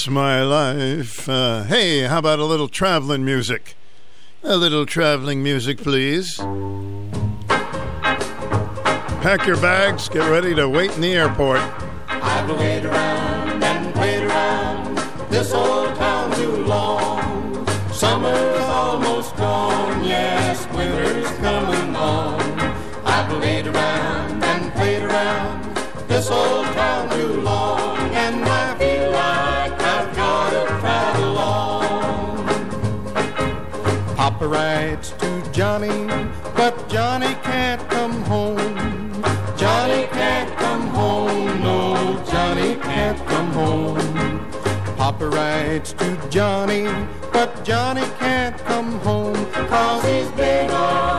It's My Life. Uh, hey, how about a little traveling music? A little traveling music, please. Pack your bags, get ready to wait in the airport. I've played around and played around this old town too long. Summer Johnny, but Johnny can't come home. Johnny can't come home, no, Johnny can't come home. Papa writes to Johnny, but Johnny can't come home, cause he's been on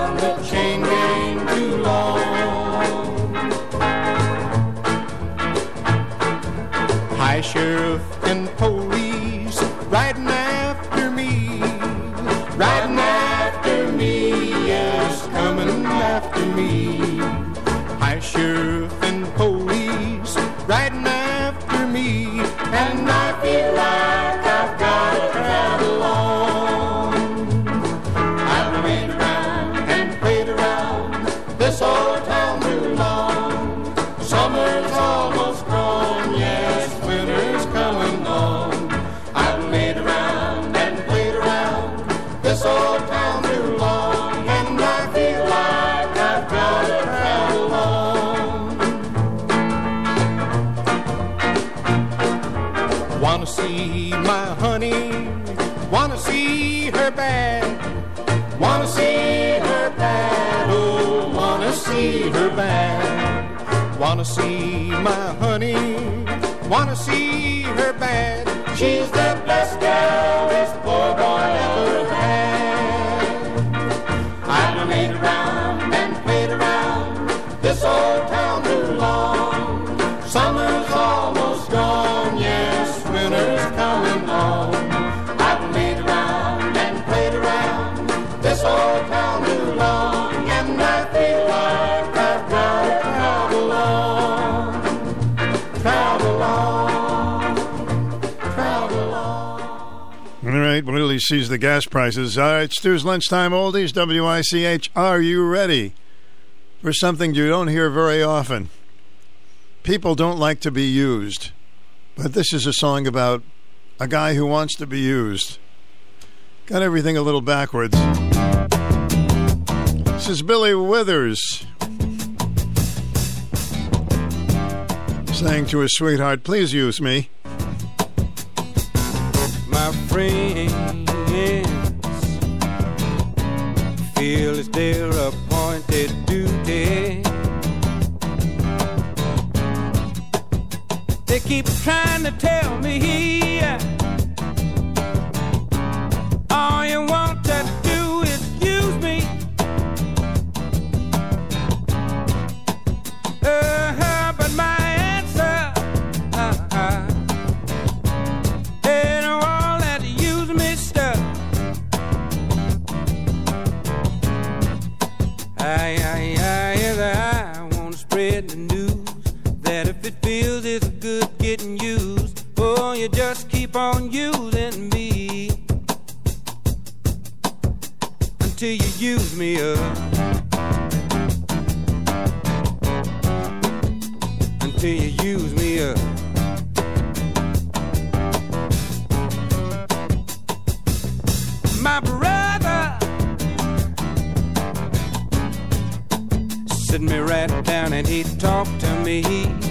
She's the best gal Willie sees the gas prices. All right, Stu's Lunchtime Oldies, WICH. Are you ready for something you don't hear very often? People don't like to be used, but this is a song about a guy who wants to be used. Got everything a little backwards. This is Billy Withers saying to his sweetheart, Please use me. Friends feel it's their appointed duty. They keep trying to tell me all you want to keep on using me until you use me up. Until you use me up. My brother sit me right down and he talked to me.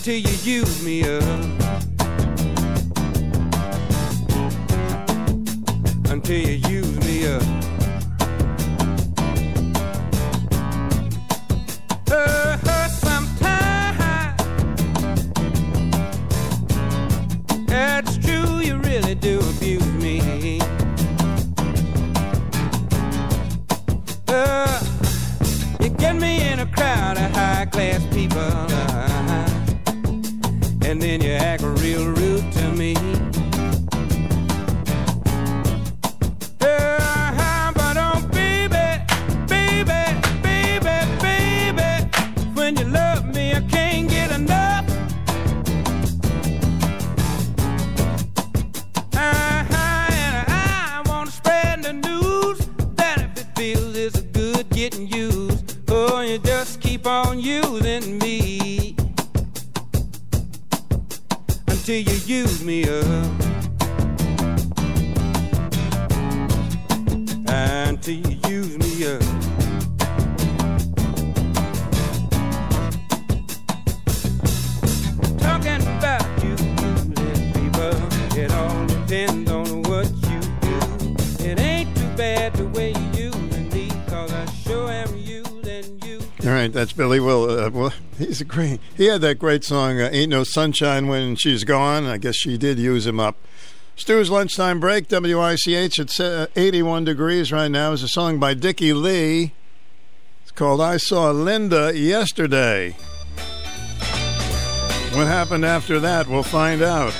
until you use me up. Until you use me up. Uh, sometimes it's true you really do abuse me. Uh, you get me in a crowd and then you act real right, that's Billy Will. Uh, well, he's a great. He had that great song, uh, "Ain't No Sunshine When She's Gone." I guess she did use him up. Stu's lunchtime break. WICH. It's uh, 81 degrees right now. Is a song by Dickie Lee. It's called "I Saw Linda Yesterday." What happened after that? We'll find out.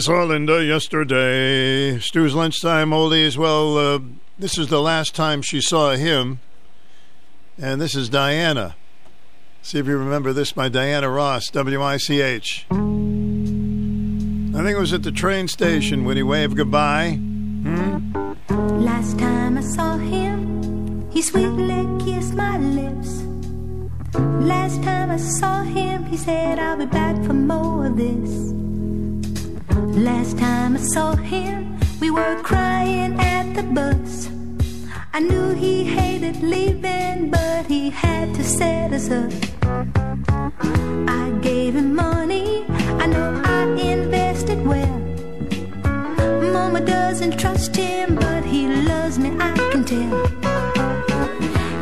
I saw yesterday. Stu's lunchtime oldies. Well, uh, this is the last time she saw him, and this is Diana. See if you remember this by Diana Ross, WICH. I think it was at the train station when he waved goodbye. Hmm? Last time I saw him, he sweetly kissed my lips. Last time I saw him, he said, I'll be back for more of this. Last time I saw him, we were crying at the bus. I knew he hated leaving, but he had to set us up. I gave him money, I know I invested well. Mama doesn't trust him, but he loves me, I can tell.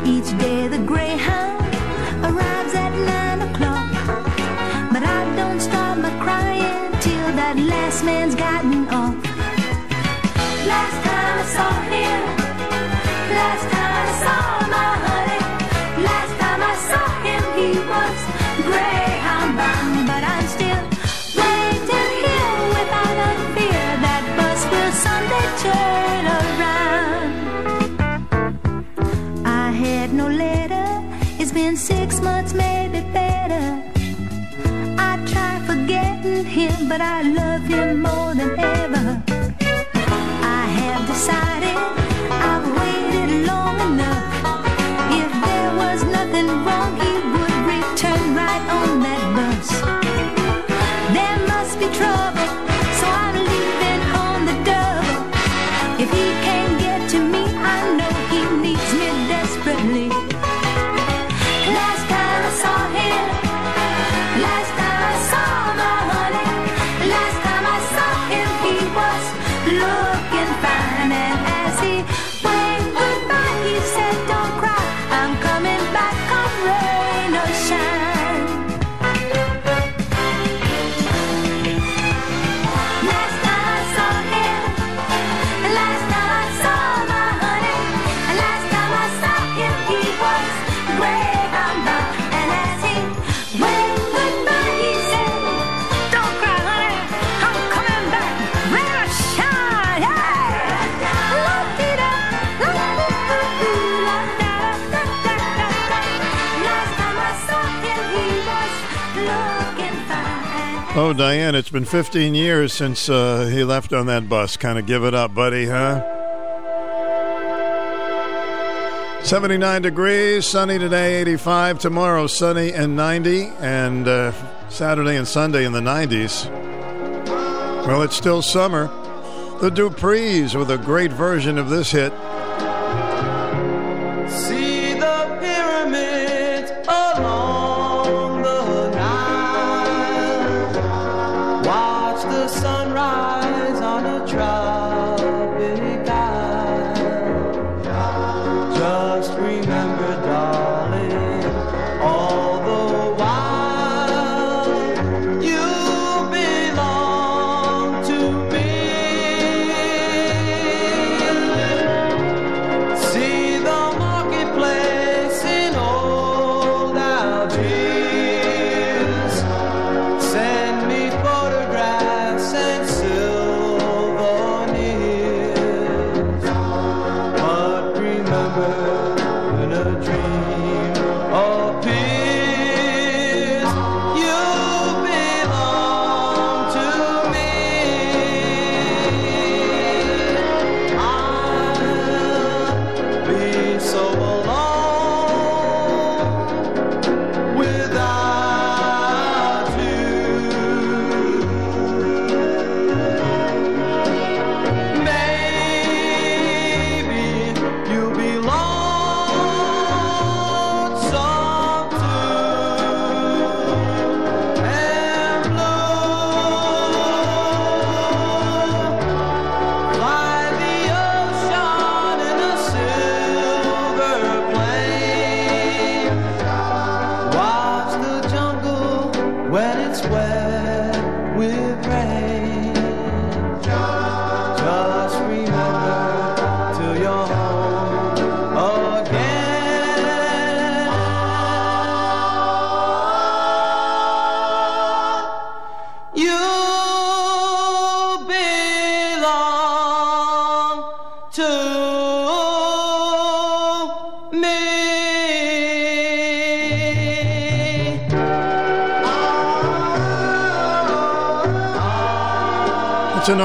Each day the Greyhound arrives at nine o'clock, but I don't stop my crying last man's gotten off. Last time I saw him, last time I saw my honey, last time I saw him he was Greyhound bound, but I'm still waiting here without a fear. That bus will someday turn around. I had no letter, it's been six months, maybe him, but I love him more than ever. Oh, Diane, it's been 15 years since uh, he left on that bus. Kind of give it up, buddy, huh? 79 degrees, sunny today, 85. Tomorrow, sunny and 90. And uh, Saturday and Sunday in the 90s. Well, it's still summer. The Duprees with a great version of this hit.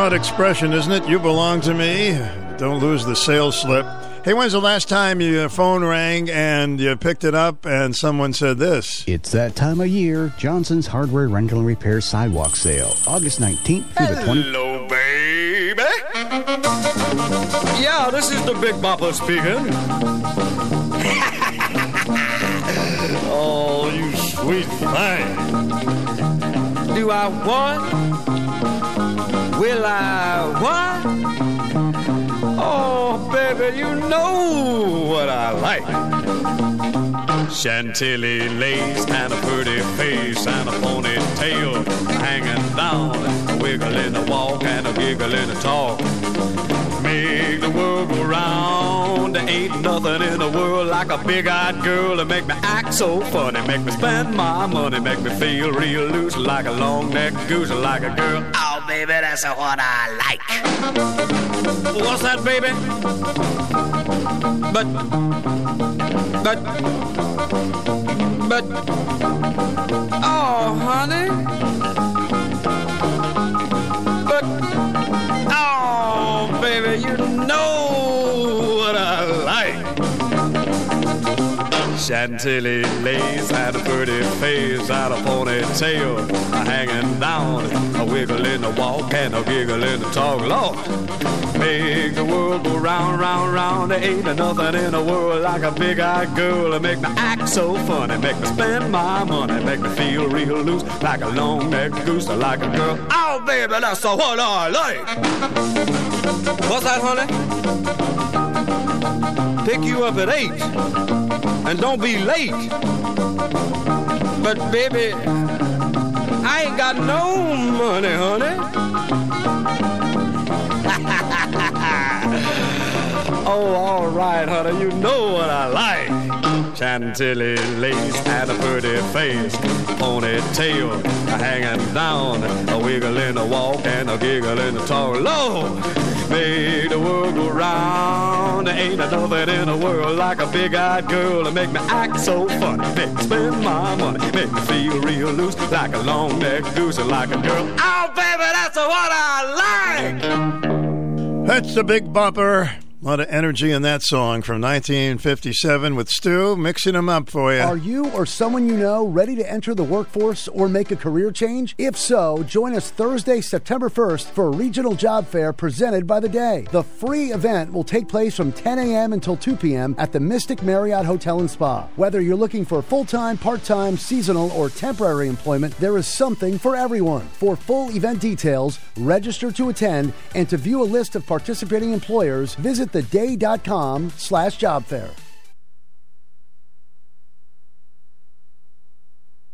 It's odd expression, isn't it? You belong to me. Don't lose the sales slip. Hey, when's the last time your phone rang and you picked it up and someone said this? It's that time of year. Johnson's Hardware Rental and Repair Sidewalk Sale, August 19th through the 20th. Hello, baby. Yeah, this is the Big Bopper speaking. oh, you sweet thing. Do I what? Will I what? Oh, baby, you know what I like. Chantilly lace and a pretty face and a ponytail hanging down, wiggle in the walk and a giggle in the talk. Make the world go round. There ain't nothing in the world like a big-eyed girl to make me act so funny, make me spend my money, make me feel real loose like a long-necked goose, like a girl. Oh, baby, that's what I like. What's that, baby? But, but, but, oh, honey. Baby, you know Chantilly lace and a pretty face and a ponytail a hanging down, a wiggle in the walk and a giggle in the talk. Lord, make the world go round, round, round. There ain't nothing in the world like a big-eyed girl to make me act so funny, make me spend my money, make me feel real loose like a long-necked goose, like a girl. Oh, baby, that's what I like. What's that, honey? Pick you up at eight and don't be late. But baby, I ain't got no money, honey. oh, all right, honey, you know what I like. Chantilly lace and a pretty face, ponytail hanging down, a wiggle in the walk and a giggle in the talk. Lord, make the world go round. There ain't nothing in the world like a big-eyed girl to make me act so funny, make me spend my money, make me feel real loose like a long-necked goose like a girl. Oh, baby, that's what I like. That's the Big Bopper. A lot of energy in that song from 1957 with Stu mixing them up for you. Are you or someone you know ready to enter the workforce or make a career change? If so, join us Thursday, September 1st for a regional job fair presented by the Day. The free event will take place from 10 a.m. until 2 p.m. at the Mystic Marriott Hotel and Spa. Whether you're looking for full time, part time, seasonal, or temporary employment, there is something for everyone. For full event details, register to attend, and to view a list of participating employers, visit theday.com slash job fair.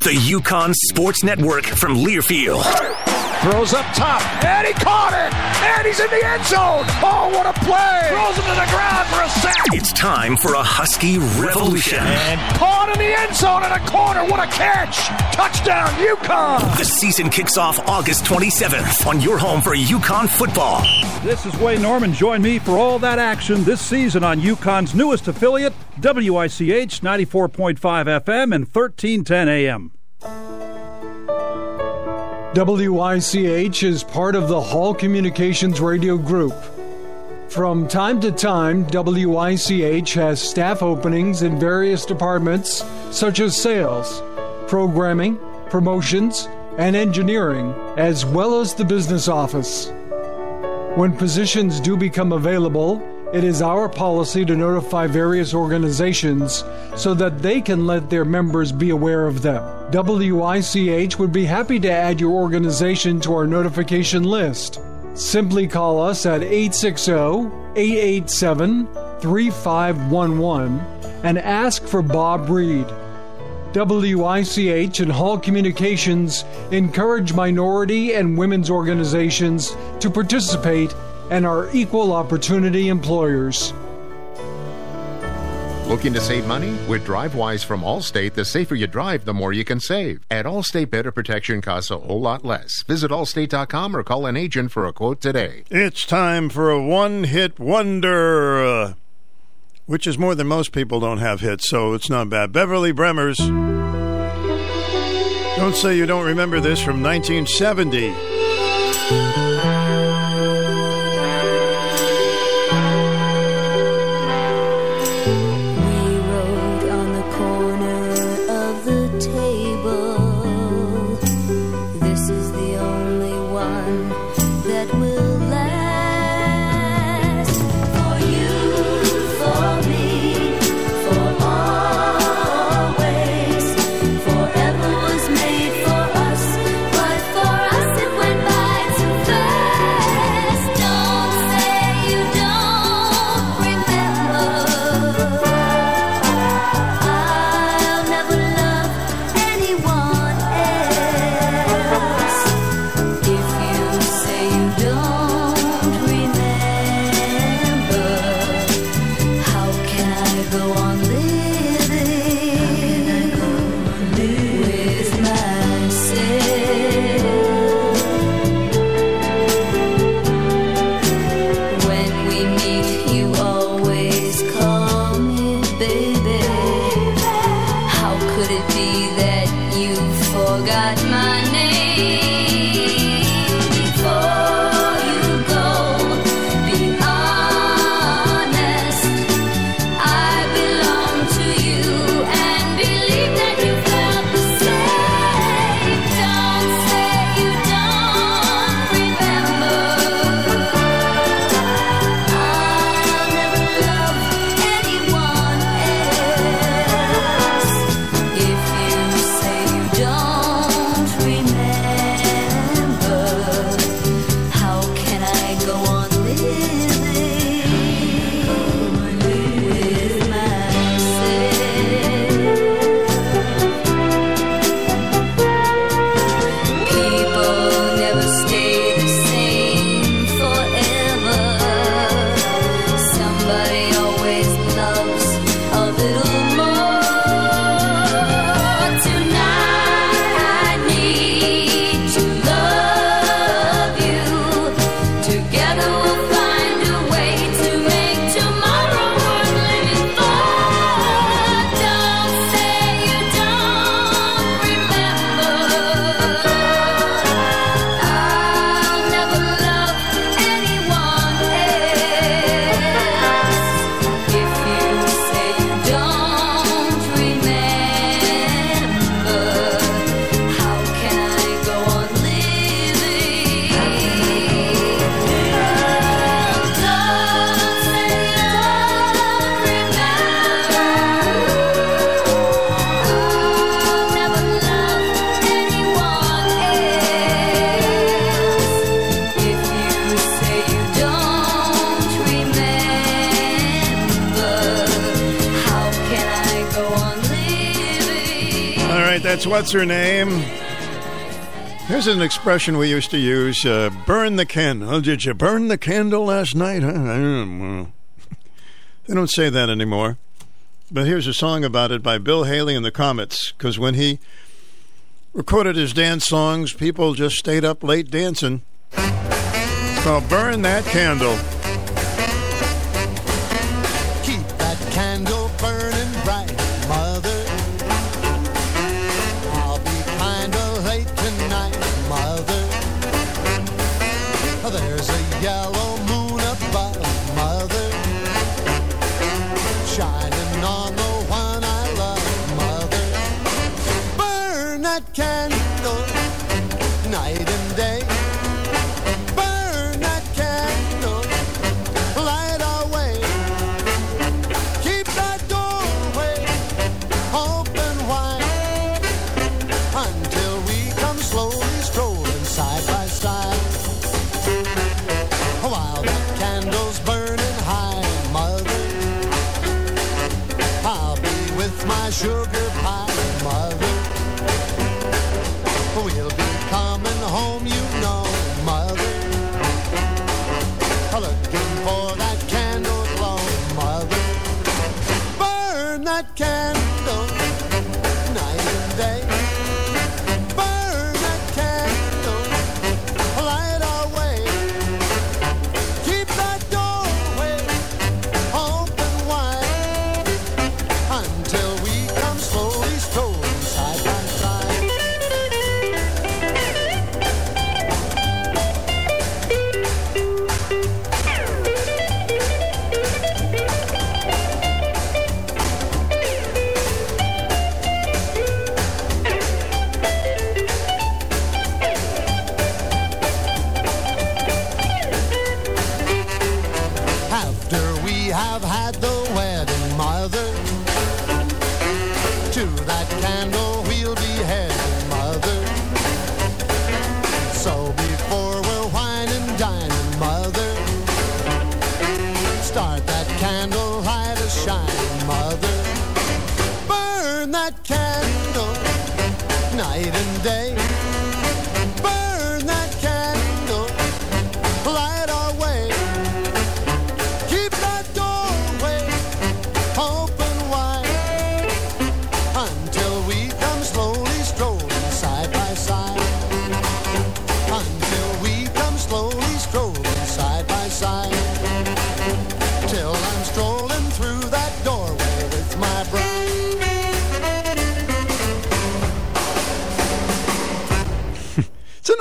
The UConn Sports Network from Learfield. Throws up top, and he caught it, and he's in the end zone. Oh, what a play! Throws him to the ground for a sack. It's time for a Husky revolution. And caught in the end zone in a corner. What a catch! Touchdown, UConn! The season kicks off August 27th on your home for UConn football. This is Wayne Norman. Join me for all that action this season on UConn's newest affiliate, WICH 94.5 FM and 1310 AM. WICH is part of the Hall Communications Radio Group. From time to time, WICH has staff openings in various departments such as sales, programming, promotions, and engineering, as well as the business office. When positions do become available, it is our policy to notify various organizations so that they can let their members be aware of them. WICH would be happy to add your organization to our notification list. Simply call us at 860 887 3511 and ask for Bob Reed. WICH and Hall Communications encourage minority and women's organizations to participate and are equal opportunity employers. Looking to save money? With DriveWise from Allstate, the safer you drive, the more you can save. At Allstate, better protection costs a whole lot less. Visit allstate.com or call an agent for a quote today. It's time for a one hit wonder, uh, which is more than most people don't have hits, so it's not bad. Beverly Bremers. Don't say you don't remember this from 1970. That's what's her name. Here's an expression we used to use: uh, "Burn the candle." Oh, did you burn the candle last night? They don't say that anymore. But here's a song about it by Bill Haley and the Comets. Because when he recorded his dance songs, people just stayed up late dancing. It's called "Burn That Candle."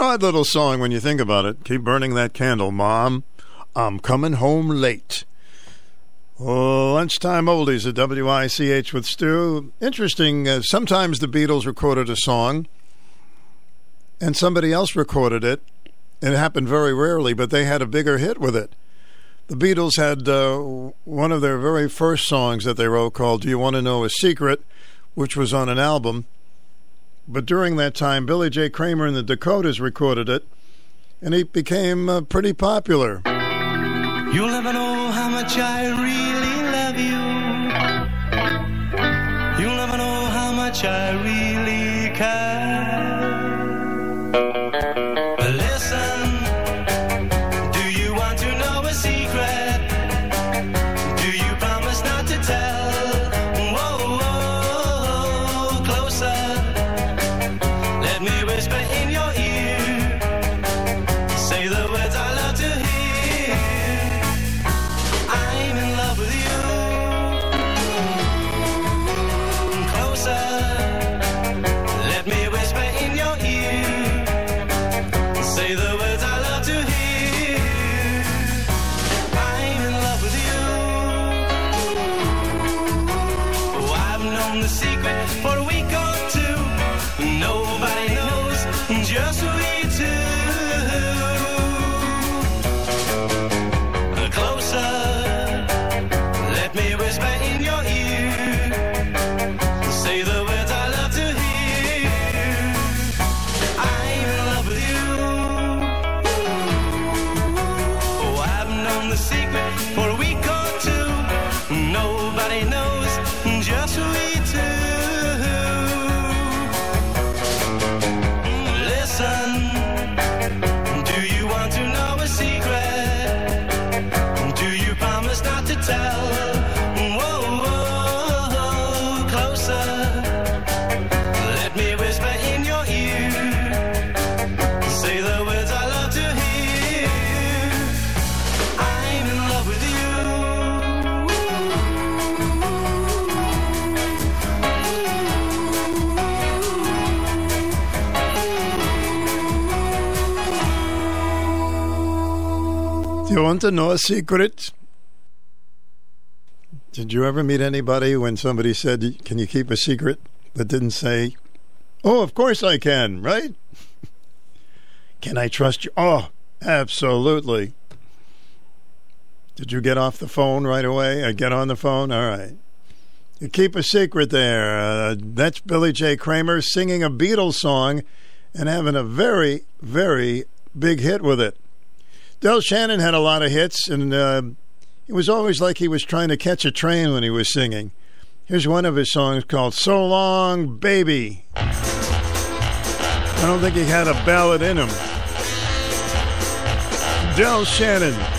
Odd little song when you think about it. Keep burning that candle, Mom. I'm coming home late. Oh, lunchtime oldies at WICH with Stu. Interesting. Uh, sometimes the Beatles recorded a song and somebody else recorded it. It happened very rarely, but they had a bigger hit with it. The Beatles had uh, one of their very first songs that they wrote called Do You Want to Know a Secret, which was on an album. But during that time, Billy J. Kramer and the Dakotas recorded it, and it became uh, pretty popular. You'll never know how much I really Want to know a secret. Did you ever meet anybody when somebody said, Can you keep a secret? that didn't say, Oh, of course I can, right? can I trust you? Oh, absolutely. Did you get off the phone right away? I get on the phone? All right. You keep a secret there. Uh, that's Billy J. Kramer singing a Beatles song and having a very, very big hit with it. Del Shannon had a lot of hits, and uh, it was always like he was trying to catch a train when he was singing. Here's one of his songs called So Long, Baby. I don't think he had a ballad in him. Del Shannon.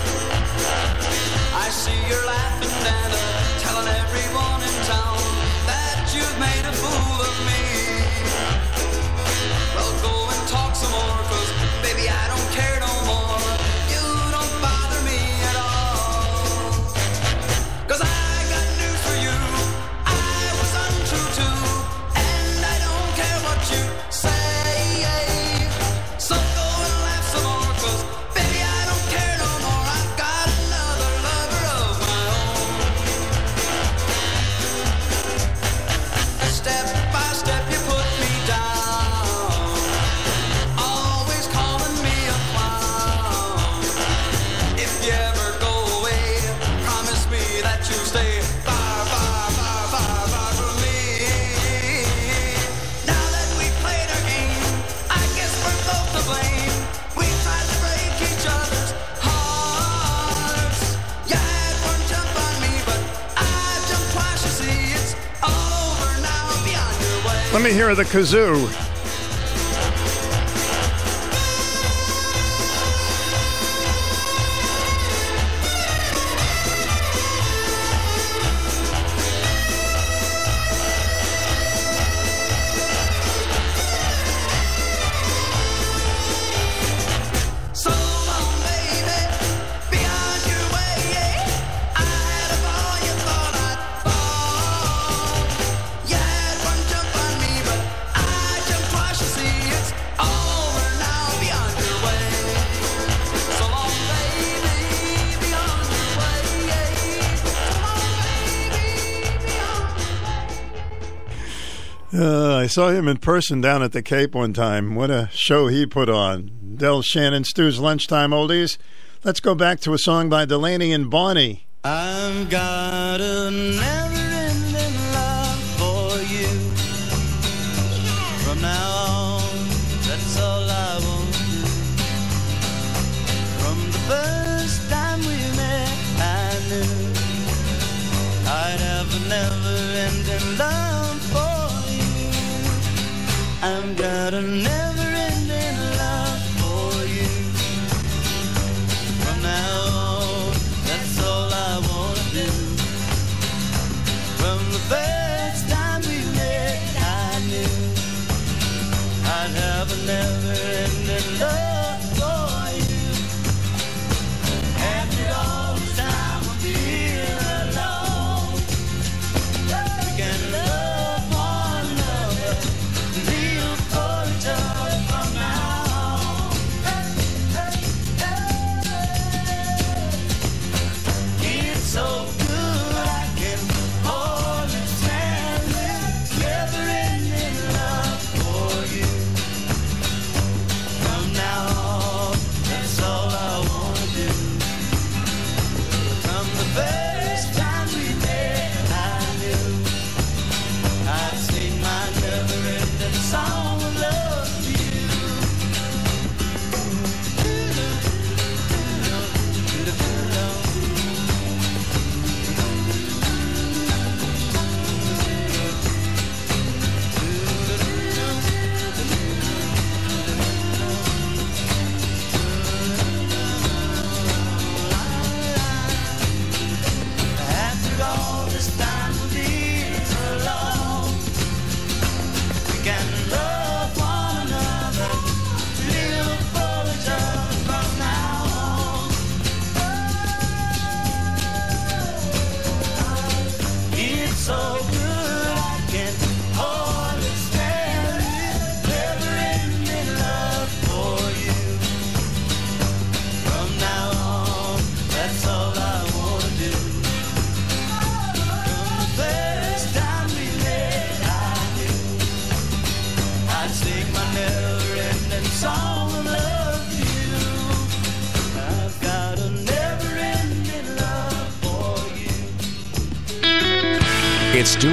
Here hear the kazoo. saw him in person down at the Cape one time. What a show he put on. Del Shannon, Stu's Lunchtime Oldies. Let's go back to a song by Delaney and Bonnie. I've got a got enough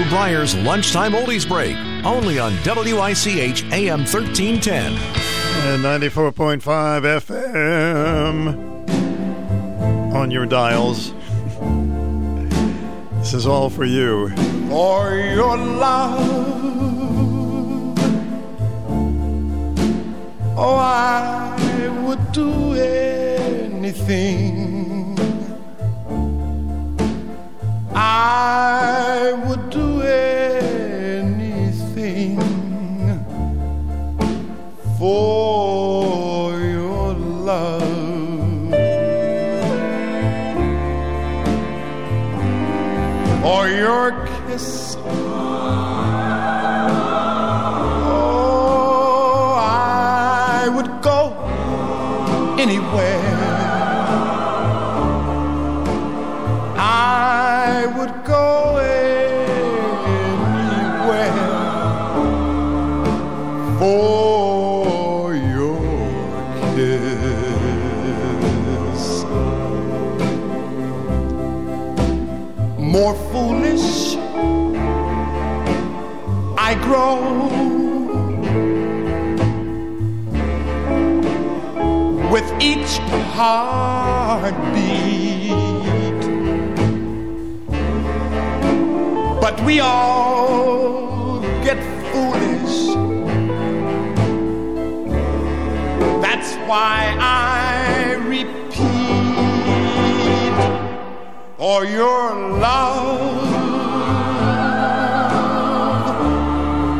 Bryer's Lunchtime Oldies Break, only on WICH AM 1310. And 94.5 FM on your dials. This is all for you. For your love, oh, I would do anything. I would do anything for your love. Or your heartbeat, but we all get foolish. That's why I repeat, or your love.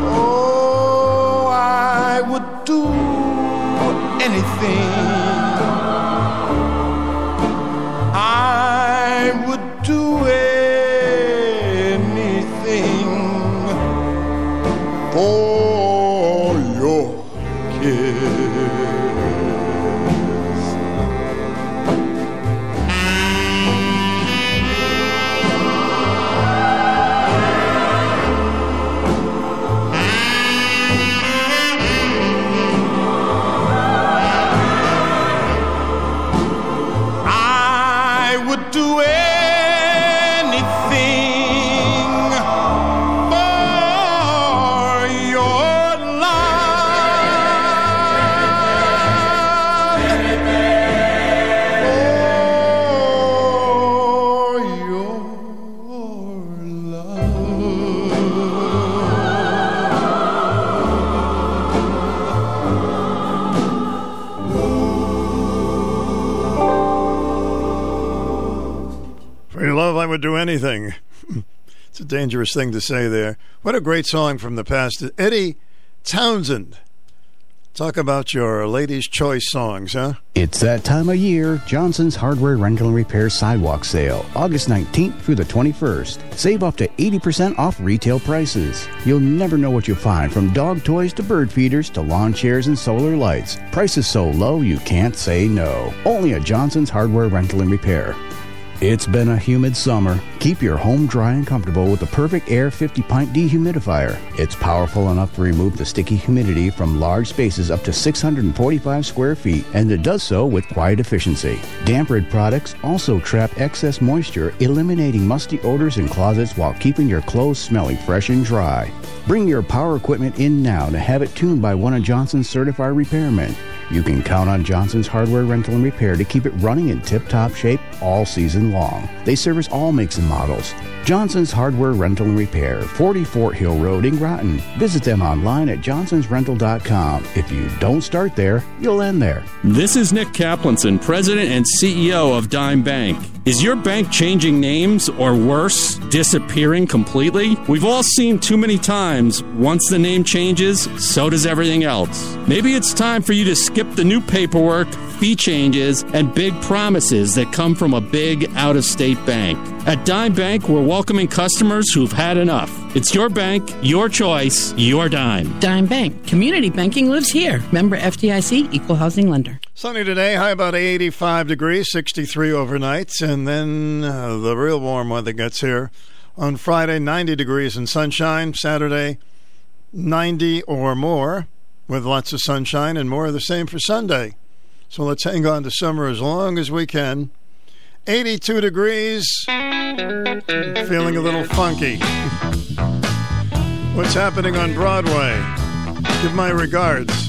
Oh, I would do anything. Anything. it's a dangerous thing to say there. What a great song from the past. Eddie Townsend. Talk about your ladies' choice songs, huh? It's that time of year. Johnson's Hardware Rental and Repair Sidewalk Sale, August 19th through the 21st. Save up to 80% off retail prices. You'll never know what you'll find from dog toys to bird feeders to lawn chairs and solar lights. Prices so low you can't say no. Only at Johnson's Hardware Rental and Repair. It's been a humid summer. Keep your home dry and comfortable with the PerfectAire 50 pint dehumidifier. It's powerful enough to remove the sticky humidity from large spaces up to 645 square feet, and it does so with quiet efficiency. Damp Rid products also trap excess moisture, eliminating musty odors in closets while keeping your clothes smelling fresh and dry. Bring your power equipment in now to have it tuned by one of Johnson's certified repairmen. You can count on Johnson's Hardware Rental and Repair to keep it running in tip top shape all season long. They service all makes and models. Johnson's Hardware Rental and Repair, 40 Fort Hill Road in Groton. Visit them online at johnsonsrental.com. If you don't start there, you'll end there. This is Nick Kaplanson, President and CEO of Dime Bank. Is your bank changing names or worse, disappearing completely? We've all seen too many times once the name changes, so does everything else. Maybe it's time for you to skip the new paperwork, fee changes, and big promises that come from a big out of state bank. At Dime Bank, we're welcoming customers who've had enough. It's your bank, your choice, your dime. Dime Bank. Community banking lives here. Member FDIC, equal housing lender. Sunny today, high about 85 degrees, 63 overnight, and then uh, the real warm weather gets here. On Friday, 90 degrees and sunshine. Saturday, 90 or more with lots of sunshine, and more of the same for Sunday. So let's hang on to summer as long as we can. 82 degrees, feeling a little funky. What's happening on Broadway? Give my regards.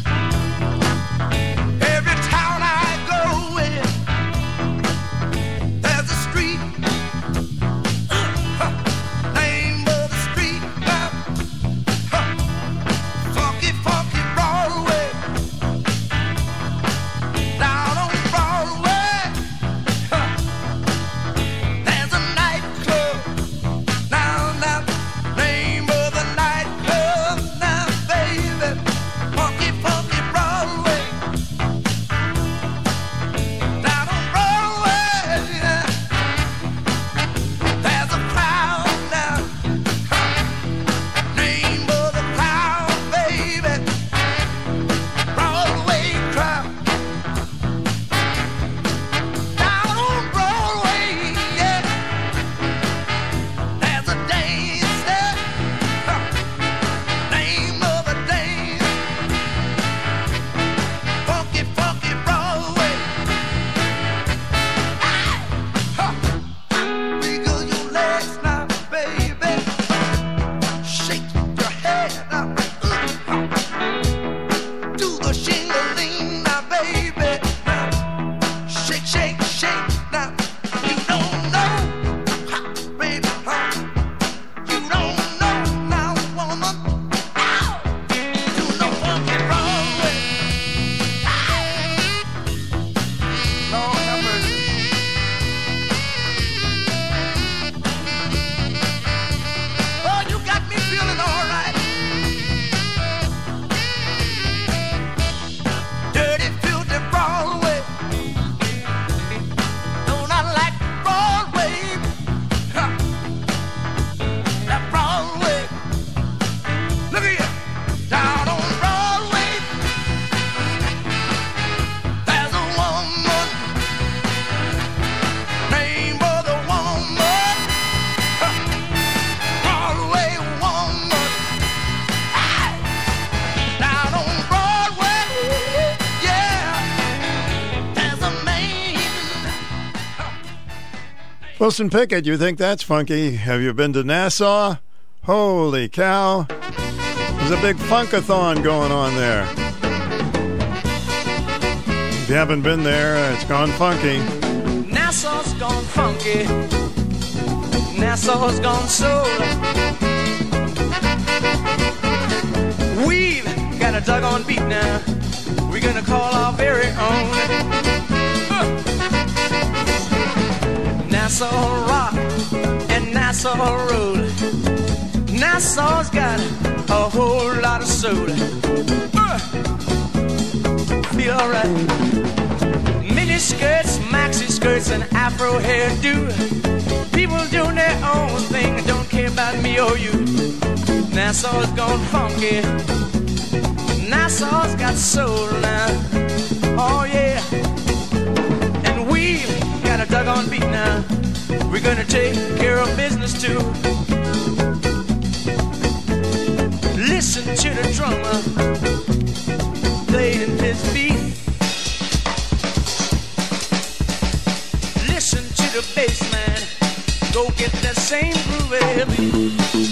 Wilson Pickett, you think that's funky? Have you been to Nassau? Holy cow. There's a big funkathon going on there. If you haven't been there, it's gone funky. Nassau's gone funky. Nassau's gone soul. We've got a doggone beat now. We're gonna call our very own. Nassau rock and Nassau roll. Nassau's got a whole lot of soul. Uh. Feel alright. Mini skirts, maxi skirts, and afro hairdo. People doing their own thing, don't care about me or you. Nassau's gone funky. Nassau's got soul now. Oh yeah. And we got a doggone beat now. We're gonna take care of business too. Listen to the drummer playing his beat. Listen to the bass man. Go get that same groovy beat.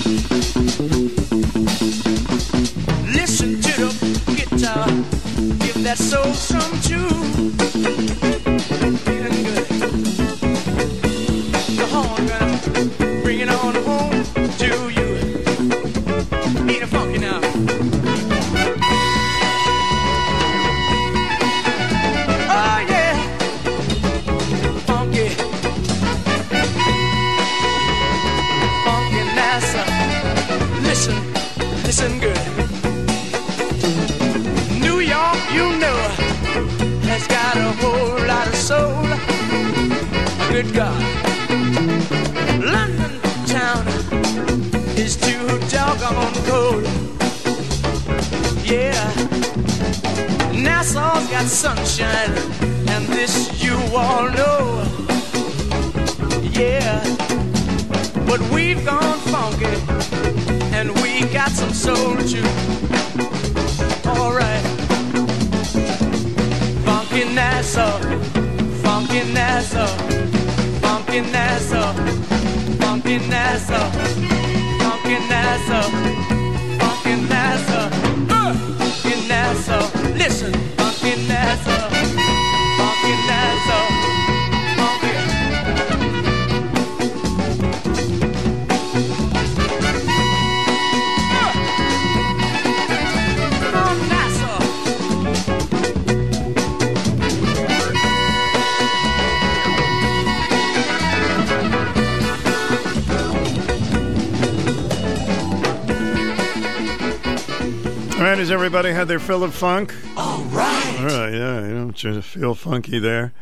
Has everybody had their fill of funk? All right. All right, yeah, you don't just feel funky there.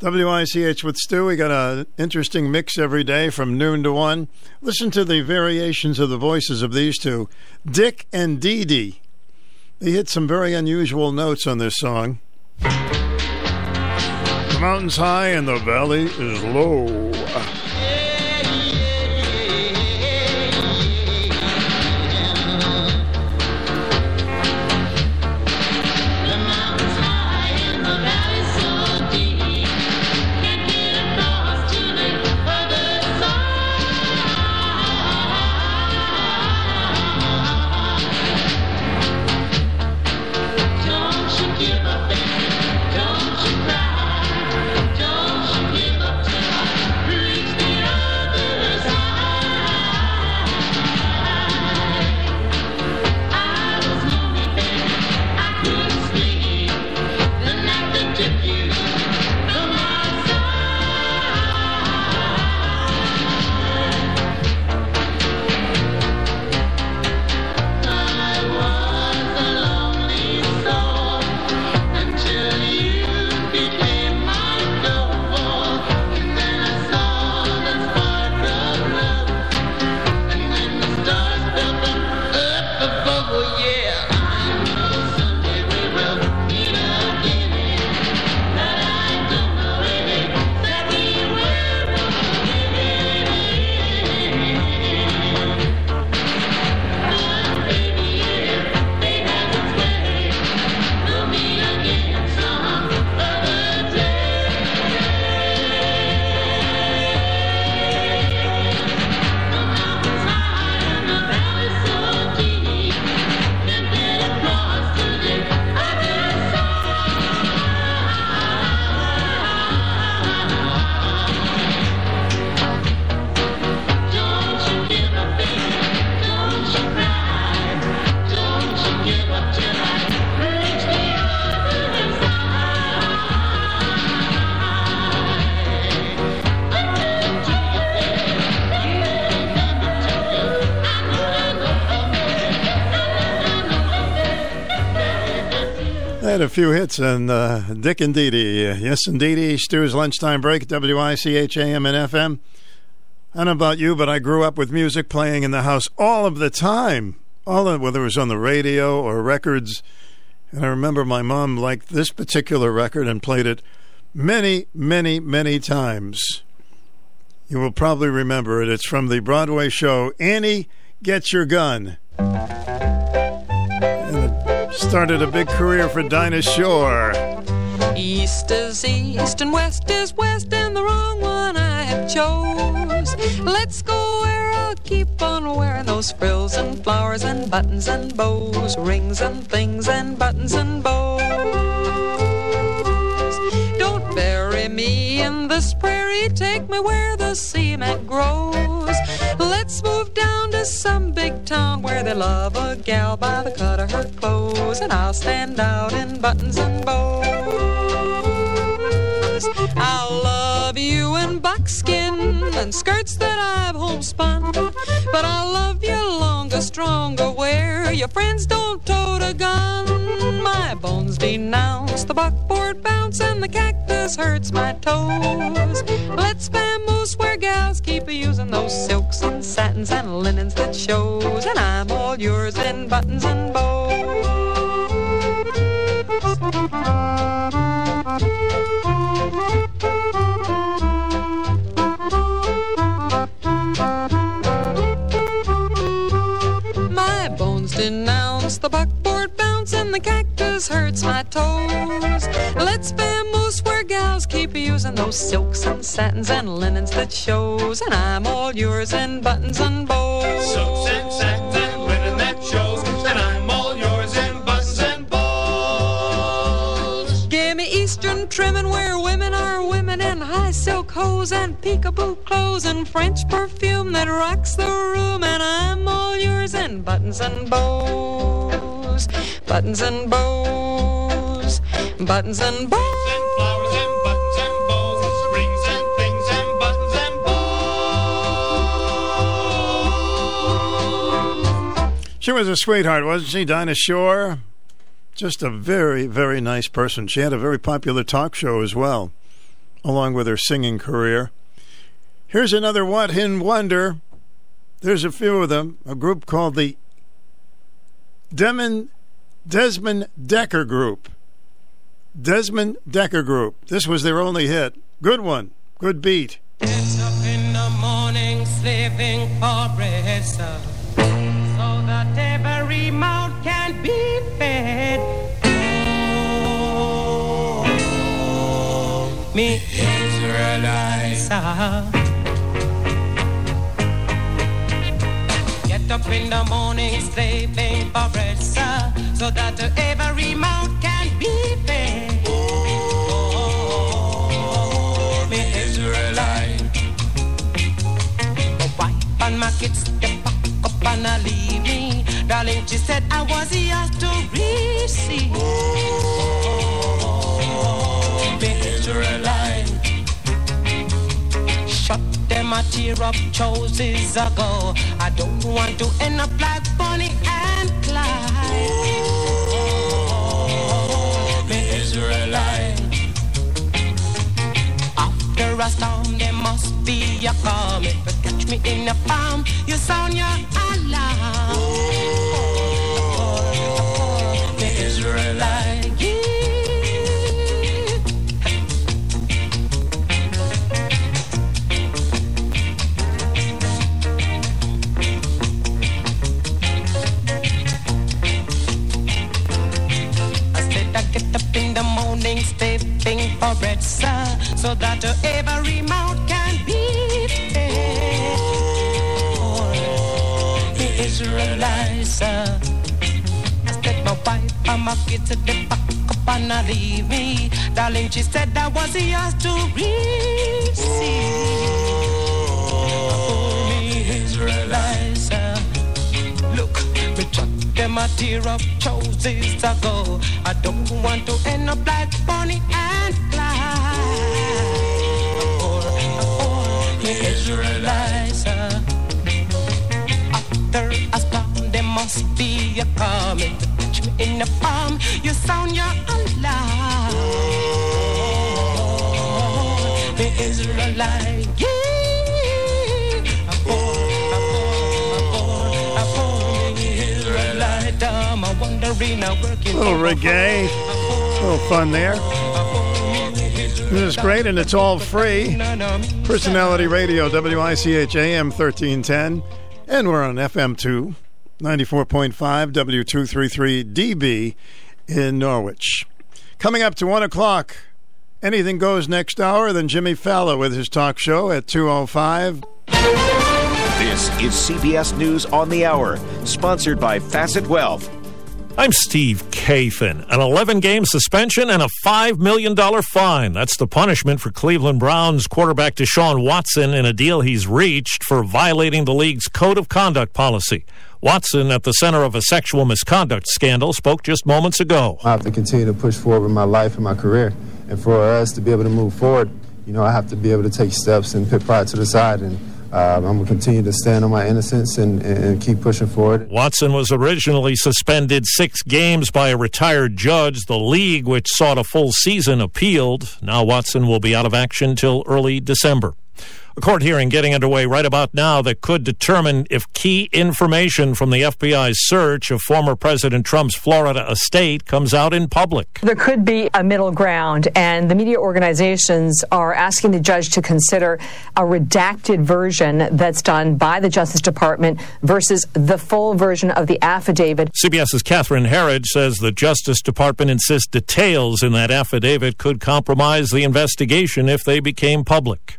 WICH with Stu. We got an interesting mix every day from noon to one. Listen to the variations of the voices of these two, Dick and Dee Dee. They hit some very unusual notes on this song. The mountain's high and the valley is low. Had a few hits and uh, Dick and Dee Dee. Yes, indeedy. Stu's lunchtime break, WICH AM and FM. I don't know about you, but I grew up with music playing in the house all of the time. All of, whether it was on the radio or records. And I remember my mom liked this particular record and played it many, many, many times. You will probably remember it. It's from the Broadway show Annie Get Your Gun. Started a big career for Dinah Shore. East is east and west is west, and the wrong one I have chose. Let's go where I'll keep on wearing those frills and flowers and buttons and bows, rings and things and buttons and bows. In this prairie, take me where the cement grows. Let's move down to some big town where they love a gal by the cut of her clothes, and I'll stand out in buttons and bows. I'll love you in buckskin and skirts that I've homespun, but I'll love you longer, stronger where your friends don't tote a gun. Bones denounce the buckboard bounce and the cactus hurts my toes. Let's vamoose where gals keep using those silks and satins and linens that shows, and I'm all yours in buttons and bows. My bones denounce the buckboard and the cactus hurts my toes. Let's vamoose where gals keep using those silks and satins and linens that shows, and I'm all yours in buttons and bows. Silks and satins and linen that shows, high silk hose and peekaboo clothes and French perfume that rocks the room. And I'm all yours in buttons and bows, buttons and bows, buttons and bows, and flowers and buttons and bows, and springs and things and buttons and bows. She was a sweetheart, wasn't she, Dinah Shore? Just a very, very nice person. She had a very popular talk show as well, along with her singing career. Here's another What Hin Wonder. There's a few of them. A group called the Demon, Desmond Dekker Group. Desmond Dekker Group. This was their only hit. Good one. Good beat. Gets up in the morning slaving for bread, sir, uh, so that every mouth fed. Oh, me Israelites. Get up in the morning slaving for bread, sir, so that every mouth can be fed. Oh, me Israelite. Wife and my kids, they pack up and I leave me. Darling, she said I was yours to receive. Oh, Israelite. Shut them a tear up choices ago. I don't want to end up like Bonnie and Clyde. Oh, Israelite. After a storm, there must be a calm. Me in the palm, you sound your alarm. Oh, me Israelite. I said I get up in the morning, stepping for bread, sir, so that every can Oh, sir. I said my wife and my kids at the back up and I leave me. Darling, she said I was yours to receive. Oh, me sir. Look, me chuck them a tear of choices ago. I don't want to end up like Bonnie and Clyde. Oh, or, or the Israelites. Uh, After a there must be a coming. Catch me in the palm, you sound your alarm. The Israelite, yeah. A wandering, a working. little reggae. A little fun there. This is great, and it's all free. Personality Radio, WICH AM 1310. And we're on FM 2, 94.5, W233 DB in Norwich. Coming up to 1 o'clock, anything goes next hour, then Jimmy Fallon with his talk show at 205. This is CBS News on the Hour, sponsored by Facet Wealth. I'm Steve Kathan. An 11 game suspension and a $5 million fine. That's the punishment for Cleveland Browns quarterback Deshaun Watson in a deal he's reached for violating the league's code of conduct policy. Watson, at the center of a sexual misconduct scandal, spoke just moments ago. I have to continue to push forward with my life and my career. And for us to be able to move forward, you know, I have to be able to take steps and put pride to the side. And um, I'm going to continue to stand on my innocence and, and, and keep pushing forward. Watson was originally suspended six games by a retired judge. The league, which sought a full season, appealed. Now Watson will be out of action till early December. A court hearing getting underway right about now that could determine if key information from the FBI's search of former President Trump's Florida estate comes out in public. There could be a middle ground, and the media organizations are asking the judge to consider a redacted version that's done by the Justice Department versus the full version of the affidavit. CBS's Catherine Herridge says the Justice Department insists details in that affidavit could compromise the investigation if they became public.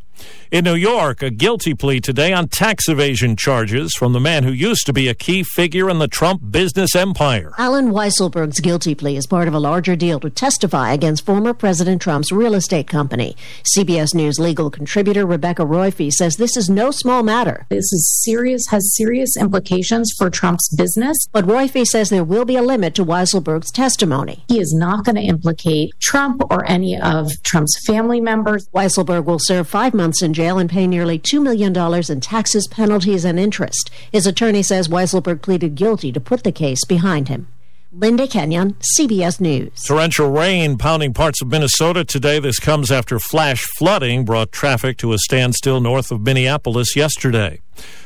In New York, a guilty plea today on tax evasion charges from the man who used to be a key figure in the Trump business empire. Allen Weisselberg's guilty plea is part of a larger deal to testify against former President Trump's real estate company. CBS News legal contributor Rebecca Roiphe says this is no small matter. This is serious, has serious implications for Trump's business. But Roiphe says there will be a limit to Weisselberg's testimony. He is not going to implicate Trump or any of Trump's family members. Weisselberg will serve five months in jail and pay nearly $2 million in taxes, penalties, and interest. His attorney says Weisselberg pleaded guilty to put the case behind him. Linda Kenyon, CBS News. Torrential rain pounding parts of Minnesota today. This comes after flash flooding brought traffic to a standstill north of Minneapolis yesterday.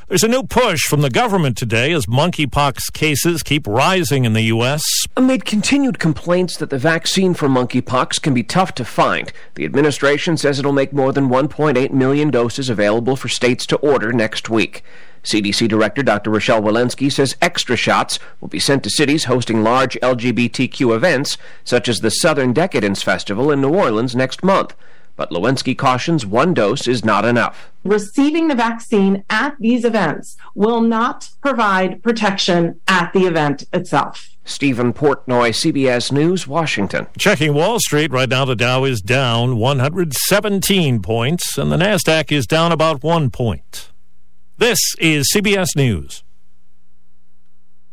There's a new push from the government today as monkeypox cases keep rising in the U.S. Amid continued complaints that the vaccine for monkeypox can be tough to find, the administration says it'll make more than 1.8 million doses available for states to order next week. CDC Director Dr. Rochelle Walensky says extra shots will be sent to cities hosting large LGBTQ events, such as the Southern Decadence Festival in New Orleans next month. But Walensky cautions one dose is not enough. Receiving the vaccine at these events will not provide protection at the event itself. Steven Portnoy, CBS News, Washington. Checking Wall Street right now, the Dow is down 117 points, and the Nasdaq is down about one point. This is CBS News.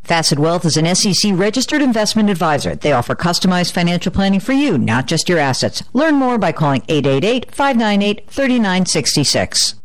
Facet Wealth is an SEC registered investment advisor. They offer customized financial planning for you, not just your assets. Learn more by calling 888 598 3966.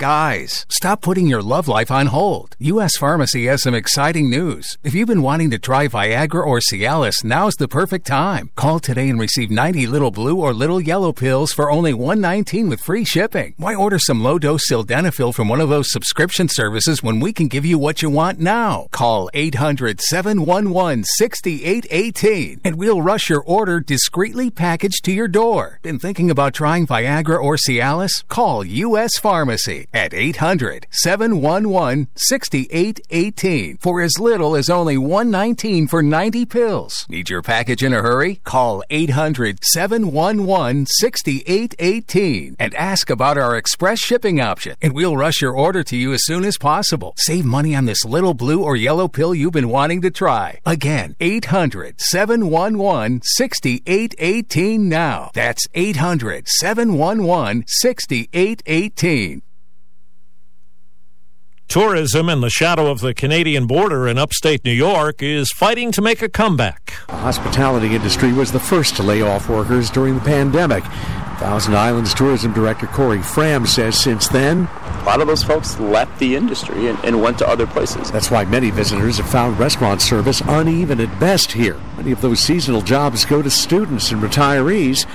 Guys, stop putting your love life on hold. U.S. Pharmacy has some exciting news. If you've been wanting to try Viagra or Cialis, now's the perfect time. Call today and receive 90 little blue or little yellow pills for only 119 with free shipping. Why order some low dose sildenafil from one of those subscription services when we can give you what you want now? Call 800 711 6818 and we'll rush your order discreetly packaged to your door. Been thinking about trying Viagra or Cialis? Call U.S. Pharmacy at 800 711 6818 for as little as only 119 for 90 pills. Need your package in a hurry? Call 800 711 6818 and ask about our express shipping option, and we'll rush your order to you as soon as possible. Save money on this little blue or yellow pill you've been wanting to try. Again, 800 711 6818 now. That's 800 711 6818. Tourism in the shadow of the Canadian border in upstate New York is fighting to make a comeback. The hospitality industry was the first to lay off workers during the pandemic. Thousand Islands Tourism Director Corey Fram says since then, a lot of those folks left the industry and, and, went to other places. That's why many visitors have found restaurant service uneven at best here. Many of those seasonal jobs go to students and retirees.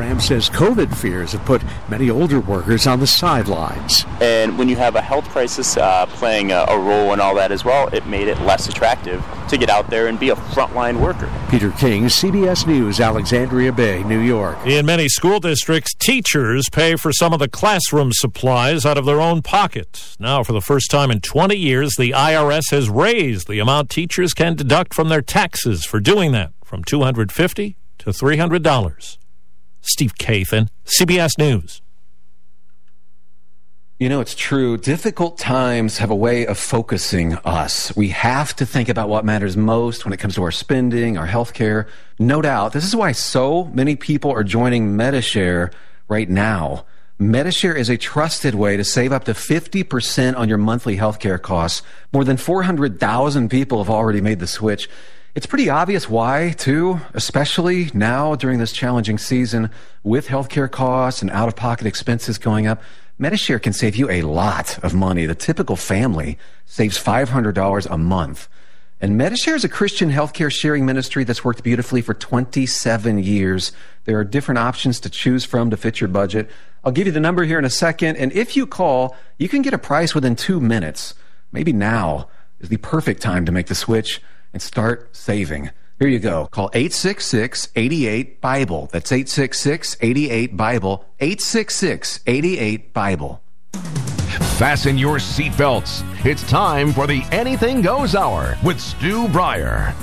Fram says COVID fears have put many older workers on the sidelines. And when you have a health crisis uh, playing a, a, role in all that as well, it made it less attractive to get out there and be a frontline worker. Peter King, CBS News, Alexandria Bay, New York. In many school districts, teachers pay for some of the classroom supplies out of their own pocket. Now, for the first time in 20 years, the IRS has raised the amount teachers can deduct from their taxes for doing that from 250 to $300. Steve Kathan, CBS News. You know, it's true. Difficult times have a way of focusing us. We have to think about what matters most when it comes to our spending, our health care. No doubt. This is why so many people are joining Medi-Share right now. Medi-Share is a trusted way to save up to 50% on your monthly healthcare costs. More than 400,000 people have already made the switch. It's pretty obvious why, too, especially now during this challenging season with healthcare costs and out of pocket expenses going up. Medi-Share can save you a lot of money. The typical family saves $500 a month. And Medi-Share is a Christian healthcare sharing ministry that's worked beautifully for 27 years. There are different options to choose from to fit your budget. I'll give you the number here in a second. And if you call, you can get a price within two minutes. Maybe now is the perfect time to make the switch and start saving. Here you go. Call 866-88-BIBLE. That's 866-88-BIBLE. 866-88-BIBLE. Fasten your seatbelts. It's time for the Anything Goes Hour with Stu Bryer.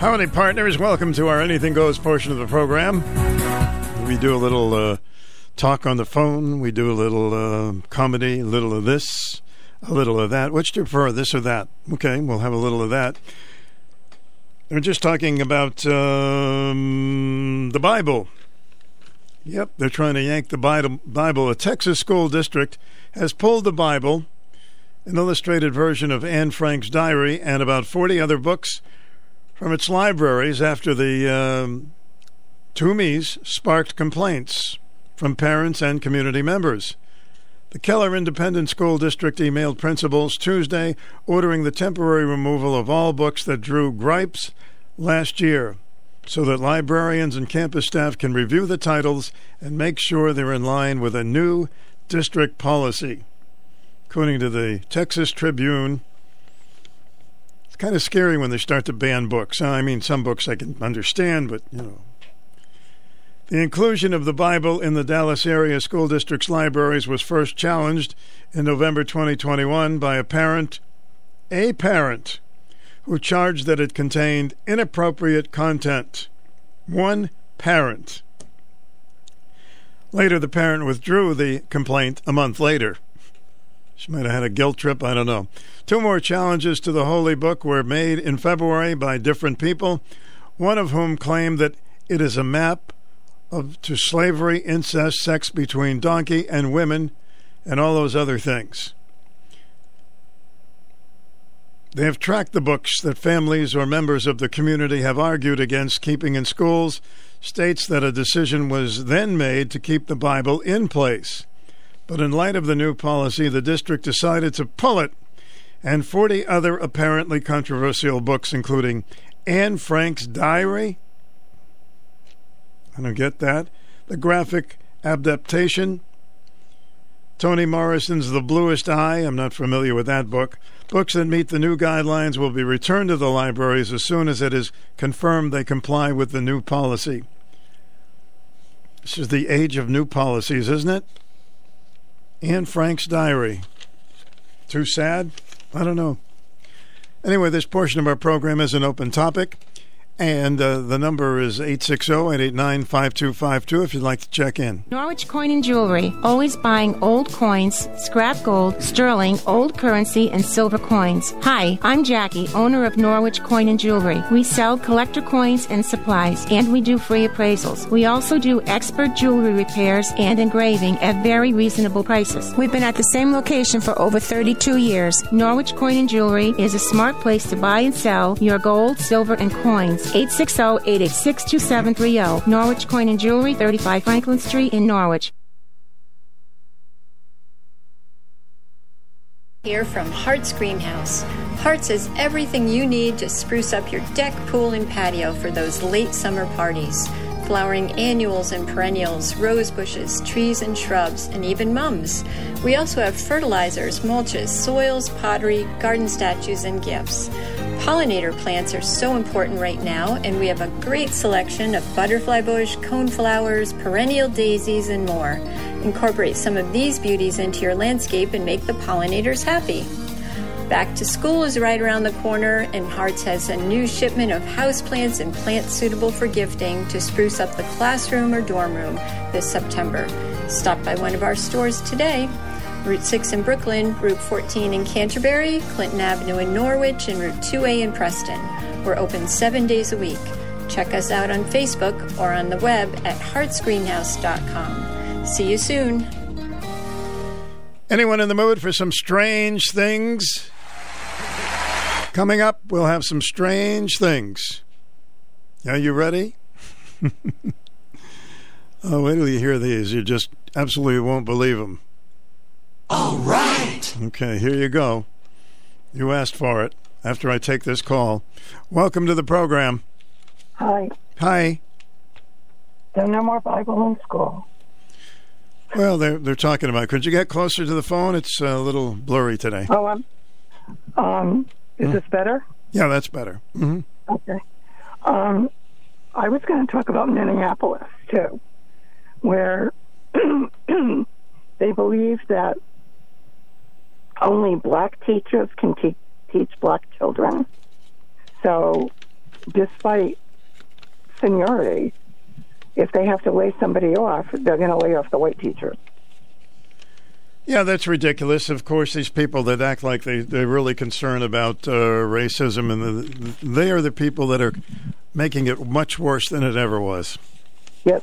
Howdy, partners. Welcome to our Anything Goes portion of the program. We do a little uh, talk on the phone. We do a little uh, comedy, a little of this, a little of that. Which do you prefer, this or that? Okay, we'll have a little of that. We're just talking about um, the Bible. Yep, they're trying to yank the Bible. A Texas school district has pulled the Bible, an illustrated version of Anne Frank's diary, and about 40 other books from its libraries after the um, Toomies sparked complaints from parents and community members. The Keller Independent School District emailed principals Tuesday ordering the temporary removal of all books that drew gripes last year so that librarians and campus staff can review the titles and make sure they're in line with a new district policy. According to the Texas Tribune, it's kind of scary when they start to ban books. I mean, some books I can understand, but, you know. The inclusion of the Bible in the Dallas area school district's libraries was first challenged in November 2021 by a parent, a parent, who charged that it contained inappropriate content. One parent. Later, the parent withdrew the complaint a month later. She might have had a guilt trip, I don't know. Two more challenges to the Holy Book were made in February by different people, one of whom claimed that it is a map of to slavery, incest, sex between donkey and women, and all those other things. They have tracked the books that families or members of the community have argued against keeping in schools, states that a decision was then made to keep the Bible in place. But in light of the new policy, the district decided to pull it, and 40 other apparently controversial books, including Anne Frank's diary. I don't get that. The graphic adaptation. Toni Morrison's The Bluest Eye. I'm not familiar with that book. Books that meet the new guidelines will be returned to the libraries as soon as it is confirmed they comply with the new policy. This is the age of new policies, isn't it? Anne Frank's diary. Too sad? I don't know. Anyway, this portion of our program is an open topic, and uh, the number is 860 889 5252 if you'd like to check in. Norwich Coin and Jewelry, always buying old coins, scrap gold, sterling, old currency, and silver coins. Hi, I'm Jackie, owner of Norwich Coin and Jewelry. We sell collector coins and supplies, and we do free appraisals. We also do expert jewelry repairs and engraving at very reasonable prices. We've been at the same location for over 32 years. Norwich Coin and Jewelry is a smart place to buy and sell your gold, silver, and coins. 860-886-2730. Norwich Coin and Jewelry, 35 Franklin Street in Norwich. Here from Hart's Greenhouse. Hart's has everything you need to spruce up your deck, pool, and patio for those late summer parties. Flowering annuals and perennials, rose bushes, trees and shrubs, and even mums. We also have fertilizers, mulches, soils, pottery, garden statues, and gifts. Pollinator plants are so important right now, and we have a great selection of butterfly bush, coneflowers, perennial daisies, and more. Incorporate some of these beauties into your landscape and make the pollinators happy. Back to school is right around the corner, and Hart's has a new shipment of houseplants and plants suitable for gifting to spruce up the classroom or dorm room this September. Stop by one of our stores today. Route 6 in Brooklyn, Route 14 in Canterbury, Clinton Avenue in Norwich, and Route 2A in Preston. We're open seven days a week. Check us out on Facebook or on the web at hartsgreenhouse.com. See you soon. Anyone in the mood for some strange things? Coming up, we'll have some strange things. Are you ready? oh, wait till you hear these. You just absolutely won't believe them. All right. Okay, here you go. You asked for it after I take this call. Welcome to the program. Hi. Hi. There are no more Bible in school. Well, they're they're talking about. Could you get closer to the phone? It's a little blurry today. Oh, um, um, is Hmm. this better? Yeah, that's better. hmm Okay. Um, I was going to talk about Minneapolis too, where they believe that only black teachers can te- teach black children. So despite seniority, if they have to lay somebody off, they're going to lay off the white teachers. Yeah, that's ridiculous. Of course, these people that act like they, they're really concerned about uh, racism, and the, they are the people that are making it much worse than it ever was. Yes,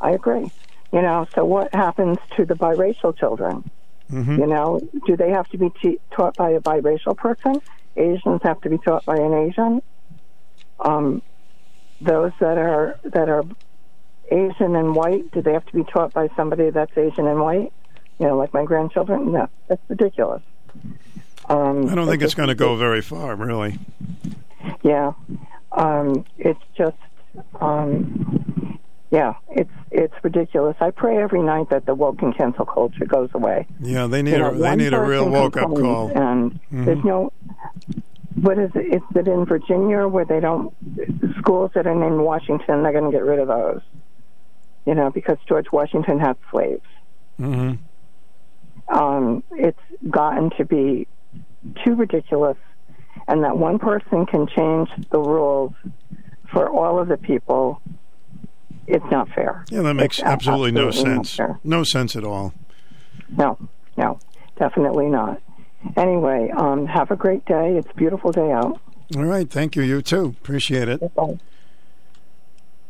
I agree. You know, so what happens to the biracial children? Mhm. You know, do they have to be te- taught by a biracial person? Asians have to be taught by an Asian. Um, those that are that are Asian and white, do they have to be taught by somebody that's Asian and white? You know, like my grandchildren? No, that's ridiculous. Um, I don't think it's going to go very far, really. Yeah, um, it's just, um, yeah, it's it's ridiculous. I pray every night that the woke and cancel culture goes away. Yeah, they need You know, a they need a real woke up call. And Mhm. there's no. What is it? Is it in Virginia where they don't schools that are in Washington? They're going to get rid of those. You know, because George Washington had slaves. hmm Um, it's gotten to be too ridiculous, and that one person can change the rules for all of the people. It's not fair. Yeah, that makes It's a- absolutely no sense. No sense at all. No, no, definitely not. Anyway, um, have a great day. It's a beautiful day out. All right, thank you. You too. Appreciate it.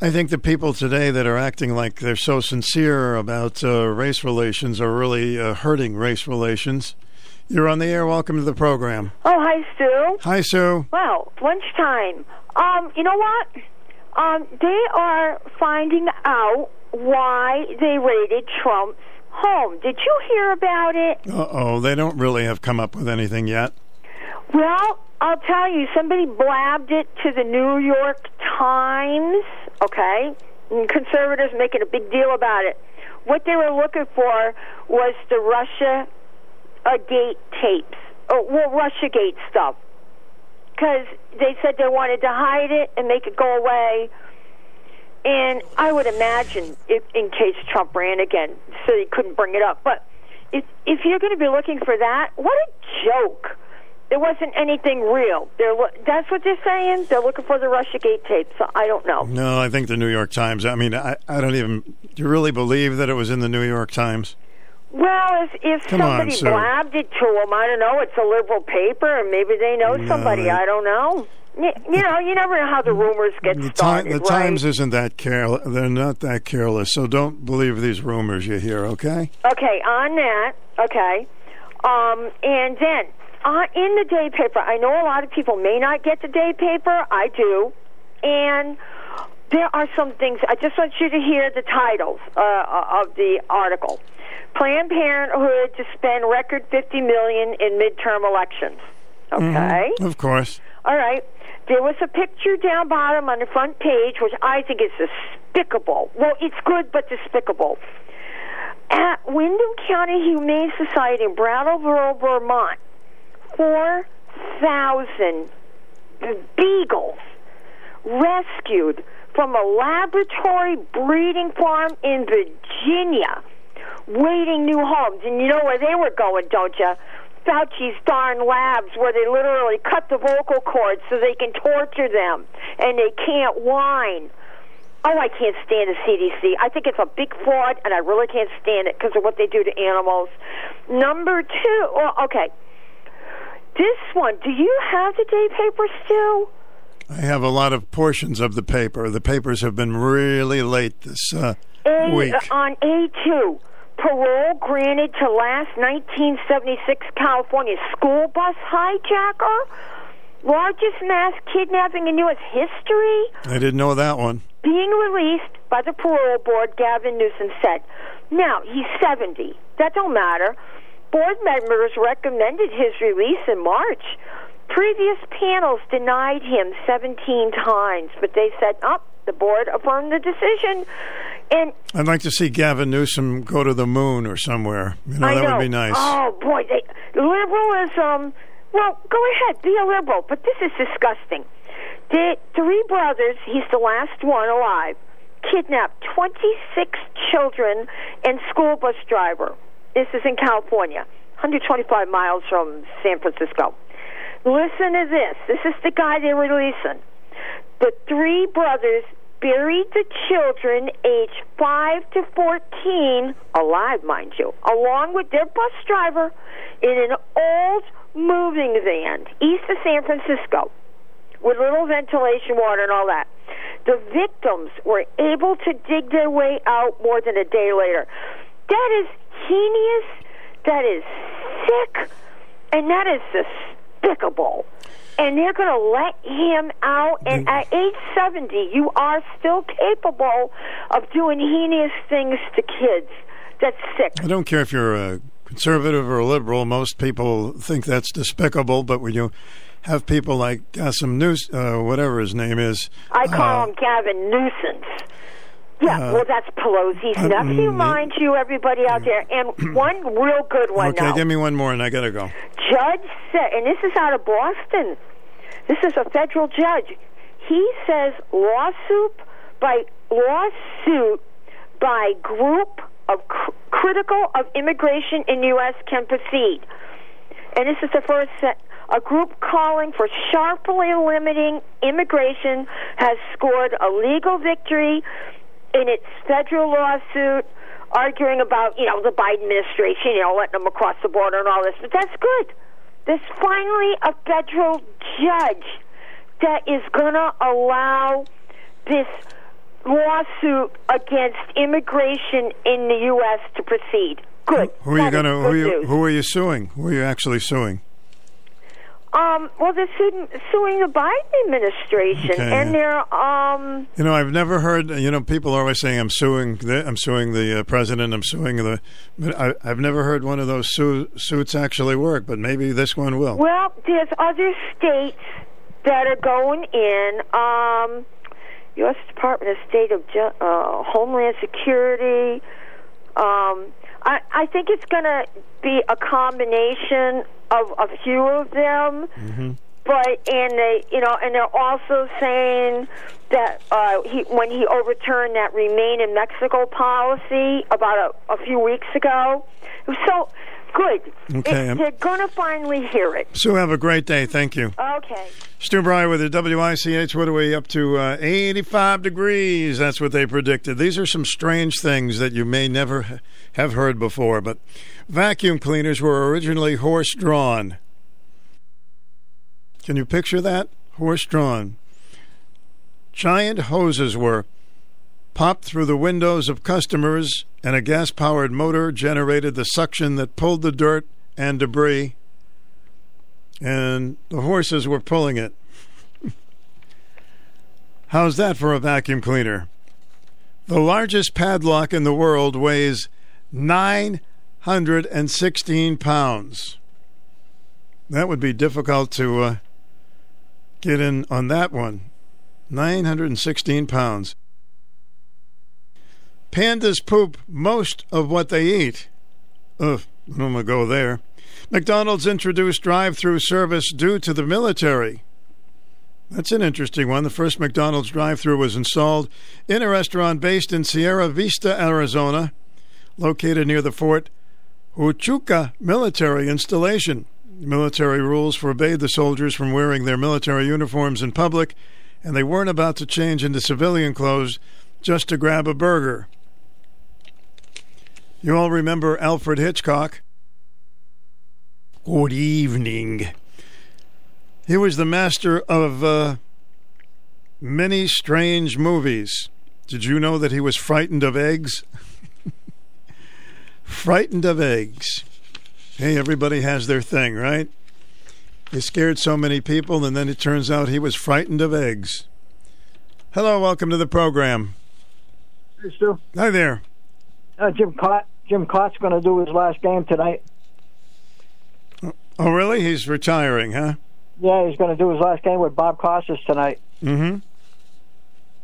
I think the people today that are acting like they're so sincere about uh, race relations are really uh, hurting race relations. You're on the air. Welcome to the program. Oh, hi, Stu. Hi, Sue. Well, lunchtime. Um, you know what? Um, they are finding out why they raided Trump's home. Did you hear about it? Uh oh, they don't really have come up with anything yet. Well, I'll tell you, somebody blabbed it to the New York Times, okay? And conservatives making a big deal about it. What they were looking for was the Russia uh, Gate tapes, or well, Russia Gate stuff. Because they said they wanted to hide it and make it go away. And I would imagine, if, in case Trump ran again, so he couldn't bring it up. But if if you're going to be looking for that, what a joke! There wasn't anything real. That's what they're saying. They're looking for the RussiaGate tape. So I don't know. No, I think the New York Times. I mean, I, I don't even. Do you really believe that it was in the New York Times? Well, if if Come on, somebody blabbed it to them, I don't know. It's a liberal paper, and maybe they know No, somebody. they- I don't know. You know, you never know how the rumors get The, Ti- started, the right? Times isn't that careless. They're not that careless. So don't believe these rumors you hear. Okay. Okay, on that, okay. Um, and then uh, in the day paper, I know a lot of people may not get the day paper. I do, and there are some things. I just want you to hear the titles uh, of the article. Planned Parenthood to spend record fifty million in midterm elections. Okay. Mhm, Of course. All right. There was a picture down bottom on the front page, which I think is despicable. Well, it's good, but despicable. At Windham County Humane Society in Brattleboro, Vermont, 4,000 beagles rescued from a laboratory breeding farm in Virginia, waiting new homes. And you know where they were going, don't you? Fauci's darn labs, where they literally cut the vocal cords so they can torture them and they can't whine. Oh, I can't stand the CDC. I think it's a big fraud, and I really can't stand it because of what they do to animals. Number two, well, okay. This one, do you have the day paper still? I have a lot of portions of the paper. The papers have been really late this uh, A, week. on A2, parole granted to last 1976 California school bus hijacker, largest mass kidnapping in U.S. history, I didn't know that one. being released by the parole board, Gavin Newsom said. Now, he's 70. That don't matter. Board members recommended his release in March. Previous panels denied him 17 times, but they said, oh, the board affirmed the decision. And I'd like to see Gavin Newsom go to the moon or somewhere. You know, I that know. would be nice. Oh boy, they, liberalism. Well, go ahead, be a liberal, but this is disgusting. The three brothers, he's the last one alive, kidnapped 26 children and school bus driver. This is in California, 125 miles from San Francisco. Listen to this. This is the guy they're releasing. The three brothers buried the children aged 5 to 14, alive, mind you, along with their bus driver in an old moving van east of San Francisco with little ventilation water and all that. The victims were able to dig their way out more than a day later. That is heinous, that is sick, and that is despicable. And they're going to let him out, and at age 70, you are still capable of doing heinous things to kids. That's sick. I don't care if you're a conservative or a liberal. Most people think that's despicable, but when you have people like Gassam News, uh, whatever his name is, I call uh, him Gavin Nuisance. Yeah, Uh, well, that's Pelosi's uh, nephew, mm, mind you, everybody out there. And one real good one okay, give me one more, and I gotta go. Judge said, and this is out of Boston. This is a federal judge. He says lawsuit by lawsuit by group of cr- critical of immigration in U.S. can proceed. And this is the first set. A group calling for sharply limiting immigration has scored a legal victory in its federal lawsuit, arguing about you know the Biden administration, you know, letting them across the border and all this. But that's good. There's finally a federal judge that is going to allow this lawsuit against immigration in the U.S. to proceed. Good. Who are you gonna? Who are you, news. who are you suing? Who are you actually suing? Um, well, they're suing, suing the Biden administration, Okay. and they're um. You know, I've never heard. You know, people are always saying, "I'm suing. The, I'm suing the uh, president. I'm suing the." But I, I've never heard one of those su- suits actually work. But maybe this one will. Well, there's other states that are going in. Um, U.S. Department of State of uh, Homeland Security. Um, I, I think it's going to be a combination of a few of them. But and they, you know, and they're also saying that uh, he, when he overturned that remain in Mexico policy about a, a few weeks ago, so good. Okay, It- um, they're going to finally hear it. Sue, have a great day. Thank you. Okay. Stu Bryer with the WICH. What are we up to? Uh, 85 degrees. That's what they predicted. These are some strange things that you may never have heard before. But vacuum cleaners were originally horse drawn. Can you picture that? Horse drawn. Giant hoses were popped through the windows of customers, and a gas powered motor generated the suction that pulled the dirt and debris and the horses were pulling it. How's that for a vacuum cleaner? The largest padlock in the world weighs 916 pounds. That would be difficult to uh, get in on that one. 916 pounds. Pandas poop most of what they eat. Ugh, I'm going to go there. McDonald's introduced drive through service due to the military. That's an interesting one. The first McDonald's drive through was installed in a restaurant based in Sierra Vista, Arizona, located near the Fort Huachuca military installation. Military rules forbade the soldiers from wearing their military uniforms in public, and they weren't about to change into civilian clothes just to grab a burger. You all remember Alfred Hitchcock? Good evening. He was the master of uh, many strange movies. Did you know that he was frightened of eggs? frightened of eggs. Hey, everybody has their thing, right? He scared so many people, and then it turns out he was frightened of eggs. Hello, welcome to the program. Hey, Stu. Hi there. Uh, Jim Kaat. Jim Kaat's going to do his last game tonight. Oh, really? He's retiring, huh? Yeah, he's going to do his last game with Bob Costas tonight. Mm-hmm.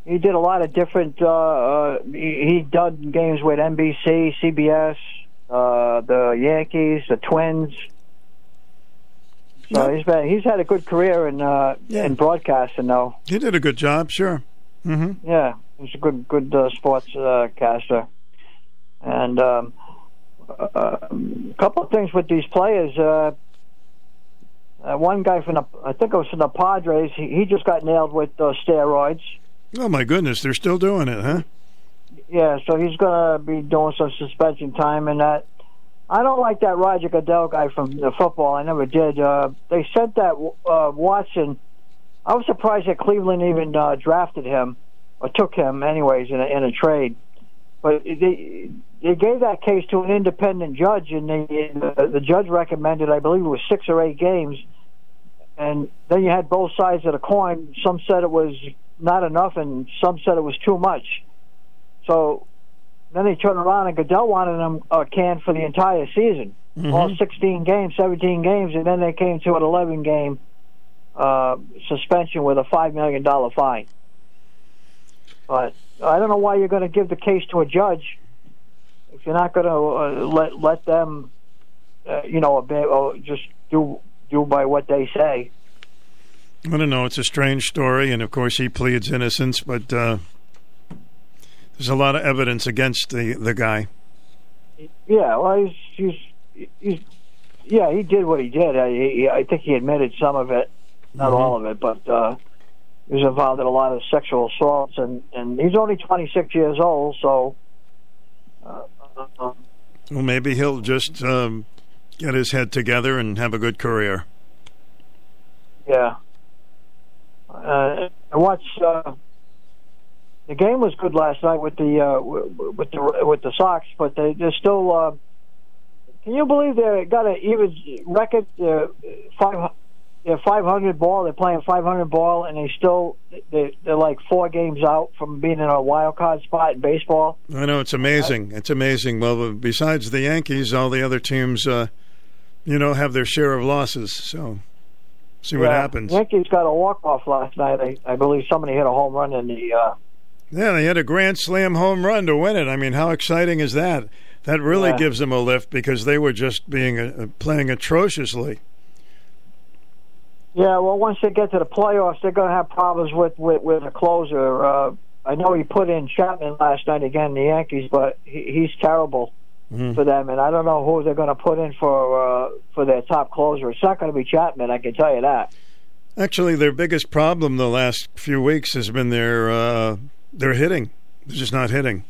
He did a lot of different. Uh, uh, he, he done games with NBC, CBS, uh, the Yankees, the Twins. So he's been he's had a good career in uh, in broadcasting though. He did a good job, sure. Mm-hmm. Yeah, he's a good good uh, sports uh, caster. And um, a couple of things with these players. Uh, Uh, one guy from the, I think it was from the Padres. He, he just got nailed with uh, steroids. Oh my goodness, they're still doing it, huh? Yeah, so he's going to be doing some suspension time and that. I don't like that Roger Goodell guy from the football. I never did. Uh, they sent that uh, Watson. I was surprised that Cleveland even uh, drafted him or took him, anyways, in a, in a trade. But they they gave that case to an independent judge, and they, the, the judge recommended, I believe, it was six or eight games. And then you had both sides of the coin. Some said it was not enough, and some said it was too much. So then they turned around and Goodell wanted him uh, canned for the entire season, Mm-hmm. all 16 games, 17 games, and then they came to an 11 game uh, suspension with a five million dollar fine. But I don't know why you're going to give the case to a judge if you're not going to uh, let let them, uh, you know, obey, or just do do by what they say. I don't know. It's a strange story, and of course he pleads innocence, but uh, there's a lot of evidence against the the guy. Yeah, well, he's he's, he's yeah, he did what he did. I he, I think he admitted some of it, not Mhm. all of it, but uh, he was involved in a lot of sexual assaults, and and he's only 26 years old, so. Uh, Well, maybe he'll just um, get his head together and have a good career. Yeah. Uh, I watched. Uh, the game was good last night with the uh, with the with the Sox, but they, they're still. Uh, can you believe they got an even record? Uh, five. They're 500 ball. They're playing 500 ball, and they still they they're like four games out from being in a wild card spot in baseball. I know it's amazing. It's amazing. Well, besides the Yankees, all the other teams, uh, you know, have their share of losses. So, see what Yeah. happens. Yankees got a walk off last night. I, I believe somebody hit a home run in the. Uh, Yeah, they had a grand slam home run to win it. I mean, how exciting is that? That really Yeah. gives them a lift because they were just being uh, playing atrociously. Yeah, well, once they get to the playoffs, they're going to have problems with with, with a closer. Uh, I know he put in Chapman last night again, the Yankees, but he, he's terrible Mhm. for them, and I don't know who they're going to put in for uh, for their top closer. It's not going to be Chapman, I can tell you that. Actually, their biggest problem the last few weeks has been their uh, their hitting. They're just not hitting.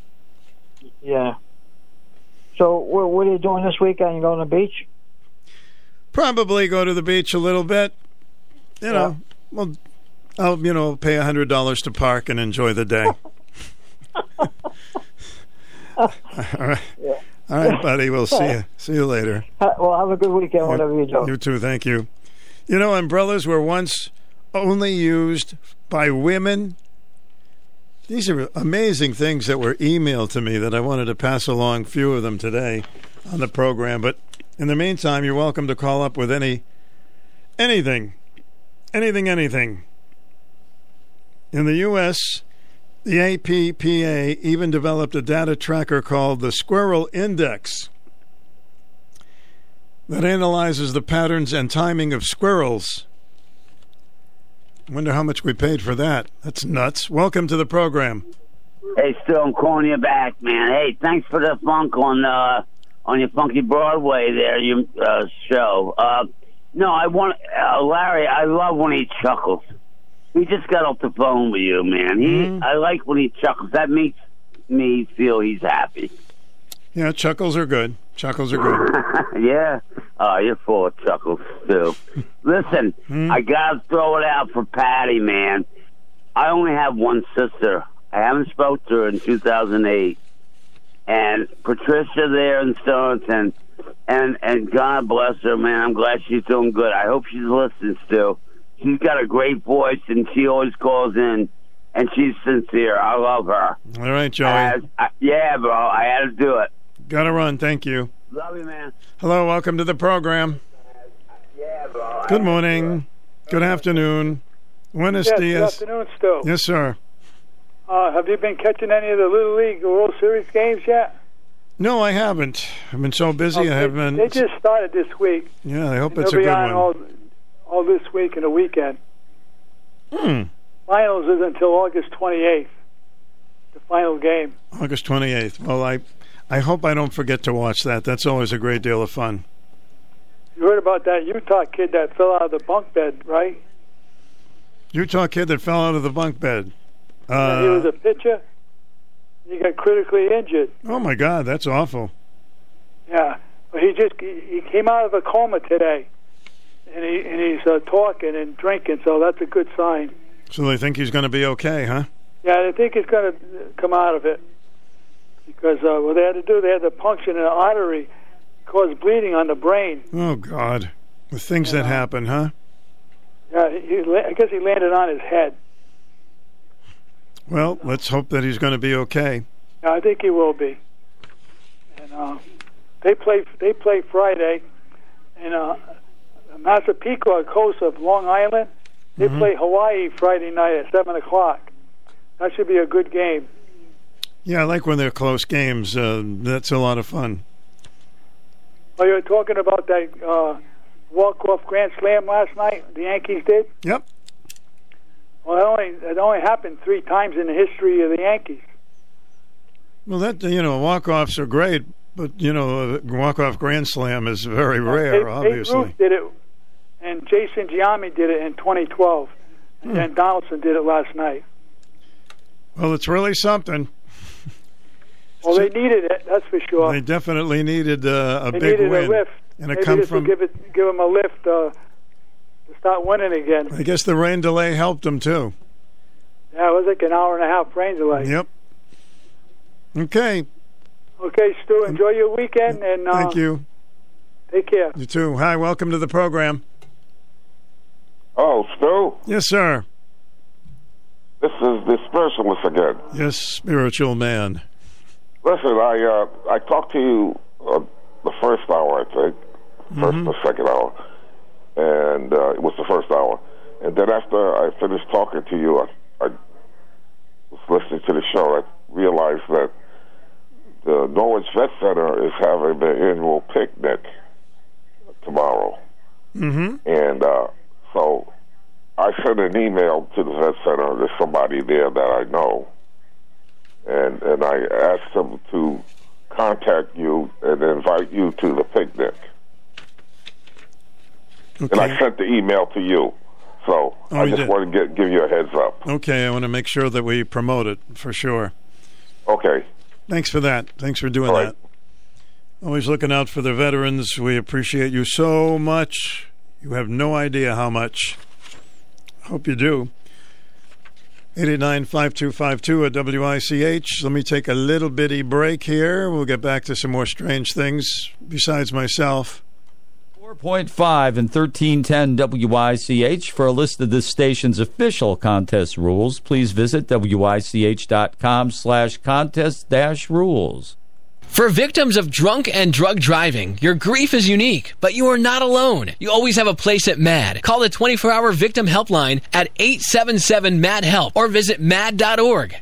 Yeah. So, what, what are you doing this weekend? You going to the beach? Probably go to the beach a little bit. You know, well, I'll you know pay a hundred dollars to park and enjoy the day. All right, all right, buddy. We'll see you. See you later. Well, have a good weekend, whatever you do. You too. Thank you. You know, umbrellas were once only used by women. These are amazing things that were emailed to me that I wanted to pass along. Few of them today on the program, but in the meantime, you're welcome to call up with any anything, anything, anything. In the U.S., the APPA even developed a data tracker called the Squirrel Index that analyzes the patterns and timing of squirrels. Wonder how much we paid for that. That's nuts. Welcome to the program. Hey, still, I'm calling you back, man. Hey, thanks for the funk on uh, on your funky Broadway there, your uh, show. Uh, no, I want uh, Larry. I love when he chuckles. He just got off the phone with you, man. He, I like when he chuckles. That makes me feel he's happy. Yeah, chuckles are good. Chuckles are good. yeah. Oh, you're full of chuckles, too. Listen, I gotta throw it out for Patty, man. I only have one sister. I haven't spoke to her in 2008. And Patricia there in Stonington, and and God bless her, man. I'm glad she's doing good. I hope she's listening still. She's got a great voice, and she always calls in, and she's sincere. I love her. All right, Joey. I- I- yeah, bro. I had to do it. Gotta run. Thank you. Love you, man. Hello, welcome to the program. Yeah, bro. Good morning. Good afternoon. Buenos yes, dias. Good afternoon, Stu. Yes, sir. Uh, have you been catching any of the Little League World Series games yet? No, I haven't. I've been so busy. I haven't. They just started this week. yeah, I hope it's a good on one. all, all this week and a weekend. Hmm. Finals is until August 28th. The final game. August 28th. Well, I, I hope I don't forget to watch that. That's always a great deal of fun. You heard about that Utah kid that fell out of the bunk bed, right? Utah kid that fell out of the bunk bed. And he was Uh, a pitcher. He got critically injured. oh my God, that's awful. Yeah, but he just he, came out of a coma today, and he and he's uh, talking and drinking, so that's a good sign. So they think he's going to be okay, huh? Yeah, they think he's going to come out of it because uh, what they had to do, they had to puncture an artery, cause bleeding on the brain. Oh God, the things that happen, huh? Yeah, he, he, I guess he landed on his head. Well, let's hope that he's going to be okay. Yeah, I think he will be. And uh, they play they play Friday, and uh, Massapequa, coast of Long Island, they Mhm. play Hawaii Friday night at seven o'clock. That should be a good game. Yeah, I like when they're close games. Uh, that's a lot of fun. Oh, you were talking about that uh, walk-off grand slam last night. The Yankees did. Yep. Well, it only it only happened three times in the history of the Yankees. Well, that you know, walk-offs are great, but you know, a walk-off grand slam is very rare. Babe- Babe obviously, Ruth did it, and Jason Giambi did it in 2012, and Hmm. then Donaldson did it last night. well, it's really something. Well, they needed it, that's for sure. They definitely needed uh, a they big needed win, a lift. and it Maybe come from. give it give them a lift uh, start winning again. I guess the rain delay helped them too. Yeah, it was like an hour and a half rain delay. Yep. Okay. Okay, Stu, enjoy your weekend and uh, Thank you. Take care. You too. Hi. Welcome to the program. Oh, Stu, Yes, sir. this is the spiritualist again. Yes, spiritual man. Listen, I uh, I talked to you uh, the first hour, I think, 1st or second hour, and uh, it was the first hour. And then after I finished talking to you, I, I was listening to the show. I realized that the Norwich Vet Center is having their annual picnic tomorrow. Mm-hmm. And uh, so I sent an email to the vet center. There's somebody there that I know, and and I asked them to contact you and invite you to the picnic. And I sent the email to you, so Oh, I just did. want to get, give you a heads up. Okay, I want to make sure that we promote it for sure. Okay. Thanks for that. Thanks for doing that. Always looking out for the veterans. We appreciate you so much. You have no idea how much. Hope you do. 889 5252 at WICH. Let me take a little bitty break here. We'll get back to some more strange things besides myself. 4.5 and 1310 WICH. For a list of this station's official contest rules, please visit WICH.com slash contest dash rules. For victims of drunk and drug driving, your grief is unique, but you are not alone. You always have a place at MADD. Call the 24 hour victim helpline at 877 MADD HELP or visit MADD.org.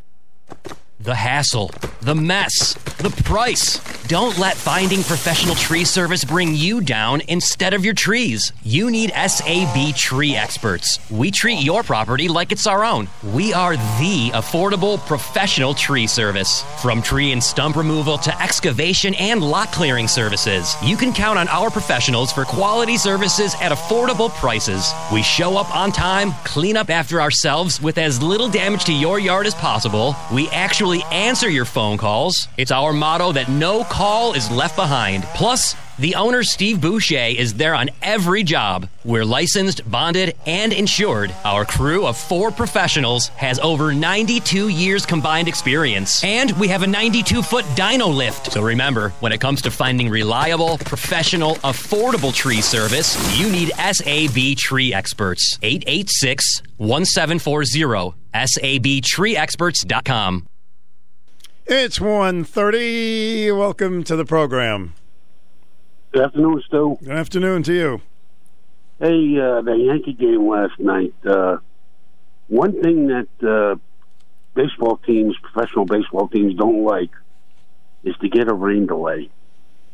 The hassle, the mess, the price. Don't let finding professional tree service bring you down instead of your trees. You need SAB tree experts. We treat your property like it's our own. We are the affordable professional tree service. From tree and stump removal to excavation and lot clearing services, you can count on our professionals for quality services at affordable prices. We show up on time, clean up after ourselves with as little damage to your yard as possible. We actually answer your phone calls. It's our motto that no call is left behind. Plus, the owner, Steve Boucher, is there on every job. We're licensed, bonded, and insured. Our crew of four professionals has over 92 years combined experience. And we have a 92 foot dyno lift. So remember, when it comes to finding reliable, professional, affordable tree service, you need SAB Tree Experts. 886 1740. SABTreeExperts.com. It's 1.30. Welcome to the program. Good afternoon, Stu. Good afternoon to you. Hey, uh, the Yankee game last night. Uh, one thing that uh, baseball teams, professional baseball teams, don't like is to get a rain delay.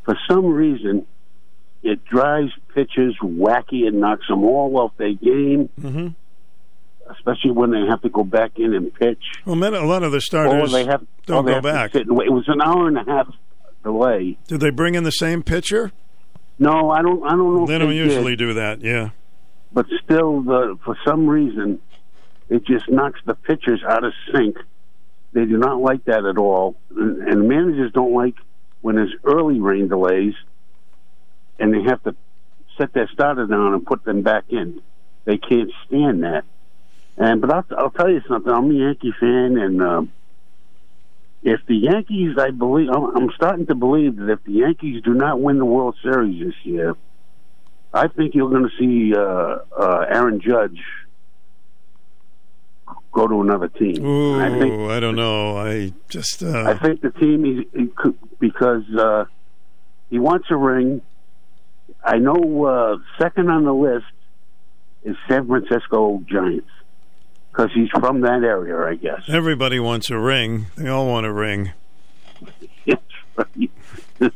For some reason, it drives pitchers wacky and knocks them all off their game, mm-hmm. Especially when they have to go back in and pitch. Well, a lot of the or starters they have, don't or they go have back. It was an hour and a half delay. Did they bring in the same pitcher? No, I don't. I don't know. They don't did, usually do that. Yeah. but still, the for some reason, it just knocks the pitchers out of sync. They do not like that at all, and, and managers don't like when there's early rain delays, and they have to set their starter down and put them back in. They can't stand that. And but I'll, I'll tell you something. I'm a Yankee fan, and um, if the Yankees, I believe, I'm, I'm starting to believe that if the Yankees do not win the World Series this year, I think you're going to see uh, uh, Aaron Judge go to another team. Ooh, I think I don't know. I just. Uh, I think the team he, he could because uh, he wants a ring. I know uh, second on the list is San Francisco Giants because he's from that area, I guess. Everybody wants a ring. They all want a ring. Yes, right. a,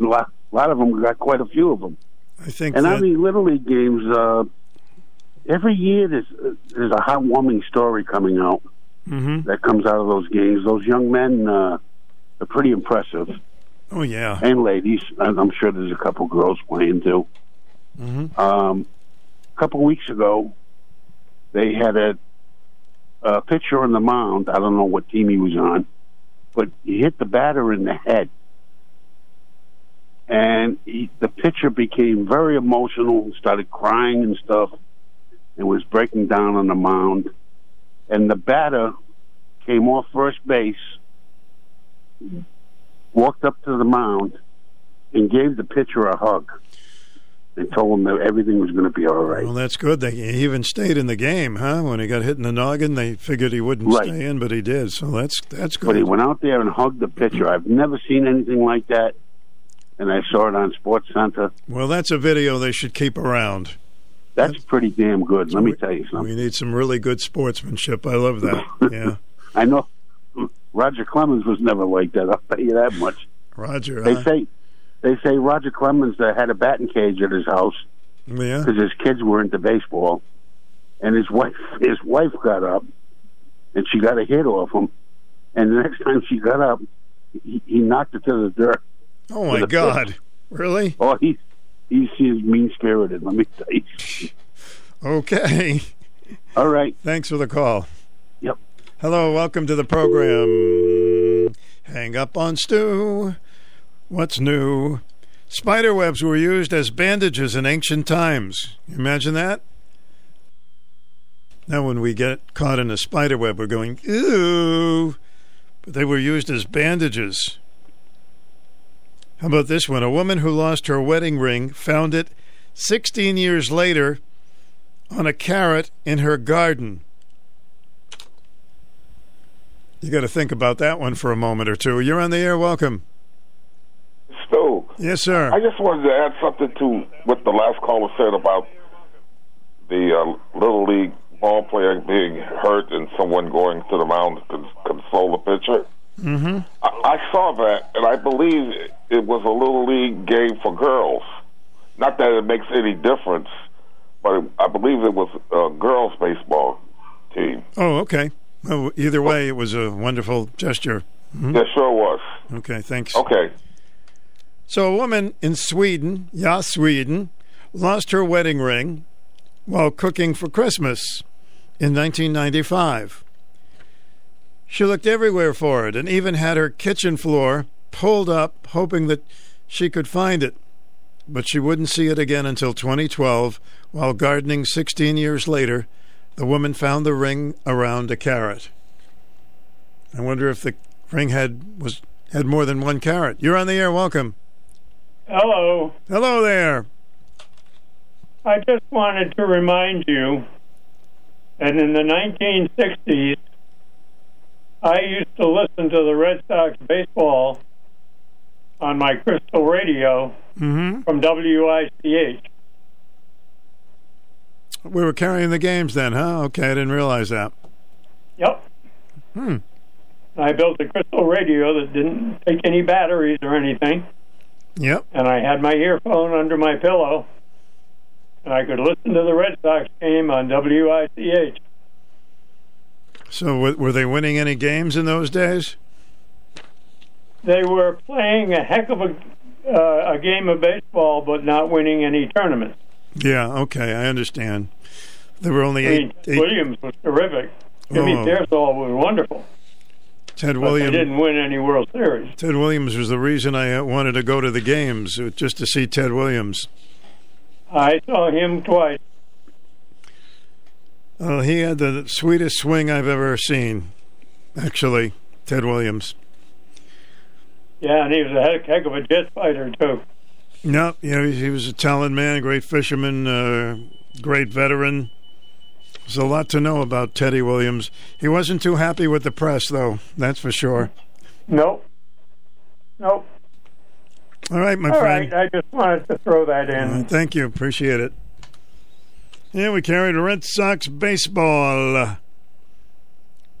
lot, a lot of them got quite a few of them. I think. And that, I mean, little league games. Uh, every year there's there's a heartwarming story coming out Mhm. that comes out of those games. Those young men uh, are pretty impressive, Oh yeah. and ladies. I'm I'm sure there's a couple girls playing too. Mm-hmm. Um, a couple weeks ago, they had a, a pitcher on the mound. I don't know what team he was on, but he hit the batter in the head. And he, the pitcher became very emotional, and started crying and stuff, and was breaking down on the mound. And the batter came off first base, walked up to the mound, and gave the pitcher a hug and told him that everything was going to be all right. Well, that's good. They, he even stayed in the game, huh? When he got hit in the noggin, they figured he wouldn't Right. stay in, but he did. So that's that's good. But he went out there and hugged the pitcher. I've never seen anything like that, and I saw it on Sports Center. Well, that's a video they should keep around. That's pretty damn good. Let me tell you something. We need some really good sportsmanship. I love that. Yeah. I know Roger Clemens was never like that. I'll tell you that much. Roger. They huh? say they say Roger Clemens uh, had a batting cage at his house Yeah. because his kids were into baseball, and his wife his wife got up and she got a hit off him, and the next time she got up, he, he knocked it to the dirt. Oh my God! fist. Really? Oh, he he's he's mean spirited. Let me tell you. Okay. All right. Thanks for the call. Yep. Hello, welcome to the program. Hang up on Stu. What's new? Spider webs were used as bandages in ancient times. Imagine that? Now, when we get caught in a spider web, we're going, ooh. But they were used as bandages. How about this one? A woman who lost her wedding ring found it 16 years later on a carrot in her garden. You got to think about that one for a moment or two. You're on the air. Welcome. Stu, Yes, sir. I just wanted to add something to what the last caller said about the uh, little league ball player being hurt and someone going to the mound to console the pitcher. Mm-hmm. I, I saw that, and I believe it was a little league game for girls. Not that it makes any difference, but it, I believe it was a girls' baseball team. Oh, okay. Well, either way, it was a wonderful gesture. Mhm. It sure was. Okay, thanks. Okay. So, a woman in Sweden, ja, Sweden, lost her wedding ring while cooking for Christmas in 1995. She looked everywhere for it and even had her kitchen floor pulled up, hoping that she could find it. But she wouldn't see it again until 2012, while gardening 16 years later. The woman found the ring around a carrot. I wonder if the ring had was had more than one carrot. You're on the air. Welcome. Hello. Hello there. I just wanted to remind you that in the 1960s, I used to listen to the Red Sox baseball on my crystal radio Mm-hmm. from WICH. We were carrying the games then, huh? Okay, I didn't realize that. Yep. Hmm. I built a crystal radio that didn't take any batteries or anything, Yep. and I had my earphone under my pillow, and I could listen to the Red Sox game on WICH. So, w- were they winning any games in those days? They were playing a heck of a uh, a game of baseball, but not winning any tournaments. Yeah, okay, I understand. There were only I mean, eight. eight Williams was terrific. Jimmy Oh. Piersall was wonderful. Ted Williams. didn't win any World Series. Ted Williams was the reason I uh, wanted to go to the games, uh, just to see Ted Williams. I saw him twice. Uh, he had the sweetest swing I've ever seen, actually, Ted Williams. Yeah, and he was a heck, heck of a jet fighter too. No, you know, he was a talented man, great fisherman, uh, great veteran. There's a lot to know about Teddy Williams. He wasn't too happy with the press, though, that's for sure. Nope. Nope. All right, my All friend. right, I just wanted to throw that in. Uh, thank you. Appreciate it. Yeah, we carried Red Sox baseball.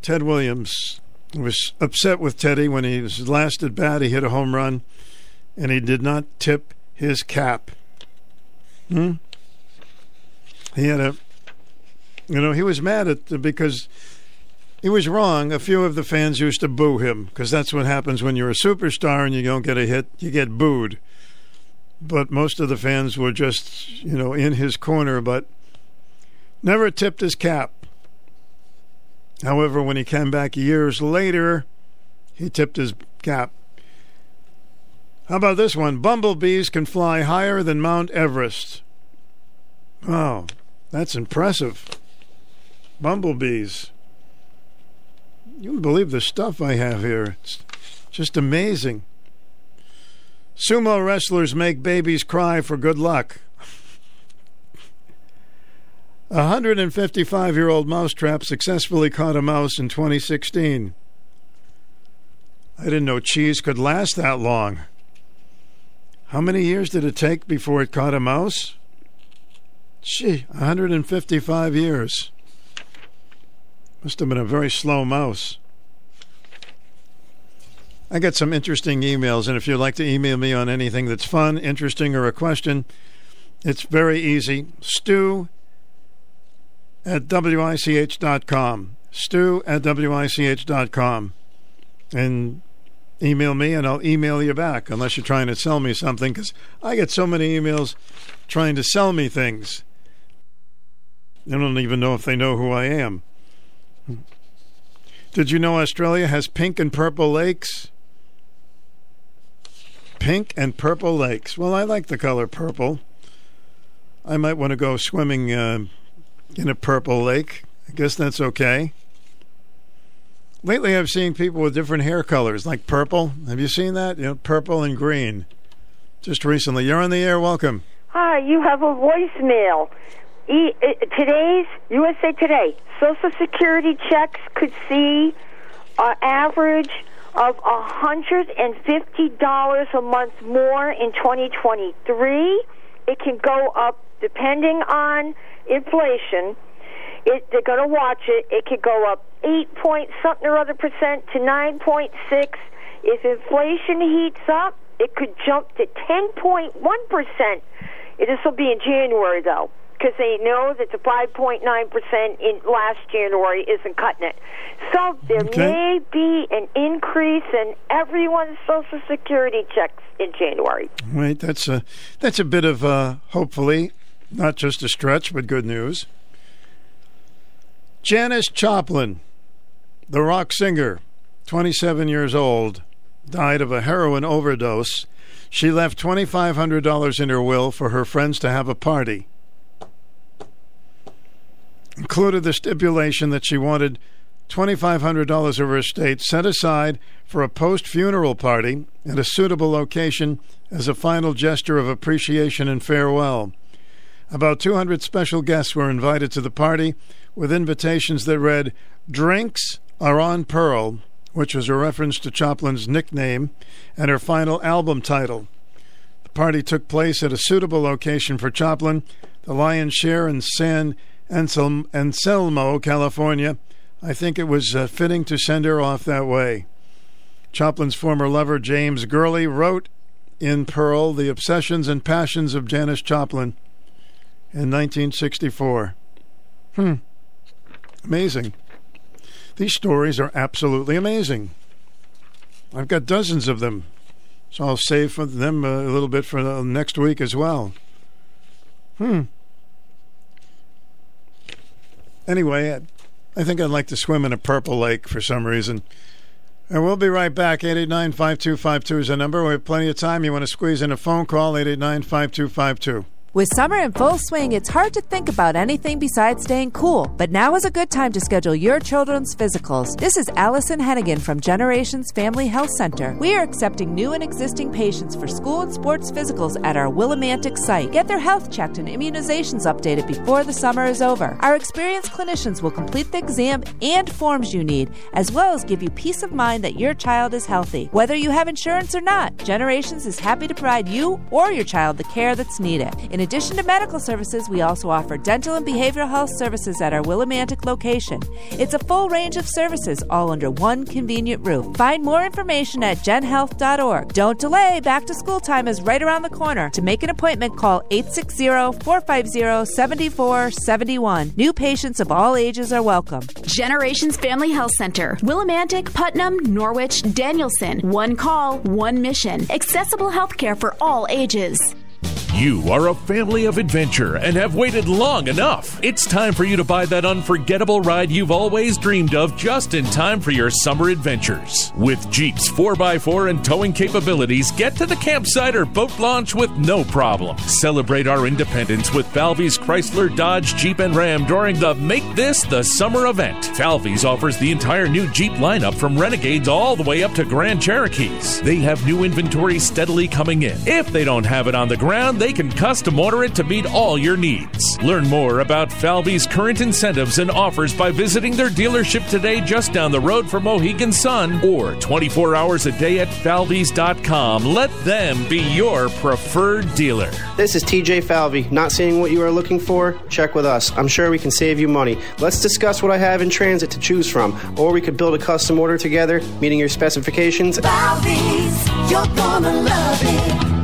Ted Williams was upset with Teddy when he was last at bat. He hit a home run, and he did not tip his cap. Hmm? He had a, you know, he was mad at because he was wrong. A few of the fans used to boo him because that's what happens when you're a superstar and you don't get a hit. You get booed but most of the fans were just, you know, in his corner, but never tipped his cap. However, when he came back years later, he tipped his cap. How about this one? Bumblebees can fly higher than Mount Everest. Oh, that's impressive. Bumblebees. You wouldn't believe the stuff I have here. It's just amazing. Sumo wrestlers make babies cry for good luck. A 155 year old mousetrap successfully caught a mouse in 2016. I didn't know cheese could last that long. How many years did it take before it caught a mouse? Gee, 155 years. Must have been a very slow mouse. I got some interesting emails, and if you'd like to email me on anything that's fun, interesting, or a question, it's very easy. Stu at wich.com. Stu at wich.com. And email me, and I'll email you back, unless you're trying to sell me something, because I get so many emails trying to sell me things. I don't even know if they know who I am. Did you know Australia has pink and purple lakes? Pink and purple lakes. Well, I like the color purple. I might want to go swimming uh, in a purple lake. I guess that's okay. Lately, I've seen people with different hair colors, like purple. Have you seen that? You know, purple and green. Just recently. You're on the air. Welcome. Hi, you have a voicemail. E- uh, today's USA Today Social Security checks could see an average of $150 a month more in 2023. It can go up depending on inflation. It, they're going to watch it. It could go up 8 point something or other percent to 9.6. If inflation heats up, it could jump to 10.1 percent. This will be in January, though, because they know that the 5.9 percent in last January isn't cutting it. So there Okay. may be an increase in everyone's Social Security checks in January. Right, that's a that's a bit of uh, hopefully not just a stretch, but good news. Janis Joplin, the rock singer, 27 years old, died of a heroin overdose. She left $2,500 in her will for her friends to have a party. Included the stipulation that she wanted $2,500 of her estate set aside for a post funeral party at a suitable location as a final gesture of appreciation and farewell. About 200 special guests were invited to the party with invitations that read, Drinks are on Pearl, which was a reference to Joplin's nickname and her final album title. The party took place at a suitable location for Joplin, the lion's share in San Ansel- Anselmo, California. I think it was uh, fitting to send her off that way. Joplin's former lover, James Gurley, wrote in Pearl The Obsessions and Passions of Janis Joplin in 1964. Hmm. Amazing. These stories are absolutely amazing. I've got dozens of them. So I'll save them a little bit for next week as well. Hmm. Anyway, I, think I'd like to swim in a purple lake for some reason. And we'll be right back. 889 5252 is the number. We have plenty of time. You want to squeeze in a phone call, 889 5252. With summer in full swing, it's hard to think about anything besides staying cool. But now is a good time to schedule your children's physicals. This is Allison Hennigan from Generations Family Health Center. We are accepting new and existing patients for school and sports physicals at our Willimantic site. Get their health checked and immunizations updated before the summer is over. Our experienced clinicians will complete the exam and forms you need, as well as give you peace of mind that your child is healthy. Whether you have insurance or not, Generations is happy to provide you or your child the care that's needed. In addition to medical services, we also offer dental and behavioral health services at our Willimantic location. It's a full range of services all under one convenient roof. Find more information at genhealth.org. Don't delay, back to school time is right around the corner. To make an appointment, call 860 450 7471. New patients of all ages are welcome. Generations Family Health Center, Willimantic, Putnam, Norwich, Danielson. One call, one mission. Accessible healthcare for all ages. You are a family of adventure and have waited long enough. It's time for you to buy that unforgettable ride you've always dreamed of just in time for your summer adventures. With Jeep's 4x4 and towing capabilities, get to the campsite or boat launch with no problem. Celebrate our independence with Falvey's Chrysler, Dodge, Jeep, and Ram during the Make This the Summer event. Falvey's offers the entire new Jeep lineup from Renegades all the way up to Grand Cherokees. They have new inventory steadily coming in. If they don't have it on the ground, they can custom order it to meet all your needs. Learn more about Falvey's current incentives and offers by visiting their dealership today just down the road from Mohegan Sun or 24 hours a day at falveys.com. Let them be your preferred dealer. This is TJ Falvey. Not seeing what you are looking for? Check with us. I'm sure we can save you money. Let's discuss what I have in transit to choose from, or we could build a custom order together, meeting your specifications. Falvey's, you're gonna love it.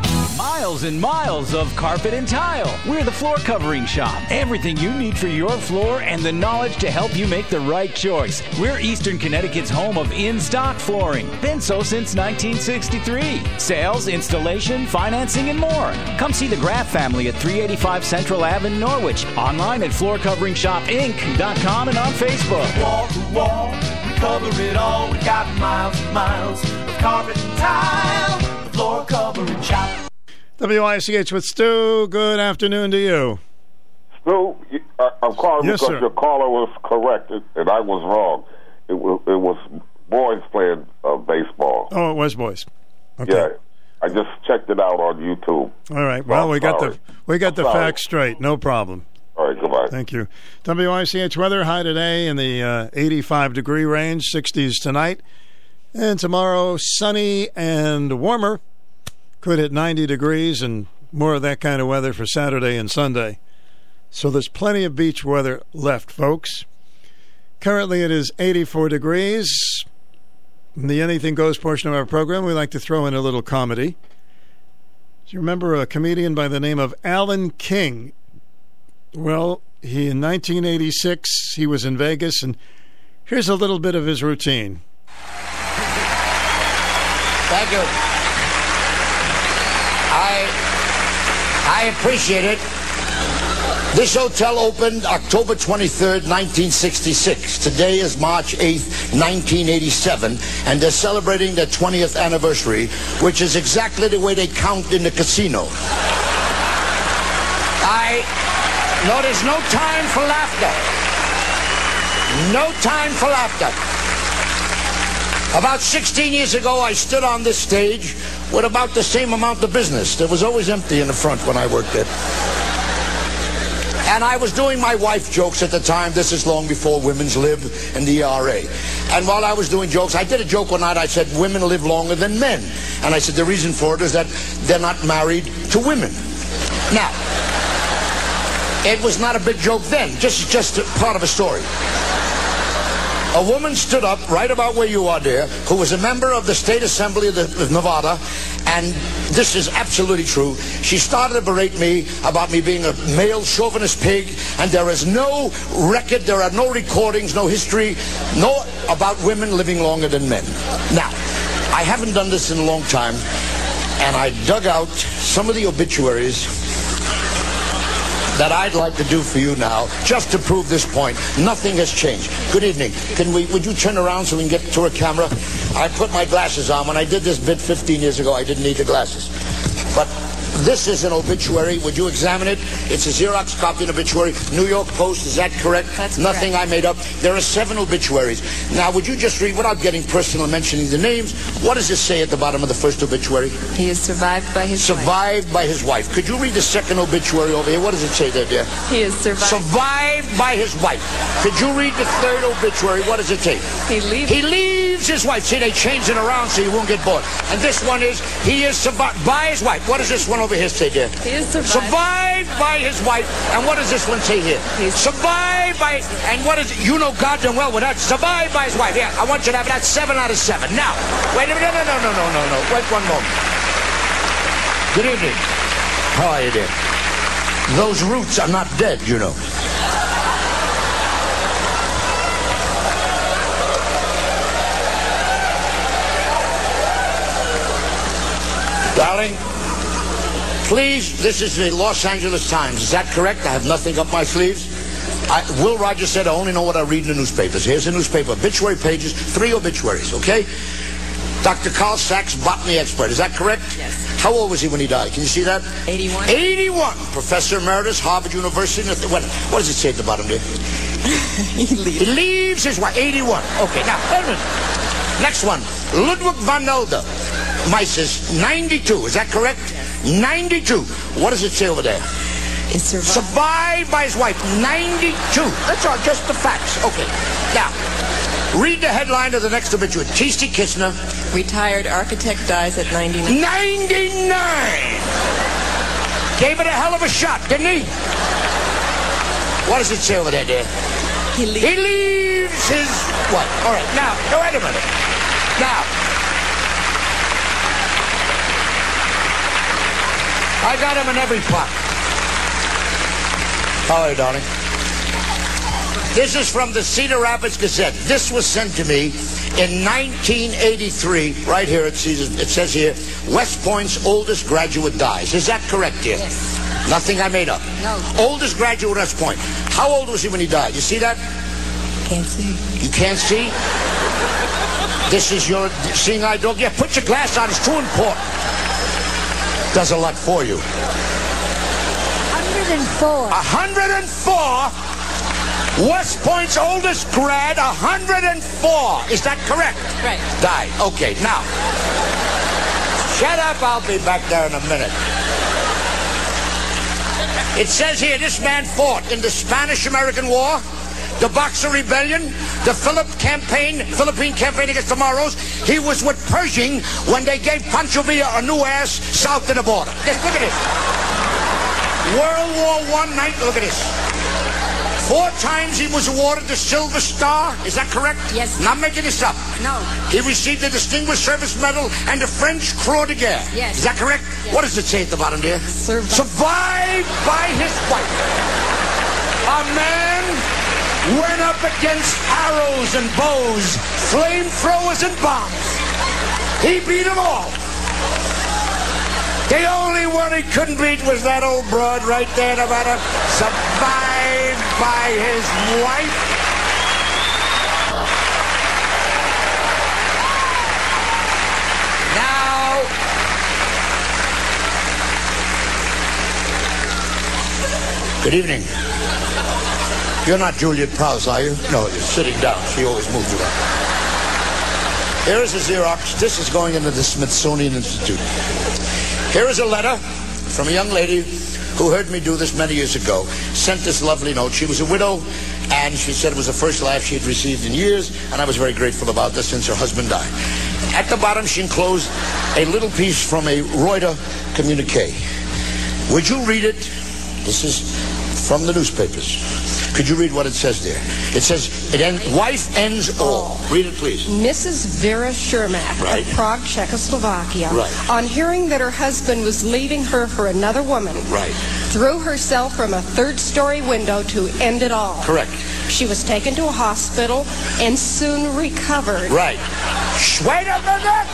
Miles and miles of carpet and tile. We're the floor covering shop. Everything you need for your floor and the knowledge to help you make the right choice. We're Eastern Connecticut's home of in stock flooring. Been so since 1963. Sales, installation, financing, and more. Come see the Graff family at 385 Central Ave in Norwich. Online at floorcoveringshopinc.com and on Facebook. Wall to wall, we cover it all. We got miles and miles of carpet and tile. The floor covering shop. WICH with Stu. Good afternoon to you. Stu, I- I'm calling Yes, because sir. your caller was correct and I was wrong. It was it was boys playing uh, baseball. Oh, it was boys. Okay. Yeah, I just checked it out on YouTube. All right. Well, I'm we got the we got the I'm sorry. facts straight. No problem. All right, goodbye. Thank you. WICH weather high today in the uh, 85 degree range, 60s tonight, and tomorrow sunny and warmer. Could hit 90 degrees and more of that kind of weather for Saturday and Sunday. So there's plenty of beach weather left, folks. Currently it is 84 degrees. In the Anything Goes portion of our program, we like to throw in a little comedy. Do you remember a comedian by the name of Alan King? Well, he in 1986 he was in Vegas, and here's a little bit of his routine. Thank you. I I appreciate it. This hotel opened October 23rd, 1966. Today is March 8th, 1987, and they're celebrating their 20th anniversary, which is exactly the way they count in the casino. I no, there's no time for laughter. No time for laughter. About 16 years ago, I stood on this stage with about the same amount of business. There was always empty in the front when I worked there. And I was doing my wife jokes at the time. This is long before women's live in the ERA. And while I was doing jokes, I did a joke one night. I said, women live longer than men. And I said, the reason for it is that they're not married to women. Now, it was not a big joke then, just, just part of a story. A woman stood up right about where you are dear, who was a member of the State Assembly of, the, of Nevada, and this is absolutely true. She started to berate me about me being a male chauvinist pig, and there is no record, there are no recordings, no history, no about women living longer than men. Now, I haven't done this in a long time, and I dug out some of the obituaries that I'd like to do for you now, just to prove this point. Nothing has changed. Good evening. Can we? Would you turn around so we can get to a camera? I put my glasses on. When I did this bit 15 years ago, I didn't need the glasses. But this is an obituary. Would you examine it? It's a Xerox copy of an obituary. New York Post, is that correct? That's Nothing correct. I made up. There are seven obituaries. Now, would you just read, without getting personal mentioning the names, what does it say at the bottom of the first obituary? He is survived by his Survived by his wife. Could you read the second obituary over here? What does it say there, dear? He is survived. Survived by his wife. Could you read the third obituary? What does it say? He leaves. He leaves his wife. See, they change it around so you won't get bored. And this one is, he is survived by his wife. What does this one over here say, dear? He is survived. Survived by his wife. And what does this one say here? survived by, and what is it? You know goddamn well what that, survived by his wife. Yeah, I want you to have that seven out of seven. Now, wait a minute. No, no, no, no, no, no. Wait one moment. Good evening. How are you, dear? Those roots are not dead, you know. Darling, please, this is the Los Angeles Times. Is that correct? I have nothing up my sleeves. I, Will Rogers said I only know what I read in the newspapers. Here's the newspaper. Obituary pages, three obituaries, okay? Dr. Carl Sachs, botany expert. Is that correct? Yes. How old was he when he died? Can you see that? 81. 81. Professor Emeritus, Harvard University. What, what does it say at the bottom there? he leaves. He leaves his wife. 81. Okay, now, wait a minute. Next one. Ludwig van Elder. Mises, 92. Is that correct? 92. What does it say over there? Is survived. Survived by his wife. 92. That's all, just the facts. Okay. Now, read the headline of the next obituary. T.C. Kistner, Retired architect dies at 99. 99. Gave it a hell of a shot, didn't he? What does it say over there, dear? He leaves. He leaves his what? All right, now, now wait a minute. Now, I got him in every pot. Hello, darling? This is from the Cedar Rapids Gazette. This was sent to me in 1983. Right here, it says, it says here, West Point's oldest graduate dies. Is that correct, dear? Yes. Nothing I made up. No. Oldest graduate at West Point. How old was he when he died? You see that? Can't see. You can't see? This is your seeing eye dog? Yeah, put your glass on. It's too important. Does a lot for you. 104. 104. West Point's oldest grad, 104. Is that correct? Right. Died. Okay, now. Shut up. I'll be back there in a minute. It says here this man fought in the Spanish American War, the Boxer Rebellion, the Philip campaign, Philippine campaign against the Moros. He was with Pershing when they gave Pancho Villa a new ass south of the border. Just look at this. World War One night. Look at this. Four times he was awarded the Silver Star. Is that correct? Yes. Not making this up. No. He received the Distinguished Service Medal and the French Croix de Guerre. Yes. Is that correct? Yes. What does it say at the bottom there? Survived. Survived by his wife. A man went up against arrows and bows, flamethrowers and bombs. He beat them all. The only one he couldn't beat was that old broad right there bottom. Survived by his wife. Now, good evening. You're not Juliet Prowse, are you? No, you're sitting down. She always moves around. Here is a Xerox. This is going into the Smithsonian Institute. Here is a letter from a young lady who heard me do this many years ago. Sent this lovely note. She was a widow, and she said it was the first laugh she had received in years, and I was very grateful about this since her husband died. At the bottom, she enclosed a little piece from a Reuter communique. Would you read it? This is from the newspapers. Could you read what it says there? It says, it end, wife ends all. Read it, please. Mrs. Vera Shermack Right. of Prague, Czechoslovakia, Right. on hearing that her husband was leaving her for another woman, Right. threw herself from a third story window to end it all. Correct. She was taken to a hospital and soon recovered. Right. Wait a minute!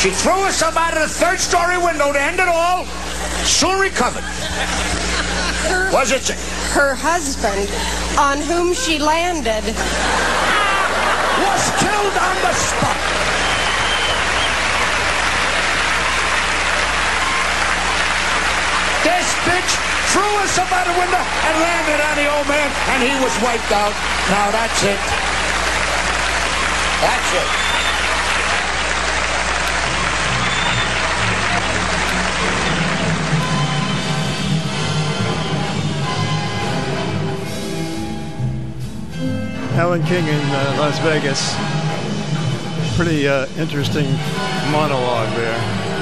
She threw herself out of the third story window to end it all. Soon recovered. Was it? Her husband, on whom she landed, was killed on the spot. This bitch threw herself out the window and landed on the old man, and he was wiped out. Now that's it. That's it. Alan King in uh, Las Vegas. Pretty uh, interesting monologue there.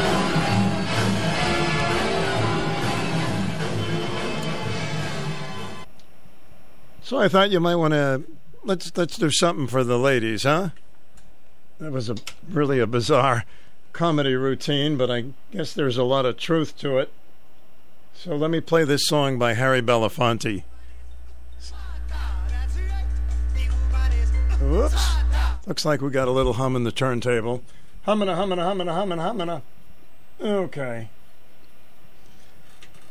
So I thought you might want to let's let's do something for the ladies, huh? That was a really a bizarre comedy routine, but I guess there's a lot of truth to it. So let me play this song by Harry Belafonte. Oops. Looks like we got a little hum in the turntable. Humming, humming, humming, humming, humming. Okay.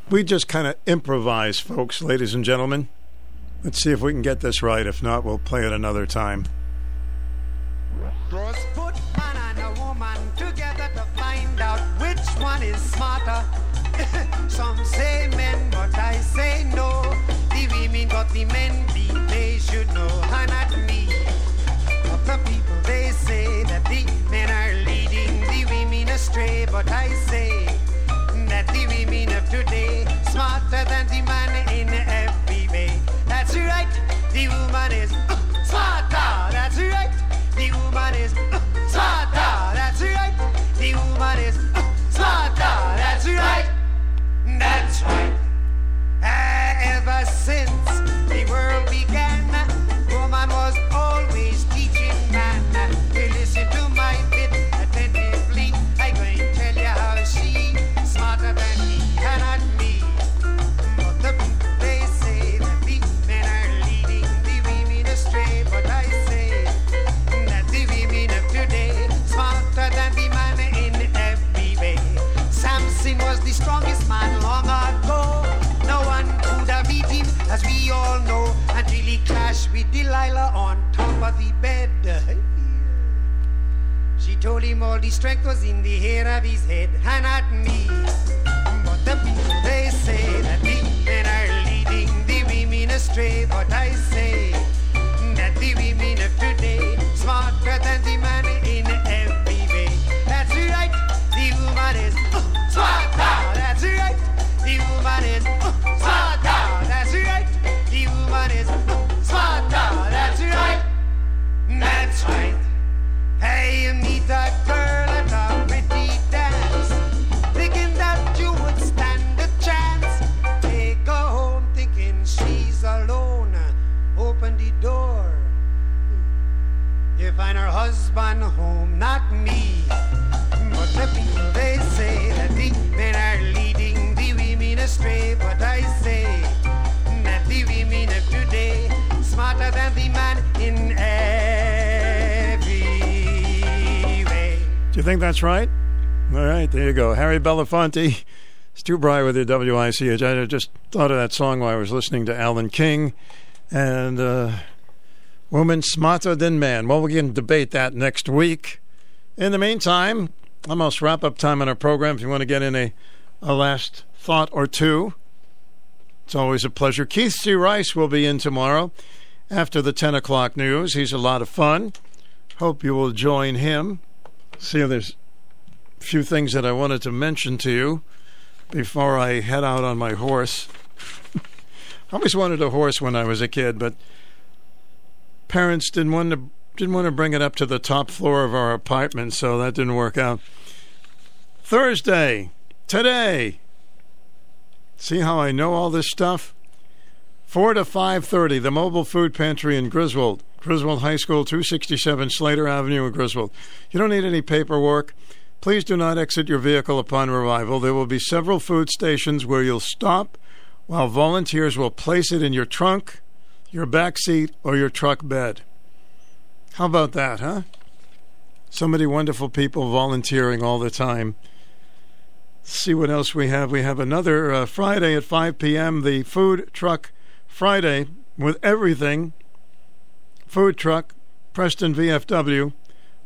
We just kind of improvise, folks, ladies and gentlemen. Let's see if we can get this right. If not, we'll play it another time. Crossfoot man and a woman together to find out which one is smarter. Some say men, but I say no. The women got the men beat, they should know, and not me. The people they say that the men are leading the women astray, but I say that the women of today smarter than the man in every way. That's right, the woman is uh, smarter. That's right, the woman is uh, smarter. That's right, the woman is uh, smarter. That's right, that's right. Ever since the world began, All the strength was in the hair of his head, and not me. But the people they say that the men are leading the women astray. But I say husband home, not me. You think that's right? All right, there you go. Harry Belafonte. Stu Bry with the WICH. I just thought of that song while I was listening to Alan King. And uh, Woman Smarter Than Man. Well, we can debate that next week. In the meantime, almost wrap up time on our program. If you want to get in a, a last thought or two, it's always a pleasure. Keith C. Rice will be in tomorrow after the 10 o'clock news. He's a lot of fun. Hope you will join him. See, there's a few things that I wanted to mention to you before I head out on my horse. I always wanted a horse when I was a kid, but parents didn't want to didn't want to bring it up to the top floor of our apartment, so that didn't work out. Thursday, today. See how I know all this stuff? 4 to 5:30, the mobile food pantry in Griswold, Griswold High School, 267 Slater Avenue in Griswold. You don't need any paperwork. Please do not exit your vehicle upon arrival. There will be several food stations where you'll stop while volunteers will place it in your trunk, your back seat, or your truck bed. How about that, huh? So many wonderful people volunteering all the time. see what else we have. We have another uh, Friday at 5 p.m. The Food Truck Friday with everything. Food Truck, Preston VFW,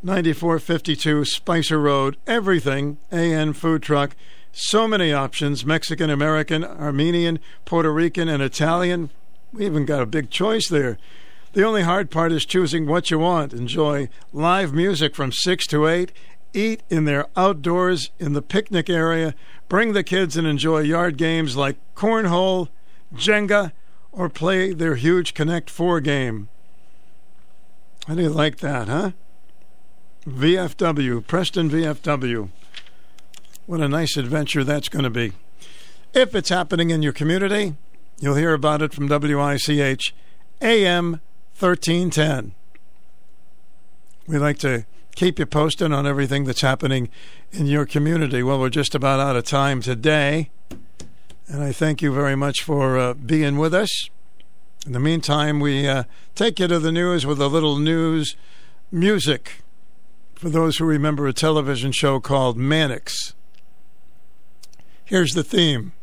9452 Spicer Road. Everything. AN Food Truck. So many options Mexican, American, Armenian, Puerto Rican, and Italian. We even got a big choice there. The only hard part is choosing what you want. Enjoy live music from 6 to 8. Eat in their outdoors in the picnic area. Bring the kids and enjoy yard games like cornhole, Jenga, or play their huge Connect 4 game. How do you like that, huh? VFW, Preston VFW. What a nice adventure that's going to be. If it's happening in your community, you'll hear about it from WICH AM 1310. We like to keep you posted on everything that's happening in your community. Well, we're just about out of time today. And I thank you very much for uh, being with us. In the meantime, we uh, take you to the news with a little news music for those who remember a television show called Mannix. Here's the theme.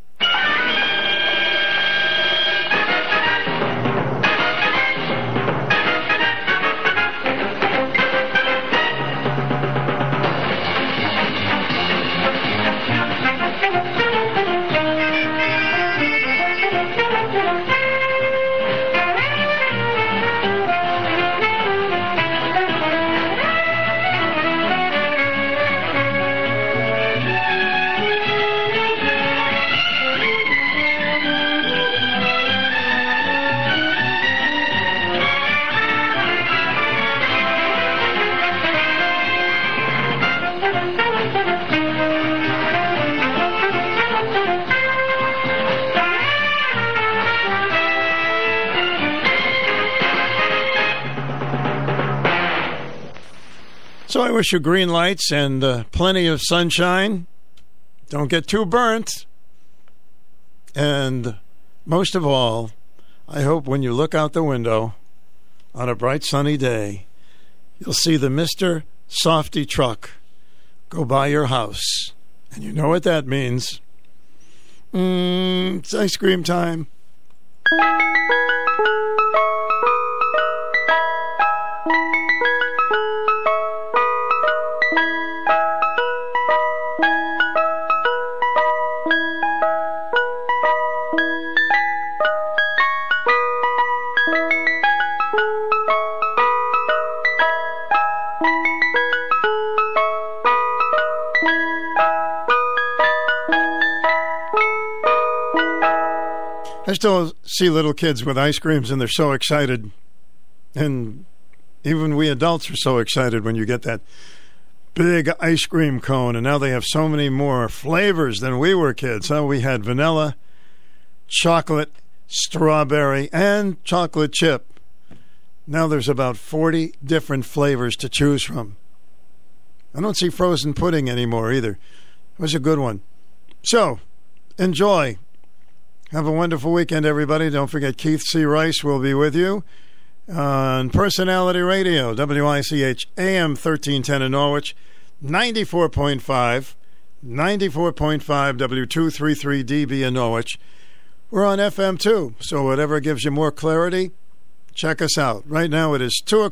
Wish you green lights and uh, plenty of sunshine. Don't get too burnt. And most of all, I hope when you look out the window on a bright sunny day, you'll see the Mr. Softee truck go by your house. And you know what that means. Mmm, it's ice cream time. I still see little kids with ice creams and they're so excited. And even we adults are so excited when you get that big ice cream cone. And now they have so many more flavors than we were kids. Huh? We had vanilla, chocolate, strawberry, and chocolate chip. Now there's about 40 different flavors to choose from. I don't see frozen pudding anymore either. It was a good one. So, enjoy. Have a wonderful weekend, everybody. Don't forget Keith C. Rice will be with you on Personality Radio, WICH AM 1310 in Norwich, 94.5, 94.5 W233DB in Norwich. We're on FM too, so whatever gives you more clarity, check us out. Right now it is 2 o'clock.